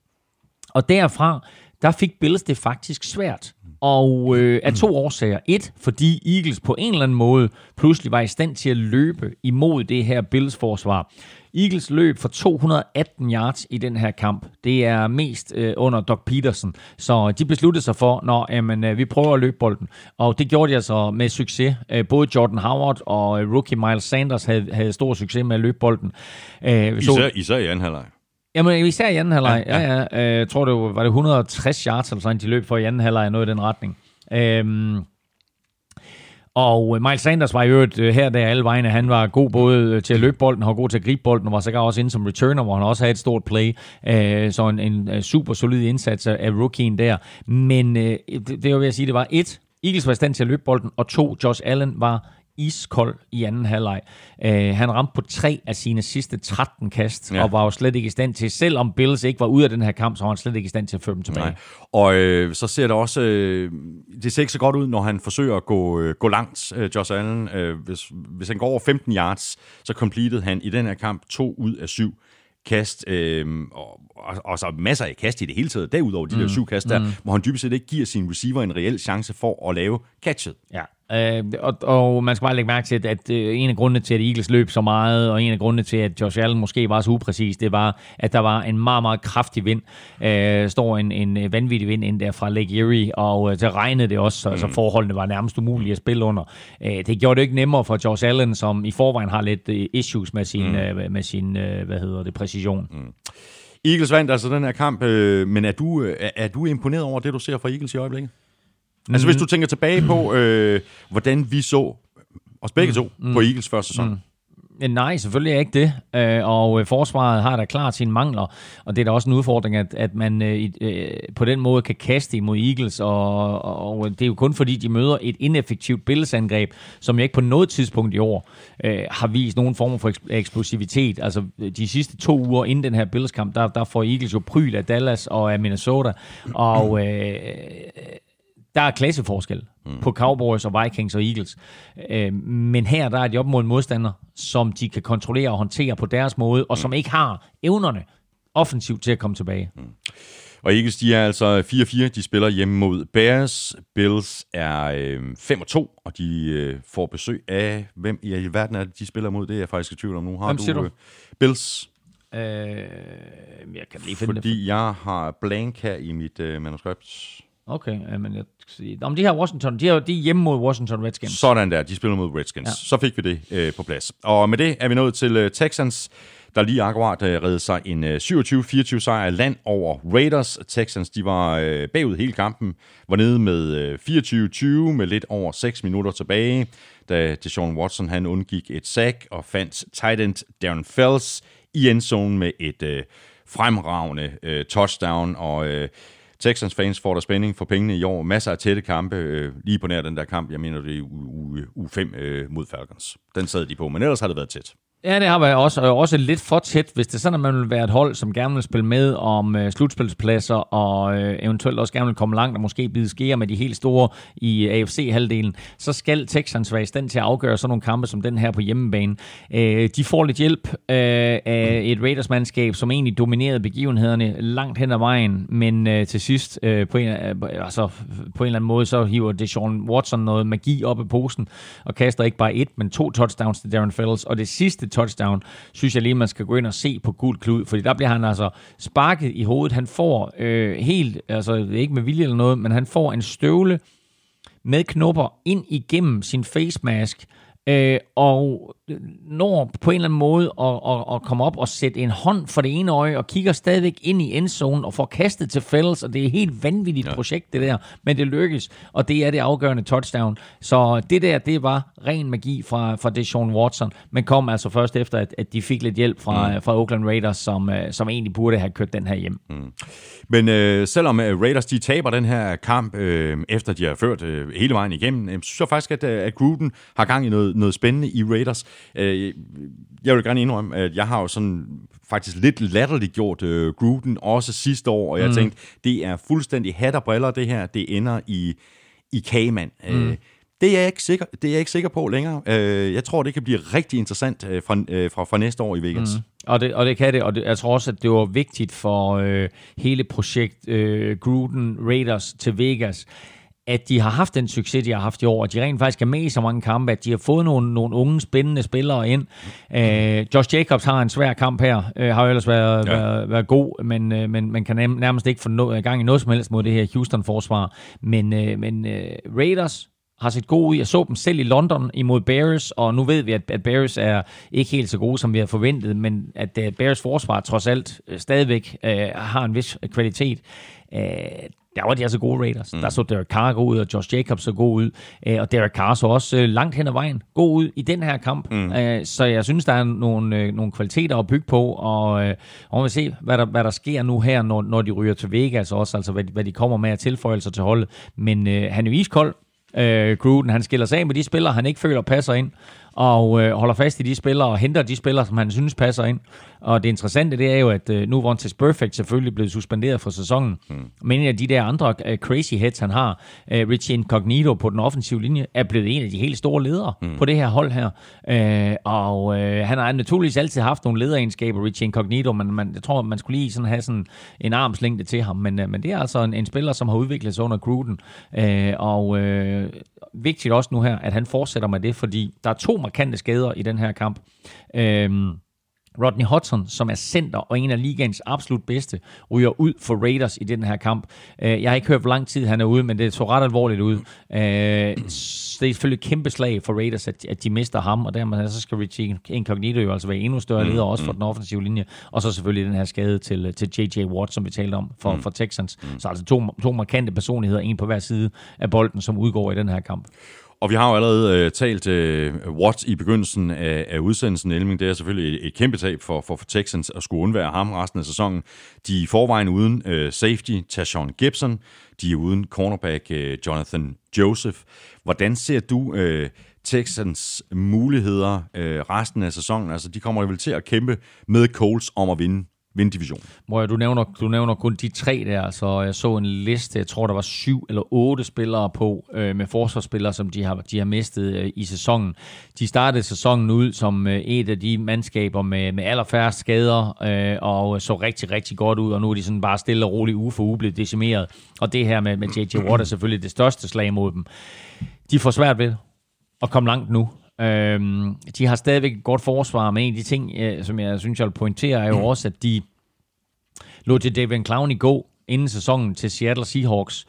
Og derfra, der fik Bills det faktisk svært. Og øh, af to årsager. Et, fordi Eagles på en eller anden måde pludselig var i stand til at løbe imod det her Bills forsvar. Eagles løb for 218 yards i den her kamp. Det er mest øh, under Doc Peterson. Så de besluttede sig for, når jamen, øh, vi prøver at løbe bolden. Og det gjorde de altså med succes. Øh, både Jordan Howard og øh, rookie Miles Sanders havde, havde stor succes med at løbe bolden. Øh, især, så, især i anden halvleg. Jamen, især i anden halvleg. Ja, ja. ja, ja. Jeg tror, det var, var det 160 yards eller sådan, de løb for i anden halvleg, noget i den retning. Øhm, og Miles Sanders var i øvrigt øh, her, der alle vegne. Han var god både til at løbe bolden, og god til at gribe bolden, og var sågar også inde som returner, hvor han også havde et stort play. Øh, så en, en super solid indsats af rookien der. Men øh, det, det var ved at sige, det var et, Eagles var i stand til at løbe bolden, og to, Josh Allen var iskold i anden halvleg. Uh, han ramte på tre af sine sidste 13 kast, ja. og var jo slet ikke i stand til, selvom Bills ikke var ude af den her kamp, så var han slet ikke i stand til at føre dem tilbage. Nej. Og øh, så ser det også, øh, det ser ikke så godt ud, når han forsøger at gå, øh, gå langt, øh, Josh Allen. Øh, hvis, hvis han går over 15 yards, så completed han i den her kamp to ud af syv kast, øh, og, og, og så masser af kast i det hele taget, derudover de mm. der syv kast der, mm. hvor han dybest set ikke giver sin receiver en reel chance for at lave catchet. Ja, Øh, og, og man skal bare lægge mærke til, at, at øh, en af grundene til, at Eagles løb så meget, og en af grundene til, at Josh Allen måske var så upræcis, det var, at der var en meget, meget kraftig vind. Øh, står en, en vanvittig vind ind der fra Lake Erie, og øh, så regnede det også, så altså, mm. så forholdene var nærmest umulige at spille under. Øh, det gjorde det ikke nemmere for Josh Allen, som i forvejen har lidt øh, issues med sin, mm. øh, med sin øh, hvad hedder det, præcision. Mm. Eagles vandt altså den her kamp, øh, men er du, øh, er du imponeret over det, du ser fra Eagles i øjeblikket? Mm. Altså hvis du tænker tilbage på, øh, hvordan vi så os begge to mm. på Eagles første sæson. Mm. Nej, selvfølgelig er ikke det. Øh, og øh, forsvaret har da klart sine mangler, og det er da også en udfordring, at, at man øh, på den måde kan kaste imod Eagles, og, og det er jo kun fordi, de møder et ineffektivt billedsangreb, som jeg ikke på noget tidspunkt i år har vist nogen form for eksplosivitet. Altså de sidste to uger inden den her billedeskamp, der, der får Eagles jo pryl af Dallas og af Minnesota, og øh, der er klasseforskel mm. på Cowboys og Vikings og Eagles. Øh, men her der er de op mod en modstander, som de kan kontrollere og håndtere på deres måde, og mm. som ikke har evnerne offensivt til at komme tilbage. Mm. Og Eagles, de er altså 4-4. De spiller hjemme mod Bears. Bills er øh, 5-2, og de øh, får besøg af... Hvem i verden er det, de spiller mod? Det er jeg faktisk i tvivl om nu. Har hvem du, du? Øh, Bills. Øh, jeg kan lige finde Fordi det. jeg har blank her i mit øh, manuskript. Okay, ja, men jeg skal sige... Om de her Washington, de er, de er hjemme mod Washington Redskins. Sådan der, de spiller mod Redskins. Ja. Så fik vi det øh, på plads. Og med det er vi nået til øh, Texans, der lige akkurat øh, redde sig en øh, 27-24 sejr land over Raiders. Texans, de var øh, bagud hele kampen, var nede med øh, 24-20 med lidt over 6 minutter tilbage, da Deshaun Watson han undgik et sack og fandt tight end Darren Fells i endzone med et øh, fremragende øh, touchdown, og øh, Texans fans får der spænding for pengene i år. Masser af tætte kampe, øh, lige på nær den der kamp, jeg mener det er u, u, 5 øh, mod Falcons. Den sad de på, men ellers har det været tæt. Ja, det har været også, og også lidt for tæt, hvis det er sådan, at man vil være et hold, som gerne vil spille med om øh, slutspilspladser, og øh, eventuelt også gerne vil komme langt og måske bide skære med de helt store i øh, AFC-halvdelen, så skal Texans være i stand til at afgøre sådan nogle kampe som den her på hjemmebane. Øh, de får lidt hjælp øh, af et Raiders-mandskab, som egentlig dominerede begivenhederne langt hen ad vejen, men øh, til sidst øh, på, en, øh, altså, på en eller anden måde, så hiver Deshaun Watson noget magi op i posen, og kaster ikke bare et, men to touchdowns til Darren Fells, og det sidste touchdown, synes jeg lige, man skal gå ind og se på gul klud, fordi der bliver han altså sparket i hovedet. Han får øh, helt, altså ikke med vilje eller noget, men han får en støvle med knopper ind igennem sin face mask, øh, og når på en eller anden måde at, at, at komme op og sætte en hånd for det ene øje, og kigger stadigvæk ind i endzone og får kastet til fælles, og det er et helt vanvittigt ja. projekt, det der, men det lykkes, og det er det afgørende touchdown. Så det der, det var ren magi fra, fra Deshaun Watson, men kom altså først efter, at, at de fik lidt hjælp fra, mm. fra Oakland Raiders, som, øh, som egentlig burde have kørt den her hjem. Mm. Men øh, selvom øh, Raiders de taber den her kamp, øh, efter de har ført øh, hele vejen igennem, øh, synes jeg faktisk, at, øh, at Gruden har gang i noget, noget spændende i Raiders. Øh, jeg vil gerne indrømme, at jeg har jo sådan faktisk lidt latterligt gjort øh, Gruden også sidste år, og jeg mm. tænkte, det er fuldstændig hat og briller det her, det ender i, i kagemand. Øh, mm. Øh, det er, jeg ikke sikker, det er jeg ikke sikker på længere. Øh, jeg tror, det kan blive rigtig interessant øh, fra, øh, fra, fra næste år i Vegas. Mm. Og det, og det kan det, og det, jeg tror også, at det var vigtigt for øh, hele projekt øh, Gruden Raiders til Vegas, at de har haft den succes, de har haft i år, og de rent faktisk er med i så mange kampe, at de har fået nogle, nogle unge, spændende spillere ind. Øh, Josh Jacobs har en svær kamp her, øh, har jo ellers været, ja. været, været god, men, øh, men man kan nærmest ikke få no, gang i noget som helst mod det her Houston-forsvar. Men, øh, men øh, Raiders har set god ud. Jeg så dem selv i London imod Bears, og nu ved vi, at, at Bears er ikke helt så gode, som vi har forventet, men at uh, Bears forsvar trods alt uh, stadigvæk uh, har en vis kvalitet. Uh, der var de altså gode Raiders. Mm. Der så Derek Carr god ud, og Josh Jacobs så god ud. Øh, og Derek Carr så også øh, langt hen ad vejen god ud i den her kamp. Mm. Øh, så jeg synes, der er nogle, nogle kvaliteter at bygge på, og, og vi vil se, hvad der, hvad der sker nu her, når, når de ryger til Vegas også, altså hvad, hvad de kommer med af tilføjelser til holdet. Men øh, han er jo iskold, øh, Gruden. Han skiller sig af med de spillere, han ikke føler passer ind, og øh, holder fast i de spillere, og henter de spillere, som han synes passer ind. Og det interessante, det er jo, at øh, nu Vontaze Perfect selvfølgelig blevet suspenderet for sæsonen, mm. men en af de der andre uh, crazy heads, han har, uh, Richie Incognito på den offensive linje, er blevet en af de helt store ledere mm. på det her hold her. Uh, og han har naturligvis altid haft nogle lederegenskaber, Richie Incognito, men man, jeg tror, man skulle lige sådan have sådan en armslængde til ham. Men, men det er altså en, en spiller, som har udviklet sig under Gruden. Uh, og uh, vigtigt også nu her, at han fortsætter med det, fordi der er to markante skader i den her kamp. Uh, Rodney Hudson, som er center og en af ligaens absolut bedste, ryger ud for Raiders i den her kamp. Øh, jeg har ikke hørt, hvor lang tid han er ude, men det så ret alvorligt ud. Øh, det er selvfølgelig et kæmpe slag for Raiders, at de mister ham, og dermed så skal Richie Incognito jo altså være endnu større mm, leder også for mm. den offensive linje. Og så selvfølgelig den her skade til, til J.J. Watt, som vi talte om for, mm. for Texans. Så altså to, to markante personligheder, en på hver side af bolden, som udgår i den her kamp. Og vi har jo allerede øh, talt øh, Watt i begyndelsen af, af udsendelsen, Elming. Det er selvfølgelig et, et kæmpe tab for, for, for Texans at skulle undvære ham resten af sæsonen. De er i forvejen uden øh, safety, Tashawn Gibson. De er uden cornerback, øh, Jonathan Joseph. Hvordan ser du øh, Texans muligheder øh, resten af sæsonen? Altså, de kommer vel til at kæmpe med Colts om at vinde vinde divisionen. Må du nævner, du nævner kun de tre der, så jeg så en liste, jeg tror der var syv eller otte spillere på øh, med forsvarsspillere, som de har, de har mistet øh, i sæsonen. De startede sæsonen ud som øh, et af de mandskaber med, med allerfærrest skader, øh, og så rigtig, rigtig godt ud, og nu er de sådan bare stille og roligt uge for uge blevet decimeret. Og det her med, med J.J. Watt er selvfølgelig det største slag mod dem. De får svært ved at komme langt nu. Øhm, de har stadigvæk et godt forsvar, men en af de ting, øh, som jeg synes, jeg vil pointere, er jo også, at de lå til David Clowney gå inden sæsonen til Seattle Seahawks.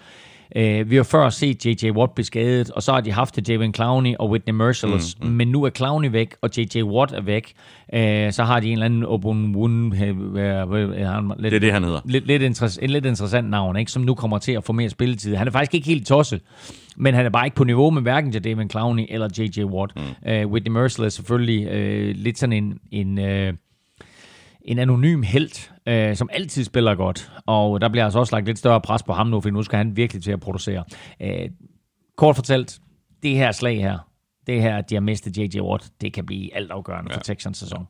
Øh, vi har før set J.J. Watt blive skadet, og så har de haft det Javon Clowney og Whitney Merciless, mm, mm. men nu er Clowney væk, og J.J. Watt er væk. Øh, så har de en eller anden Obun Wun, øh, øh, det er det, han hedder. Lidt, lidt interess- en lidt interessant navn, ikke? som nu kommer til at få mere spilletid. Han er faktisk ikke helt tosset, men han er bare ikke på niveau med hverken Javon Clowney eller J.J. Watt. Mm. Øh, Whitney Merciless selvfølgelig øh, lidt sådan en... en øh, en anonym held, øh, som altid spiller godt. Og der bliver altså også lagt lidt større pres på ham nu, for nu skal han virkelig til at producere. Øh, kort fortalt, det her slag her, det her, de har mistet J.J. Watt, det kan blive altafgørende ja. for Texans sæson.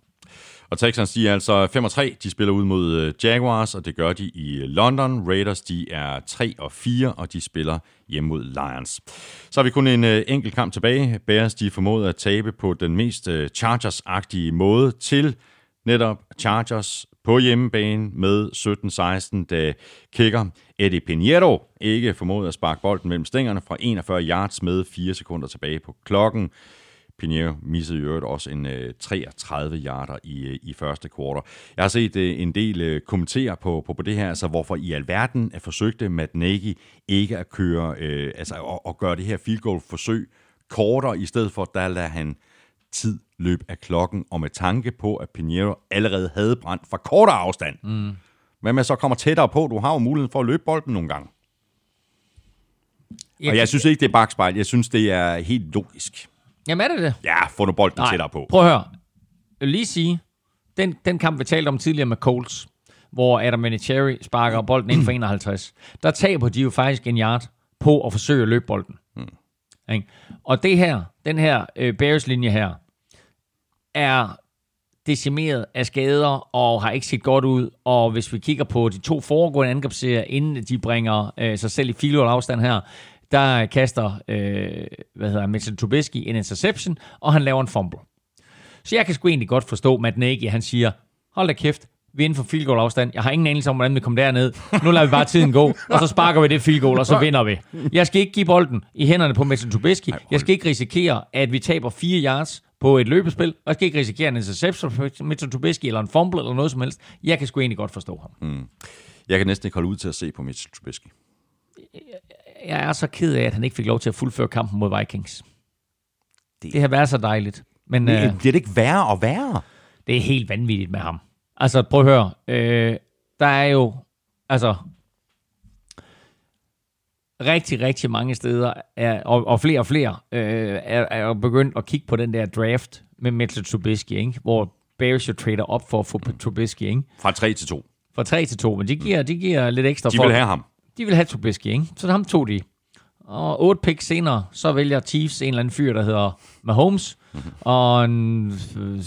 Og Texans, de er altså 5 og 3. De spiller ud mod øh, Jaguars, og det gør de i London. Raiders, de er 3 og 4, og de spiller hjemme mod Lions. Så har vi kun en øh, enkelt kamp tilbage. Bears, de formåede at tabe på den mest øh, Chargers-agtige måde til netop Chargers på hjemmebane med 17-16, da kicker Eddie Pinheiro ikke formåede at sparke bolden mellem stængerne fra 41 yards med 4 sekunder tilbage på klokken. Pinheiro missede i øvrigt også en øh, 33 yarder i, øh, i første kvartal. Jeg har set uh, en del uh, kommentere på, på, på det her, altså hvorfor i alverden er forsøgte Matt Nagy ikke at køre, øh, altså at, at gøre det her field goal forsøg kortere, i stedet for, der lader han tid løb af klokken, og med tanke på, at Pinheiro allerede havde brændt fra kortere afstand. Mm. Hvad med så kommer tættere på? Du har jo muligheden for at løbe bolden nogle gange. Jeg og jeg synes ikke, det er bagspejl. Jeg synes, det er helt logisk. Jamen er det det? Ja, få nu bolden Nej, tættere på. prøv at høre. Jeg vil lige sige, den, den kamp, vi talte om tidligere med Colts, hvor Adam Vinatieri sparker bolden ind for 51, der taber de jo faktisk en yard på at forsøge at løbe bolden. Mm. Og det her, den her uh, Bears-linje her, er decimeret af skader og har ikke set godt ud. Og hvis vi kigger på de to foregående angrebsserier, inden de bringer øh, sig selv i field afstand her, der kaster øh, hvad hedder Mitchell Trubisky en interception, og han laver en fumble. Så jeg kan sgu egentlig godt forstå Matt Nagy, han siger, hold da kæft, vi er inden for field goal afstand. Jeg har ingen anelse om, hvordan vi kommer derned. Nu lader vi bare tiden gå, og så sparker vi det field goal, og så vinder vi. Jeg skal ikke give bolden i hænderne på Mitchell Trubisky. Jeg skal ikke risikere, at vi taber fire yards på et løbespil, og skal ikke risikere en interception for Mitchell Trubisky, eller en fumble, eller noget som helst. Jeg kan sgu egentlig godt forstå ham. Mm. Jeg kan næsten ikke holde ud til at se på Mitchell Trubisky. Jeg er så ked af, at han ikke fik lov til at fuldføre kampen mod Vikings. Det, det har været så dejligt. Men, det, øh, bliver det ikke værre og værre? Det er helt vanvittigt med ham. Altså, prøv at høre. Øh, der er jo, altså, rigtig, rigtig mange steder, er, og, og flere og flere, øh, er, er begyndt at kigge på den der draft med Mitchell Trubisky, ikke? hvor Bears jo trader op for at få Trubisky. Ikke? Fra 3 til 2. Fra 3 til 2, men de giver, de giver lidt ekstra de for... De vil have ham. De vil have Trubisky, ikke? så ham tog de. Og otte picks senere, så vælger Chiefs en eller anden fyr, der hedder Mahomes. Mm-hmm. Og en, øh,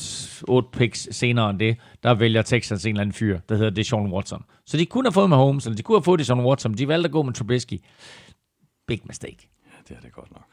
otte picks senere end det, der vælger Texans en eller anden fyr, der hedder Deshaun Watson. Så de kunne have fået Mahomes, eller de kunne have fået Deshaun Watson, de valgte at gå med Trubisky. Big mistake. Ja, det er det godt nok.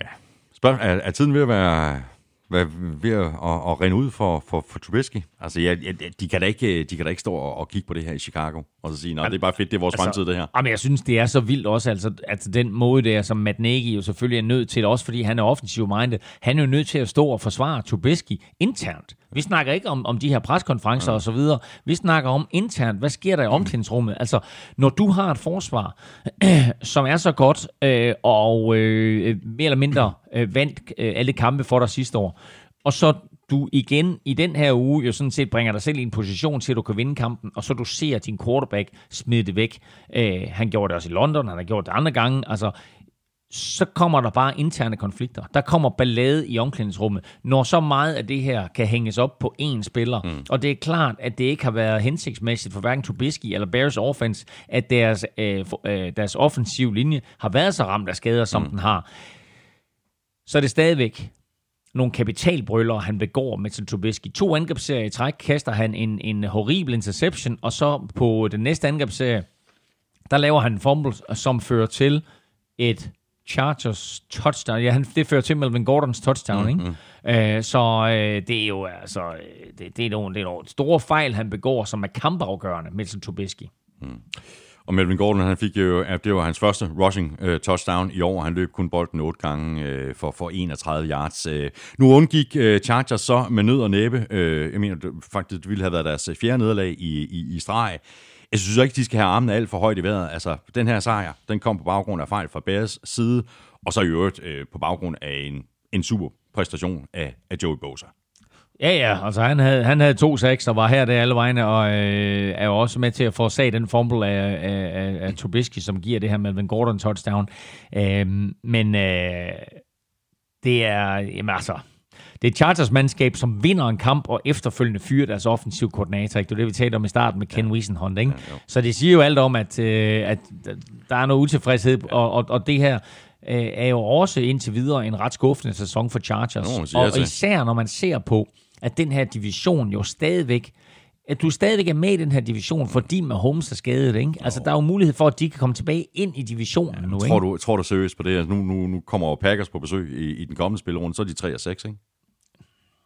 Ja. Spørg, er, er tiden ved at være være ved at, at, at rende ud for, for, for Trubisky. Altså, ja, de, kan da ikke, de kan da ikke stå og, og kigge på det her i Chicago, og så sige, nej, det er bare fedt, det er vores altså, fremtid, det her. Jamen, jeg synes, det er så vildt også, altså, altså den måde der, som Matt Nagy jo selvfølgelig er nødt til, også fordi han er offensiv minded, han er jo nødt til at stå og forsvare Trubisky internt. Vi snakker ikke om, om de her preskonferencer ja. og så videre. Vi snakker om internt, hvad sker der i omklædningsrummet? Altså, når du har et forsvar, som er så godt, øh, og øh, mere eller mindre øh, vandt øh, alle kampe for dig sidste år, og så du igen i den her uge jo sådan set bringer dig selv i en position til, at du kan vinde kampen, og så du ser din quarterback smide det væk. Øh, han gjorde det også i London, han har gjort det andre gange. Altså, så kommer der bare interne konflikter. Der kommer ballade i omklædningsrummet, når så meget af det her kan hænges op på én spiller. Mm. Og det er klart, at det ikke har været hensigtsmæssigt for hverken Trubisky eller Bears offense, at deres, øh, øh, deres offensiv linje har været så ramt af skader, som mm. den har. Så er det stadigvæk nogle kapitalbrøller, han begår med sin Trubisky. To angrebsserier i træk kaster han en, en horribel interception, og så på den næste angrebsserie, der laver han en fumble, som fører til et Chargers touchdown. Ja, han, det fører til Melvin Gordons touchdown, mm-hmm. ikke? Uh, så uh, det er jo altså, øh, det, det, er nogle, det er nogle store fejl, han begår, som er kampafgørende, Mitchell Trubisky. Mm. Og Melvin Gordon, han fik jo, det var hans første rushing uh, touchdown i år. Han løb kun bolden otte gange uh, for, for 31 yards. Uh, nu undgik uh, Chargers så med nød og næppe. Uh, jeg mener, det, faktisk det ville have været deres fjerde nederlag i, i, i streg Jeg synes ikke, de skal have armene alt for højt i vejret. Altså, den her sejr, den kom på baggrund af fejl fra Bears side, og så i øvrigt øh, på baggrund af en, en super præstation af, af Joey Bosa. Ja, ja, altså han havde, han havde to sacks og var her der alle vegne, og øh, er jo også med til at få sag den fumble af, af, af, af Trubisky, som giver det her med Gordon touchdown. Øh, men øh, det er, jamen altså, det er Chargers mandskab, som vinder en kamp og efterfølgende fyrer deres offensiv koordinator. Ikke? Det er det, vi talte om i starten med Ken ja. Wisenhunt. Ikke? Ja, så det siger jo alt om, at, øh, at der er noget utilfredshed, ja. og, og, og det her øh, er jo også indtil videre en ret skuffende sæson for Chargers. og, og især når man ser på, at den her division jo stadigvæk at du stadigvæk er med i den her division, fordi Mahomes er skadet, ikke? Altså, der er jo mulighed for, at de kan komme tilbage ind i divisionen ja, nu, tror ikke? Du, tror du seriøst på det? Altså, nu, nu, nu kommer Packers på besøg i, i den kommende spillerunde, så er de 3 og 6, ikke?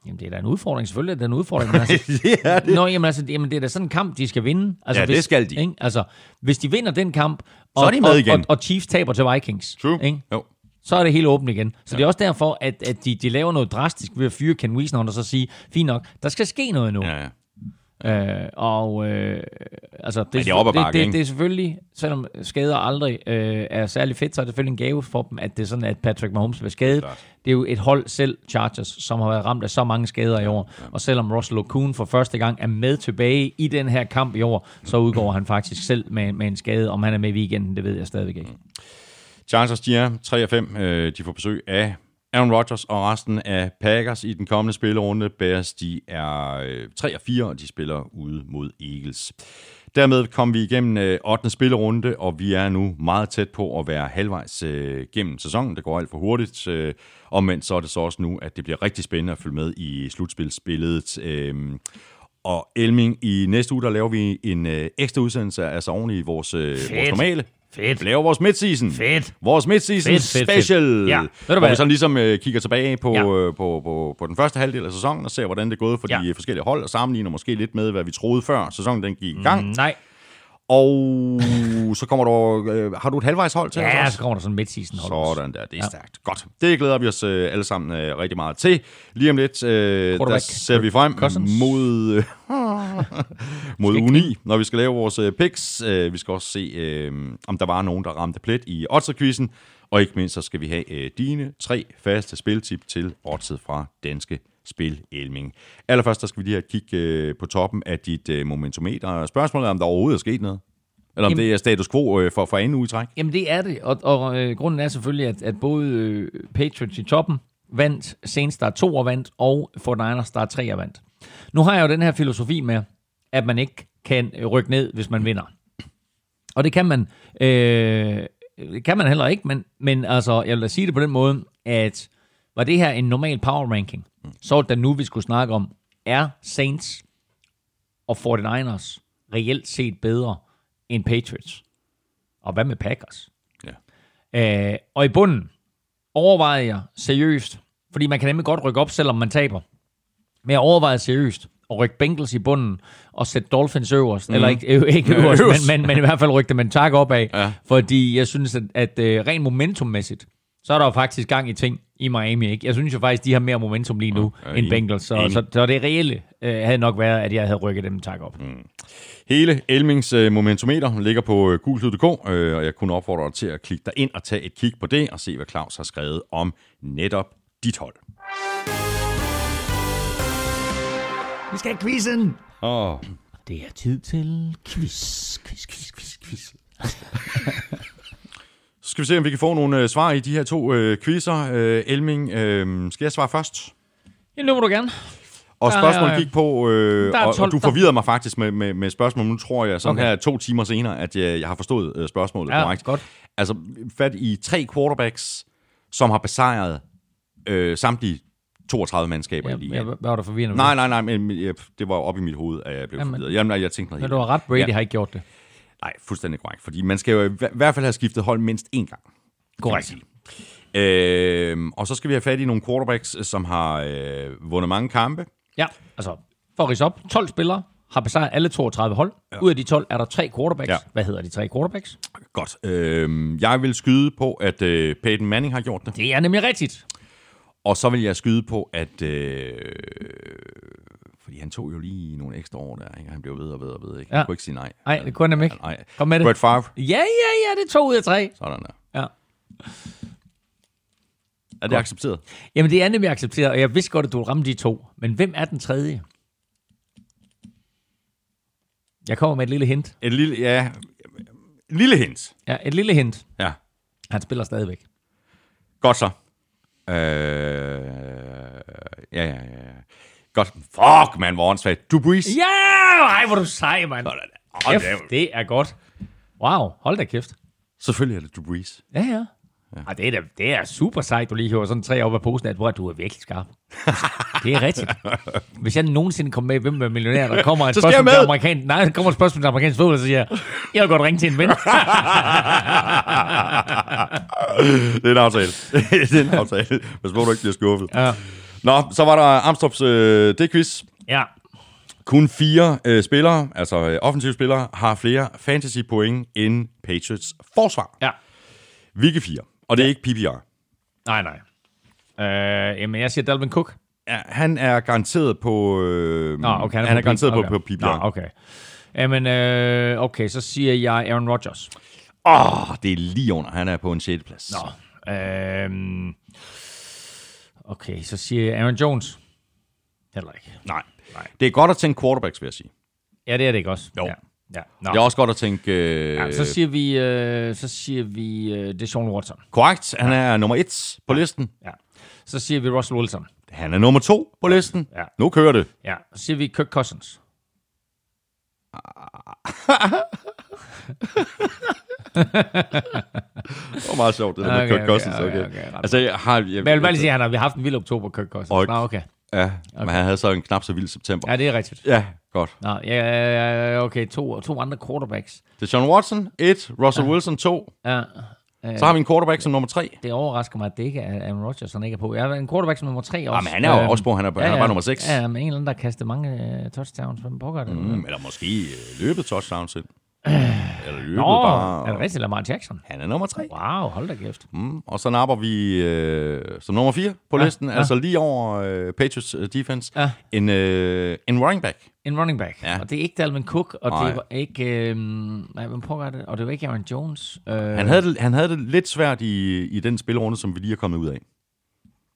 Jamen, det er da en udfordring. Selvfølgelig er det en udfordring. Men altså, ja, det. Nå, jamen, altså, jamen, det er da sådan en kamp, de skal vinde. Altså, ja, hvis, det skal de. Ikke? Altså, hvis de vinder den kamp, og, så er de med og, igen. Og, og Chiefs taber til Vikings, True. Ikke? Jo. Så er det helt åbent igen. Så ja. det er også derfor, at, at de, de laver noget drastisk ved at fyre Ken Wiesner, og så sige, fint nok, der skal ske noget nu. Ja, ja. Øh, og øh, altså, det, det, er det, bakke, det, det er selvfølgelig, selvom skader aldrig øh, er særlig fedt, så er det selvfølgelig en gave for dem, at det er sådan, at Patrick Mahomes bliver skadet. Det er, det er jo et hold selv, Chargers, som har været ramt af så mange skader i år. Ja. Og selvom Russell Okun for første gang er med tilbage i den her kamp i år, så udgår han faktisk selv med, med en skade. Om han er med i weekenden, det ved jeg stadigvæk ikke. Chargers, de er 3 5. De får besøg af Aaron Rodgers og resten af Packers i den kommende spillerunde. Bears, de er 3 og 4, og de spiller ude mod Eagles. Dermed kom vi igennem 8. spillerunde, og vi er nu meget tæt på at være halvvejs gennem sæsonen. Det går alt for hurtigt. Omvendt så er det så også nu, at det bliver rigtig spændende at følge med i slutspilsbilledet. Og Elming, i næste uge, der laver vi en ekstra udsendelse, altså oven i vores, vores normale. Fedt. Vi laver vores midseason. Fedt. Vores midseason fedt, fedt, special. Fedt. Ja. Ved du hvor hvad? vi sådan ligesom øh, kigger tilbage på, Ja. øh, på, på, på den første halvdel af sæsonen og ser, hvordan det er gået for Ja. de forskellige hold, og sammenligner måske lidt med, hvad vi troede før sæsonen den gik i gang. Mm, nej. Og så kommer der... Øh, har du et halvvejs hold til Ja, så kommer der sådan en midseason hold. Sådan der, det er Ja. stærkt. Godt. Det glæder vi os øh, alle sammen øh, rigtig meget til. Lige om lidt, øh, der ser vi frem Cousins. mod, øh, mod Skal U9, ikke når vi skal lave vores øh, picks. Øh, vi skal også se, øh, om der var nogen, der ramte plet i Oddser-quizzen. Og ikke mindst, så skal vi have øh, dine tre faste spiltip til Oddset fra Danske Spil Elming. Allerførst, der skal vi lige have et kig øh, på toppen af dit øh, momentometer. Spørgsmålet er, om der overhovedet er sket noget. Eller om Jamen- det er status quo øh, for, for anden uge i træk. Jamen det er det, og, og øh, grunden er selvfølgelig, at, at både øh, Patriots i toppen vandt, Saints der er to og vandt, og 49ers der er tre og vandt. Nu har jeg jo den her filosofi med, at man ikke kan øh, rykke ned, hvis man vinder. Og det kan man, øh, det kan man heller ikke, men, men altså, jeg vil da sige det på den måde, at var det her en normal power ranking, så er det nu, vi skulle snakke om, er Saints og 49ers reelt set bedre end Patriots? Og hvad med Packers? Ja. Øh, og i bunden overvejede jeg seriøst, fordi man kan nemlig godt rykke op, selvom man taber. Men jeg overvejede seriøst at rykke Bengals i bunden og sætte Dolphins øverst. Mm. Eller ikke, øh, ikke øverst, øverst. men, men, men i hvert fald rykke dem en tak opad. Ja. Fordi jeg synes, at, at uh, rent momentummæssigt, så er der jo faktisk gang i ting i Miami. Ikke? Jeg synes jo faktisk, de har mere momentum lige nu Ja, end. Bengals. Så, Enig. så, så det reelle uh, havde nok været, at jeg havde rykket dem tak op. Mm. Hele Elmings øh, momentometer ligger på øh, gulslyd.dk, øh, og jeg kunne opfordre dig til at klikke dig ind og tage et kig på det, og se, hvad Claus har skrevet om netop dit hold. Vi skal have quizzen! Oh. Det er tid til quiz, quiz, quiz, quiz, quiz. Skal vi se, om vi kan få nogle øh, svar i de her to øh, quizzer. Øh, Elming, øh, skal jeg svare først? Ja, nu må du gerne. Og spørgsmålet gik på, øh, der er og, 12 og du forvirrede mig faktisk med, med, med spørgsmålet. Nu tror jeg sådan Okay. her to timer senere, at jeg, jeg har forstået øh, spørgsmålet Ja, korrekt. godt. Altså fat i tre quarterbacks, som har besejret øh, samtlige 32 mandskaber Ja, i ja, ligaen. hvad var der forvirrende? Nej, nej, nej, men det var op i mit hoved, at jeg blev Jamen. forvirret. Jamen, jeg tænkte noget Men du har ret, Brady Ja. ja. har ikke gjort det. Nej, fuldstændig korrekt. Fordi man skal jo i hver- hvert fald have skiftet hold mindst én gang. Korrekt. Øhm, og så skal vi have fat i nogle quarterbacks, som har øh, vundet mange kampe. Ja, altså, for at op, 12 spillere har besejret alle 32 hold. Ja. Ud af de 12 er der tre quarterbacks. Ja. Hvad hedder de tre quarterbacks? Godt. Øhm, jeg vil skyde på, at øh, Peyton Manning har gjort det. Det er nemlig rigtigt. Og så vil jeg skyde på, at øh, Fordi han tog jo lige nogle ekstra år der, ikke? Han blev ved og ved og ved, ikke? Ja. Han kunne ikke sige nej. Nej, det kunne han ikke. Nej. Kom med det. Brett Favre. Ja, ja, ja, det er to ud af tre. Sådan der. Ja. Er det accepteret? Jamen, det er nemlig accepteret, og jeg vidste godt, at du ramme de to. Men hvem er den tredje? Jeg kommer med et lille hint. Et lille, ja, en lille hint. Ja, et lille hint. Ja. Han spiller stadigvæk. Godt så. Øh, ja, ja, ja. Godt. Fuck, man, hvor åndssvagt. Dubuis. Ja! Ej, hvor du sej, mand. Sådan. Hold Kæft, da. det er godt. Wow, hold da kæft. Selvfølgelig er det Dubuis. Ja, ja. Ja. Ej, det, er da, det er super sejt, du lige hiver sådan tre op af posen, at hvor du er virkelig skarp. Det er rigtigt. Hvis jeg nogensinde kommer med Hvem er millionær, der kommer et Så skal jeg spørgsmål til med. amerikan... Nej, der kommer et spørgsmål til amerikansk fodbold, så siger jeg, jeg vil godt ringe til en ven. det er en aftale. det er en aftale. Hvis du ikke bliver skuffet. Ja. Nå, så var der Armstrongs øh, det-quiz. ja. Kun fire øh, spillere, altså øh, offensive spillere, har flere fantasy point end Patriots forsvar. Ja. Hvilke fire? Og det er ikke PPR. Nej, nej. Øh, jamen, jeg siger Dalvin Cook. Ja, han er garanteret på... Øh, Nå, okay, han er, garanteret okay. på, på PPR. Nå, okay. Jamen, øh, okay, så siger jeg Aaron Rodgers. Åh, oh, det er lige under. Han er på en 6. plads. Nå. Øhm, okay, så siger jeg Aaron Jones. Heller ikke. Nej. Nej. Det er godt at tænke quarterbacks, vil jeg sige. Ja, det er det ikke også. Jo. Ja. ja. Nå. Det er også godt at tænke... Øh, ja, så siger vi, øh, så siger vi øh, Deshaun Watson. Korrekt. Han er nummer et på listen. Ja. Så siger vi Russell Wilson. Han er nummer to på listen. Ja. Nu kører det. Ja. Så siger vi Kirk Cousins. Det var meget sjovt, det der med Okay, Kirk okay, Cousins. okay, Okay, okay. Altså, jeg har... Jeg, Men jeg vil bare lige sige, at han har, vi har haft en vild oktober, Kirk Cousins. Og- Nå, okay. Ja, men han havde så en knap så vild september. Ja, det er rigtigt. Ja, godt. Nå, ja, ja, ja, okay, to, to andre quarterbacks. Det er John Watson, 1. Russell Wilson, 2. Ja, Så har vi en quarterback som nummer 3. det overrasker mig, at det ikke er Aaron Rodgers, han ikke er på. Jeg har en quarterback som nummer tre også. Jamen, han er jo Øhm, også på. Han er, på, han er bare nummer 6. Ja, men en eller anden, der har kastet mange uh, touchdowns. Hvem pokker det? Mm, eller måske øh, løbet touchdowns ind. Eller løbet Nå, bare... er det rigtigt, Lamar Jackson? Han er nummer 3. Wow, hold da kæft. Mm, og så napper vi øh, som nummer 4 på Ja, listen, ja. altså lige over øh, Patriots øh, defense, Ja. en, øh, en running back. En running back. Ja. Og det er ikke Dalvin Cook, og Nej. det var ikke... Øh, nej, hvem pokker det? Og det var ikke Aaron Jones. Øh, Han havde, det, han havde det lidt svært i, i den spilrunde, som vi lige er kommet ud af.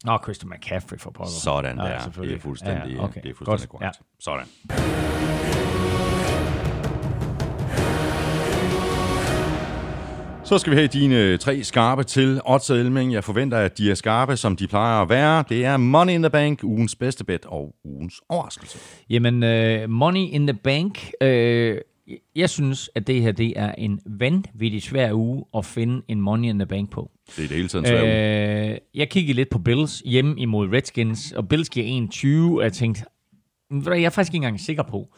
Nå, Christian McCaffrey for pokker. Sådan der. det er fuldstændig, Ja, okay. det er fuldstændig Godt. korrekt. Sådan. Så skal vi have dine tre skarpe til og Elming. Jeg forventer, at de er skarpe, som de plejer at være. Det er Money in the Bank, ugens bedste bet og ugens overraskelse. Jamen, uh, Money in the Bank. Uh, jeg synes, at det her det er en vanvittig svær uge at finde en Money in the Bank på. Det er det hele tiden svært. Øh, jeg kiggede lidt på Bills hjemme imod Redskins, og Bills giver 1-20, og jeg tænkte, "Ved du hvad, jeg er faktisk ikke engang sikker på,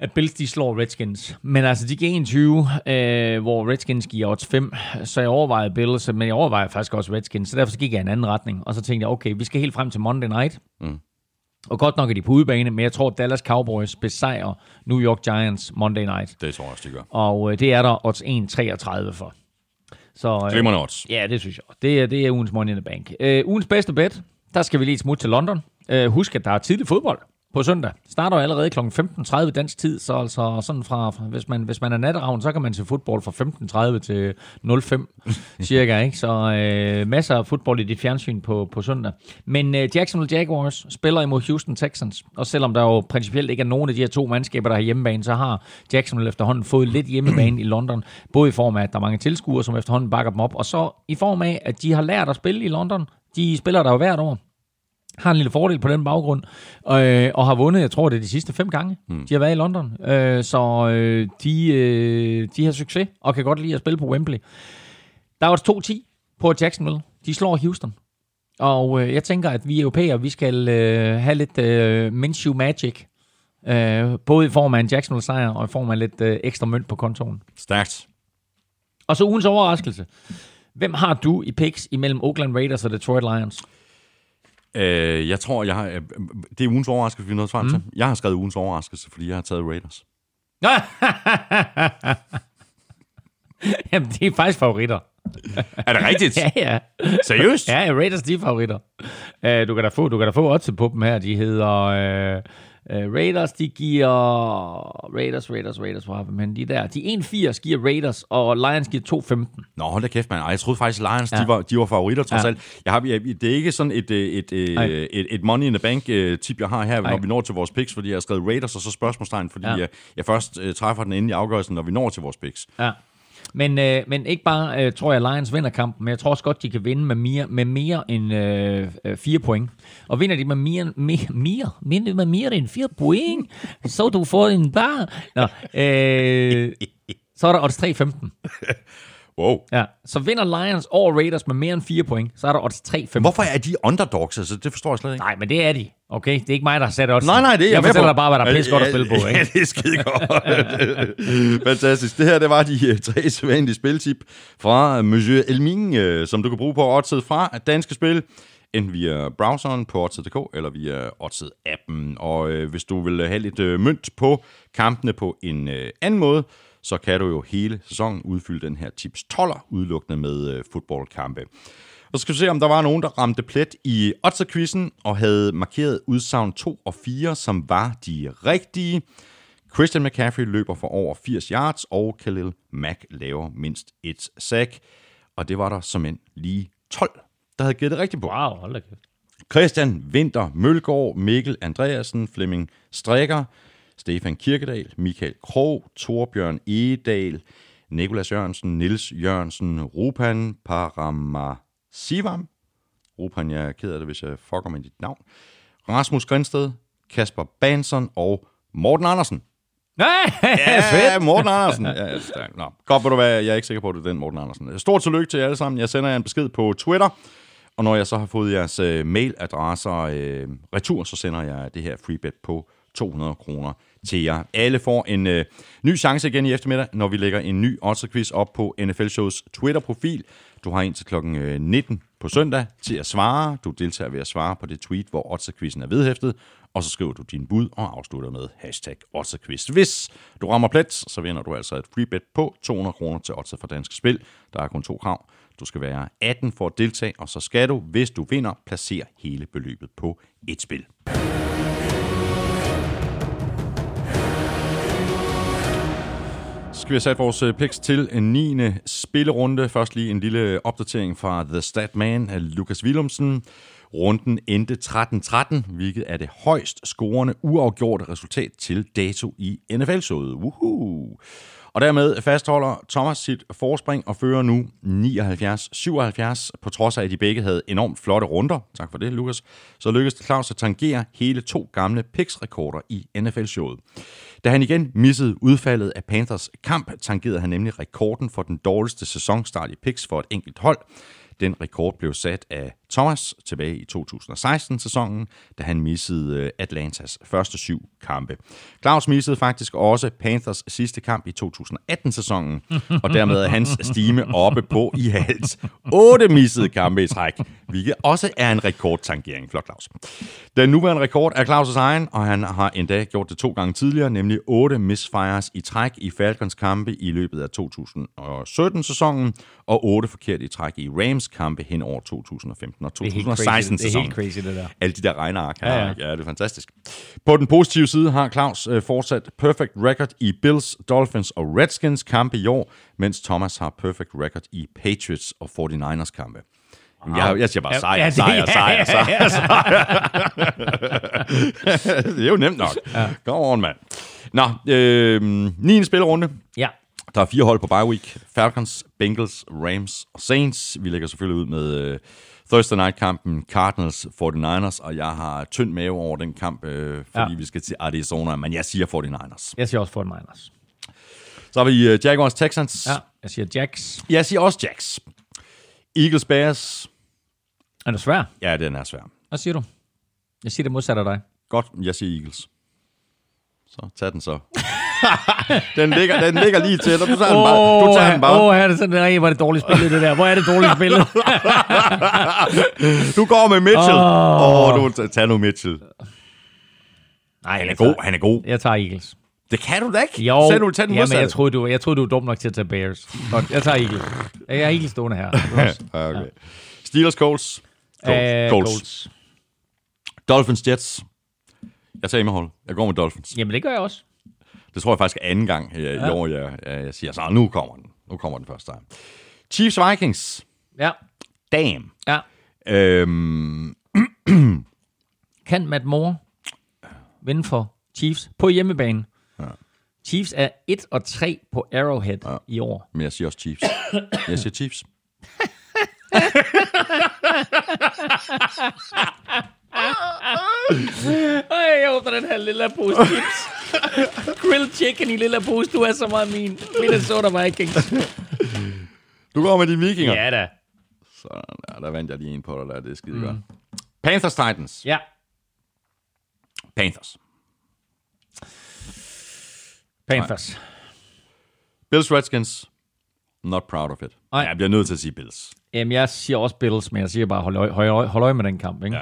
at Bills de slår Redskins. Men altså, de giver 21, øh, hvor Redskins giver odds 5, så jeg overvejede Bills, men jeg overvejede faktisk også Redskins, så derfor så gik jeg i en anden retning, og så tænkte jeg, okay, vi skal helt frem til Monday Night, Mm. og godt nok er de på udebane, men jeg tror, at Dallas Cowboys besejrer New York Giants Monday Night, Det tror jeg også, de gør. og øh, det er der odds 1,33 for. Så, øh, Glimrende odds. Ja, det synes jeg. Det er, det er ugens Money in the Bank. Uh, ugens bedste bet, der skal vi lige et smut til London. Uh, husk, at der er tidlig fodbold på søndag. Starter jo allerede kl. 15.30 dansk tid, så altså sådan fra, fra- hvis, man, hvis man er natteravn, så kan man se fodbold fra 15.30 til 05 cirka, ikke? Så uh, masser af fodbold i dit fjernsyn på, på søndag. Men uh, Jacksonville Jaguars spiller imod Houston Texans, og selvom der jo principielt ikke er nogen af de her to mandskaber, der har hjemmebane, så har Jacksonville efterhånden fået lidt hjemmebane i London, både i form af, at der er mange tilskuere, som efterhånden bakker dem op, og så i form af, at de har lært at spille i London. De spiller der jo hvert år har en lille fordel på den baggrund, øh, og har vundet, jeg tror det er de sidste fem gange, mm. de har været i London. Øh, så øh, de, øh, de har succes, og kan godt lide at spille på Wembley. Der er også 2-10 på Jacksonville. De slår Houston. Og øh, jeg tænker, at vi europæere, vi skal øh, have lidt øh, Minshew Magic. Øh, både i form af en Jacksonville-sejr, og i form af lidt øh, ekstra mønt på kontoen. Stærkt. Og så ugens overraskelse. Hvem har du i picks imellem Oakland Raiders og Detroit Lions? Øh, jeg tror, jeg har, øh, det er ugens overraskelse, vi er nået frem til. Jeg har skrevet ugens overraskelse, fordi jeg har taget Raiders. Jamen, det er faktisk favoritter. Er det rigtigt? Ja, ja. Seriøst? Ja, Raiders, de er favoritter. Uh, du kan da få, du kan da få odds på dem her. De hedder Uh, Raiders, de giver... Raiders, Raiders, Raiders, hvor har vi henne? De er der. De 1,80 giver Raiders, og Lions giver 2,15. Nå, hold da kæft, mand. Ej, Jeg troede faktisk, Lions ja. De, var, de var favoritter, trods Ja. alt. Jeg har, jeg, det er ikke sådan et, øh, et, et, Nej. et, et money in the bank øh, tip, jeg har her, Nej. når vi når til vores picks, fordi jeg har skrevet Raiders og så spørgsmålstegn, fordi Ja. jeg, jeg først øh, træffer den endelige afgørelse, når vi når til vores picks. Ja. Men, øh, men ikke bare øh, tror jeg, Lions vinder kampen, men jeg tror også godt, de kan vinde med mere, med mere end øh, øh, fire point. Og vinder de med mere, mere, mere, vinder med mere end fire point, så du får en bar. Nå, øh, så er der odds 3-15. Wow. Ja, så vinder Lions over Raiders med mere end fire point, så er der odds 3-15. Hvorfor er de underdogs? Altså, det forstår jeg slet ikke. Nej, men det er de. Okay, det er ikke mig, der har sat odds. Nej, nej, det er jeg, jeg fortæller dig bare, hvad der er pisse godt at spille på. Ja, Ikke? det er skide godt. Fantastisk. Det her, det var de øh, tre sædvanlige spiltip fra Monsieur Elming, øh, som du kan bruge på Oddset fra Danske Spil, enten via browseren på Oddset.dk eller via Oddset-appen. Og øh, hvis du vil have lidt øh, mønt på kampene på en øh, anden måde, så kan du jo hele sæsonen udfylde den her tips 12'er udelukkende med øh, fodboldkampe. Og så skal vi se, om der var nogen, der ramte plet i Otzer-quizzen og havde markeret udsagn 2 og 4, som var de rigtige. Christian McCaffrey løber for over 80 yards, og Khalil Mack laver mindst et sack. Og det var der som en lige 12, der havde gættet rigtigt på. Wow, hold da kæft. Christian Vinter Mølgaard, Mikkel Andreasen, Flemming Strikker, Stefan Kirkedal, Michael Krog, Torbjørn Egedal, Nikolas Jørgensen, Nils Jørgensen, Rupan Paramasivam, Rupan, jeg er ked af det, hvis jeg fucker med dit navn, Rasmus Grinsted, Kasper Banson og Morten Andersen. Nej, Ja, fedt. Morten Andersen. Ja, ja. Nå. Godt, ved du hvad, jeg er ikke sikker på, at det er den Morten Andersen. Stort tillykke til jer alle sammen. Jeg sender jer en besked på Twitter, og når jeg så har fået jeres øh, mailadresser øh, retur, så sender jeg det her freebet på 200 kroner til jer. Alle får en øh, ny chance igen i eftermiddag, når vi lægger en ny Odds-quiz op på NFL Shows Twitter-profil. Du har indtil klokken øh, 19 på søndag til at svare. Du deltager ved at svare på det tweet, hvor Odds-quizzen er vedhæftet, og så skriver du din bud og afslutter med hashtag Otterquiz. Hvis du rammer plet, så vinder du altså et free bet på 200 kroner til Otter for Danske Spil. Der er kun to krav. Du skal være 18 for at deltage, og så skal du, hvis du vinder, placere hele beløbet på et spil. Skal vi have sat vores øh, picks til en 9. spillerunde. Først lige en lille opdatering fra The Statman af Lukas Willumsen. Runden endte 13-13, hvilket er det højst scorende uafgjorte resultat til dato i NFL-showet. Woohoo! Og dermed fastholder Thomas sit forspring og fører nu 79-77, på trods af, at de begge havde enormt flotte runder. Tak for det, Lukas. Så lykkedes det Claus at tangere hele to gamle picks-rekorder i NFL-showet. Da han igen missede udfaldet af Panthers kamp, tangerede han nemlig rekorden for den dårligste sæsonstart i picks for et enkelt hold. Den rekord blev sat af Thomas tilbage i 2016-sæsonen, da han missede øh, Atlantas første syv kampe. Claus missede faktisk også Panthers sidste kamp i 2018-sæsonen, og dermed er hans stime oppe på i alt otte missede kampe i træk, hvilket også er en rekordtangering. Flot, Claus. Den nuværende rekord er Claus' egen, og han har endda gjort det to gange tidligere, nemlig otte misfires i træk i Falcons kampe i løbet af 2017-sæsonen, og otte forkert i træk i Rams kampe hen over 2015 og Det er helt crazy, det er 2016-sæsonen. helt crazy, det der. Alle de der regneark. Ja, Ja, ja. ja. ja, det er fantastisk. På den positive side har Claus øh, fortsat perfect record i Bills, Dolphins og Redskins kampe i år, mens Thomas har perfect record i Patriots og 49ers kampe. Jamen, Jeg, jeg siger bare Ja, sejr, ja, det- sejr, sejr, sejr, sejr. det er jo nemt nok. Come on, mand. Nå, øh, 9. spillerunde. Ja. Der er fire hold på bye week. Falcons, Bengals, Rams og Saints. Vi lægger selvfølgelig ud med øh, Thursday night-kampen Cardinals, 49ers, og jeg har tynd mave over den kamp, øh, fordi Ja. vi skal til Arizona, men jeg siger 49ers. Jeg siger også 49ers. Så har vi øh, Jaguars, Texans. Ja, jeg siger Jacks. Jeg siger også Jacks. Eagles, Bears. Er du svær? Ja, den er svær. Hvad siger du? Jeg siger det modsatte af dig. Godt, jeg siger Eagles. Så tag den så. den, ligger, den ligger lige til dig. Du tager den bare. Du tager den bare. Åh, oh, er det sådan, nej, hvor er det dårligt spillet, det der. Hvor er det dårligt spillet? Du går med Mitchell. Åh, Åh. oh. du tager nu Mitchell. Nej, Han er god, han er god. Jeg tager Eagles. Det kan du da ikke. Jo, Sagde du, tage den ja, men modsatte? jeg troede, du, jeg troede, du var dum nok til at tage Bears. Godt, jeg tager Eagles. Jeg er Eagles stående her. Ja, okay. Steelers, Colts. Colts. Uh, Colts. Colts. Dolphins, Jets. Jeg tager hjemmehold. Jeg går med Dolphins. Jamen, det gør jeg også. Det tror jeg faktisk er anden gang øh, ja. i år, jeg, jeg, jeg siger, så nu kommer den. Nu kommer den første gang. Chiefs Vikings. Ja. Damn. Ja. Øhm, Kan Matt Moore vinde for Chiefs på hjemmebane? Ja. Chiefs er 1 og 3 på Arrowhead ja. i år. men jeg siger også Chiefs. Jeg siger Chiefs. Ej, jeg åbner den her lille pose chips. Grilled chicken i lille pose. Du er så meget min. Minnesota Vikings. Du går med de vikinger. Ja da. Sådan der, der vandt jeg lige en på dig der. Det er skide mm. godt. Panthers Titans. Ja. Panthers. Panthers. Bills Redskins. Not proud of it. Nej. Jeg bliver nødt til at sige Bills. Jamen, jeg siger også Bills, men jeg siger bare, hold øje, hold øje, hold øje med den kamp, ikke?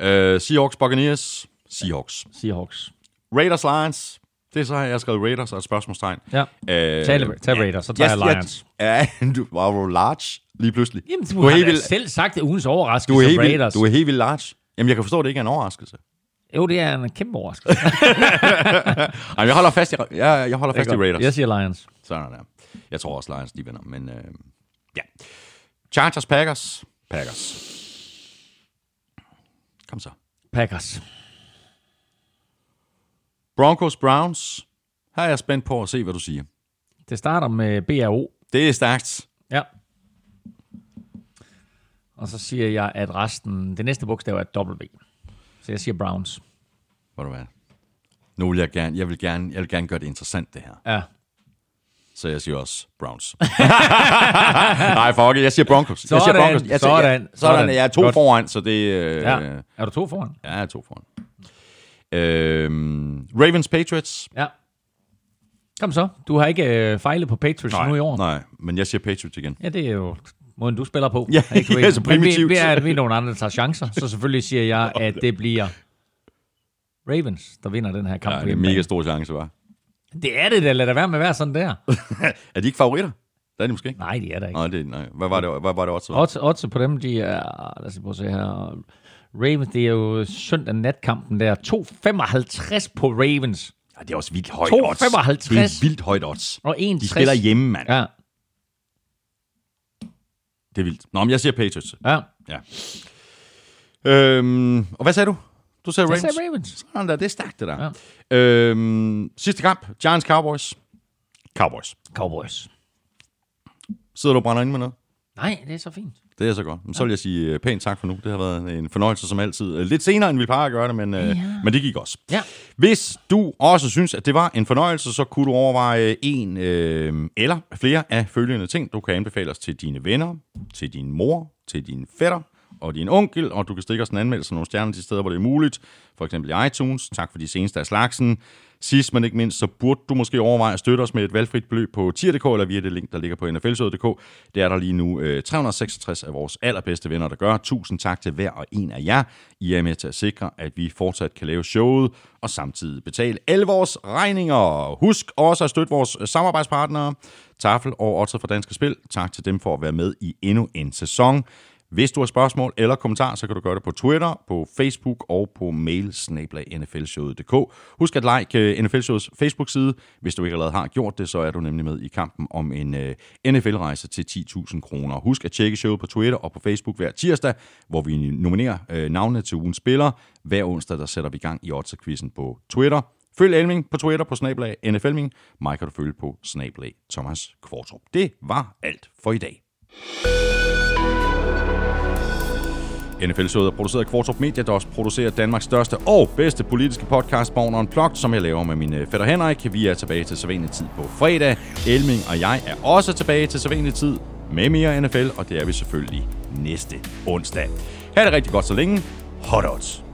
Ja. Uh, Seahawks Buccaneers. Seahawks. Seahawks. Raiders Lions. Det er så, jeg har skrevet Raiders og et spørgsmålstegn. Ja. Uh, Tag, tag Raiders, så tager jeg Lions. Ja, du var jo large lige pludselig. Jamen, du, Du er har helt vildt- selv sagt, at ugens overraskelse Du er, helt Raiders. du er helt vildt large. Jamen, jeg kan forstå, at det ikke er en overraskelse. Jo, det er en kæmpe overraskelse. Ej, jeg holder fast i, jeg, jeg holder fast i Raiders. Jeg siger Lions. Sådan der. Jeg tror også, Lions de vinder, men øh, ja. Chargers, Packers. Packers. Kom så. Packers. Broncos, Browns. Her er jeg spændt på at se, hvad du siger. Det starter med BRO. Det er stærkt. Ja. Og så siger jeg, at resten, det næste bogstav er W. Så jeg siger Browns. Hvor du hvad? Nu vil jeg gerne, jeg vil gerne, jeg vil gerne gøre det interessant, det her. Ja. Så jeg siger også Browns. Nej, fuck it. Jeg siger Broncos. jeg siger Sådan, Broncos. Jeg siger, sådan, jeg, sådan. sådan. Jeg er to Godt. foran, så det... Øh, ja. Er du to foran? ja, jeg er to foran. Øhm, Ravens, Patriots. Ja. Kom så. Du har ikke øh, fejlet på Patriots nu i år. nej, men jeg siger Patriots igen. Ja, det er jo måden, du spiller på. Ja, Ikke, ja, så Men vi, primitivt. vi, er, vi er nogle andre, der tager chancer. Så selvfølgelig siger jeg, at det bliver Ravens, der vinder den her kamp. Ja, det er en mega stor chance, var. Det er det da. Lad det være med at være sådan der. Er de ikke favoritter? Det er de måske ikke. Nej, det er der ikke. Nej, det, nej. Hvad var det, hvad var det også? Odds, odds på dem, de er... Lad os prøve at se her. Ravens, det er jo søndag natkampen der. 2,55 på Ravens. Ja, det er også vildt højt 2,55. odds. Det er vildt højt odds. Og 1,60. De spiller hjemme, mand. Ja, Det er vildt. Nå, men jeg siger Patriots. ja. Ja. Øhm, og hvad sagde du? Du sagde Jeg Ravens? sagde Ravens. Sådan der, det er stærkt, det der. Ja. Øhm, sidste kamp. Giants Cowboys. Cowboys. Cowboys. Sidder du og brænder ind med noget? Nej, det er så fint. Det er så godt. Men så vil jeg sige øh, pænt tak for nu. Det har været en fornøjelse som altid. Øh, Lidt senere, end vi plejer at gøre det, men, øh, men det gik også. Ja. Hvis du også synes, at det var en fornøjelse, så kunne du overveje en øh, eller flere af følgende ting. Du kan anbefale os til dine venner, til din mor, til din fætter og din onkel, og du kan stikke os en anmeldelse nogle stjerner de steder, hvor det er muligt. For eksempel i iTunes. Tak for de seneste af slagsen. Sidst, men ikke mindst, så burde du måske overveje at støtte os med et valgfrit beløb på tier.dk eller via det link, der ligger på nflsøde.dk. Det er der lige nu øh, 366 af vores allerbedste venner, der gør. Tusind tak til hver og en af jer. I er med til at sikre, at vi fortsat kan lave showet og samtidig betale alle vores regninger. Husk også at støtte vores øh, samarbejdspartnere, Tafel og Otter fra Danske Spil. Tak til dem for at være med i endnu en sæson. Hvis du har spørgsmål eller kommentarer, så kan du gøre det på Twitter, på Facebook og på mail nflshowet.dk. Husk at like øh, NFLshowets NFL Shows Facebook-side. Hvis du ikke allerede har gjort det, så er du nemlig med i kampen om en øh, NFL-rejse til 10.000 kroner. Husk at tjekke showet på Twitter og på Facebook hver tirsdag, hvor vi nominerer navne navnene til ugens spillere. Hver onsdag der sætter vi gang i Otterquizzen på Twitter. Følg Elming på Twitter på snablag NFLming. Mig kan du følge på snablag Thomas Kvartrup. Det var alt for i dag. NFL-showet er produceret af Kvartrup Media, der også producerer Danmarks største og bedste politiske podcast, Born Unplugged, som jeg laver med min fætter Henrik. Vi er tilbage til sædvanlig tid på fredag. Elming og jeg er også tilbage til sædvanlig tid med mere NFL, og det er vi selvfølgelig næste onsdag. Ha' det rigtig godt så længe. Hot odds.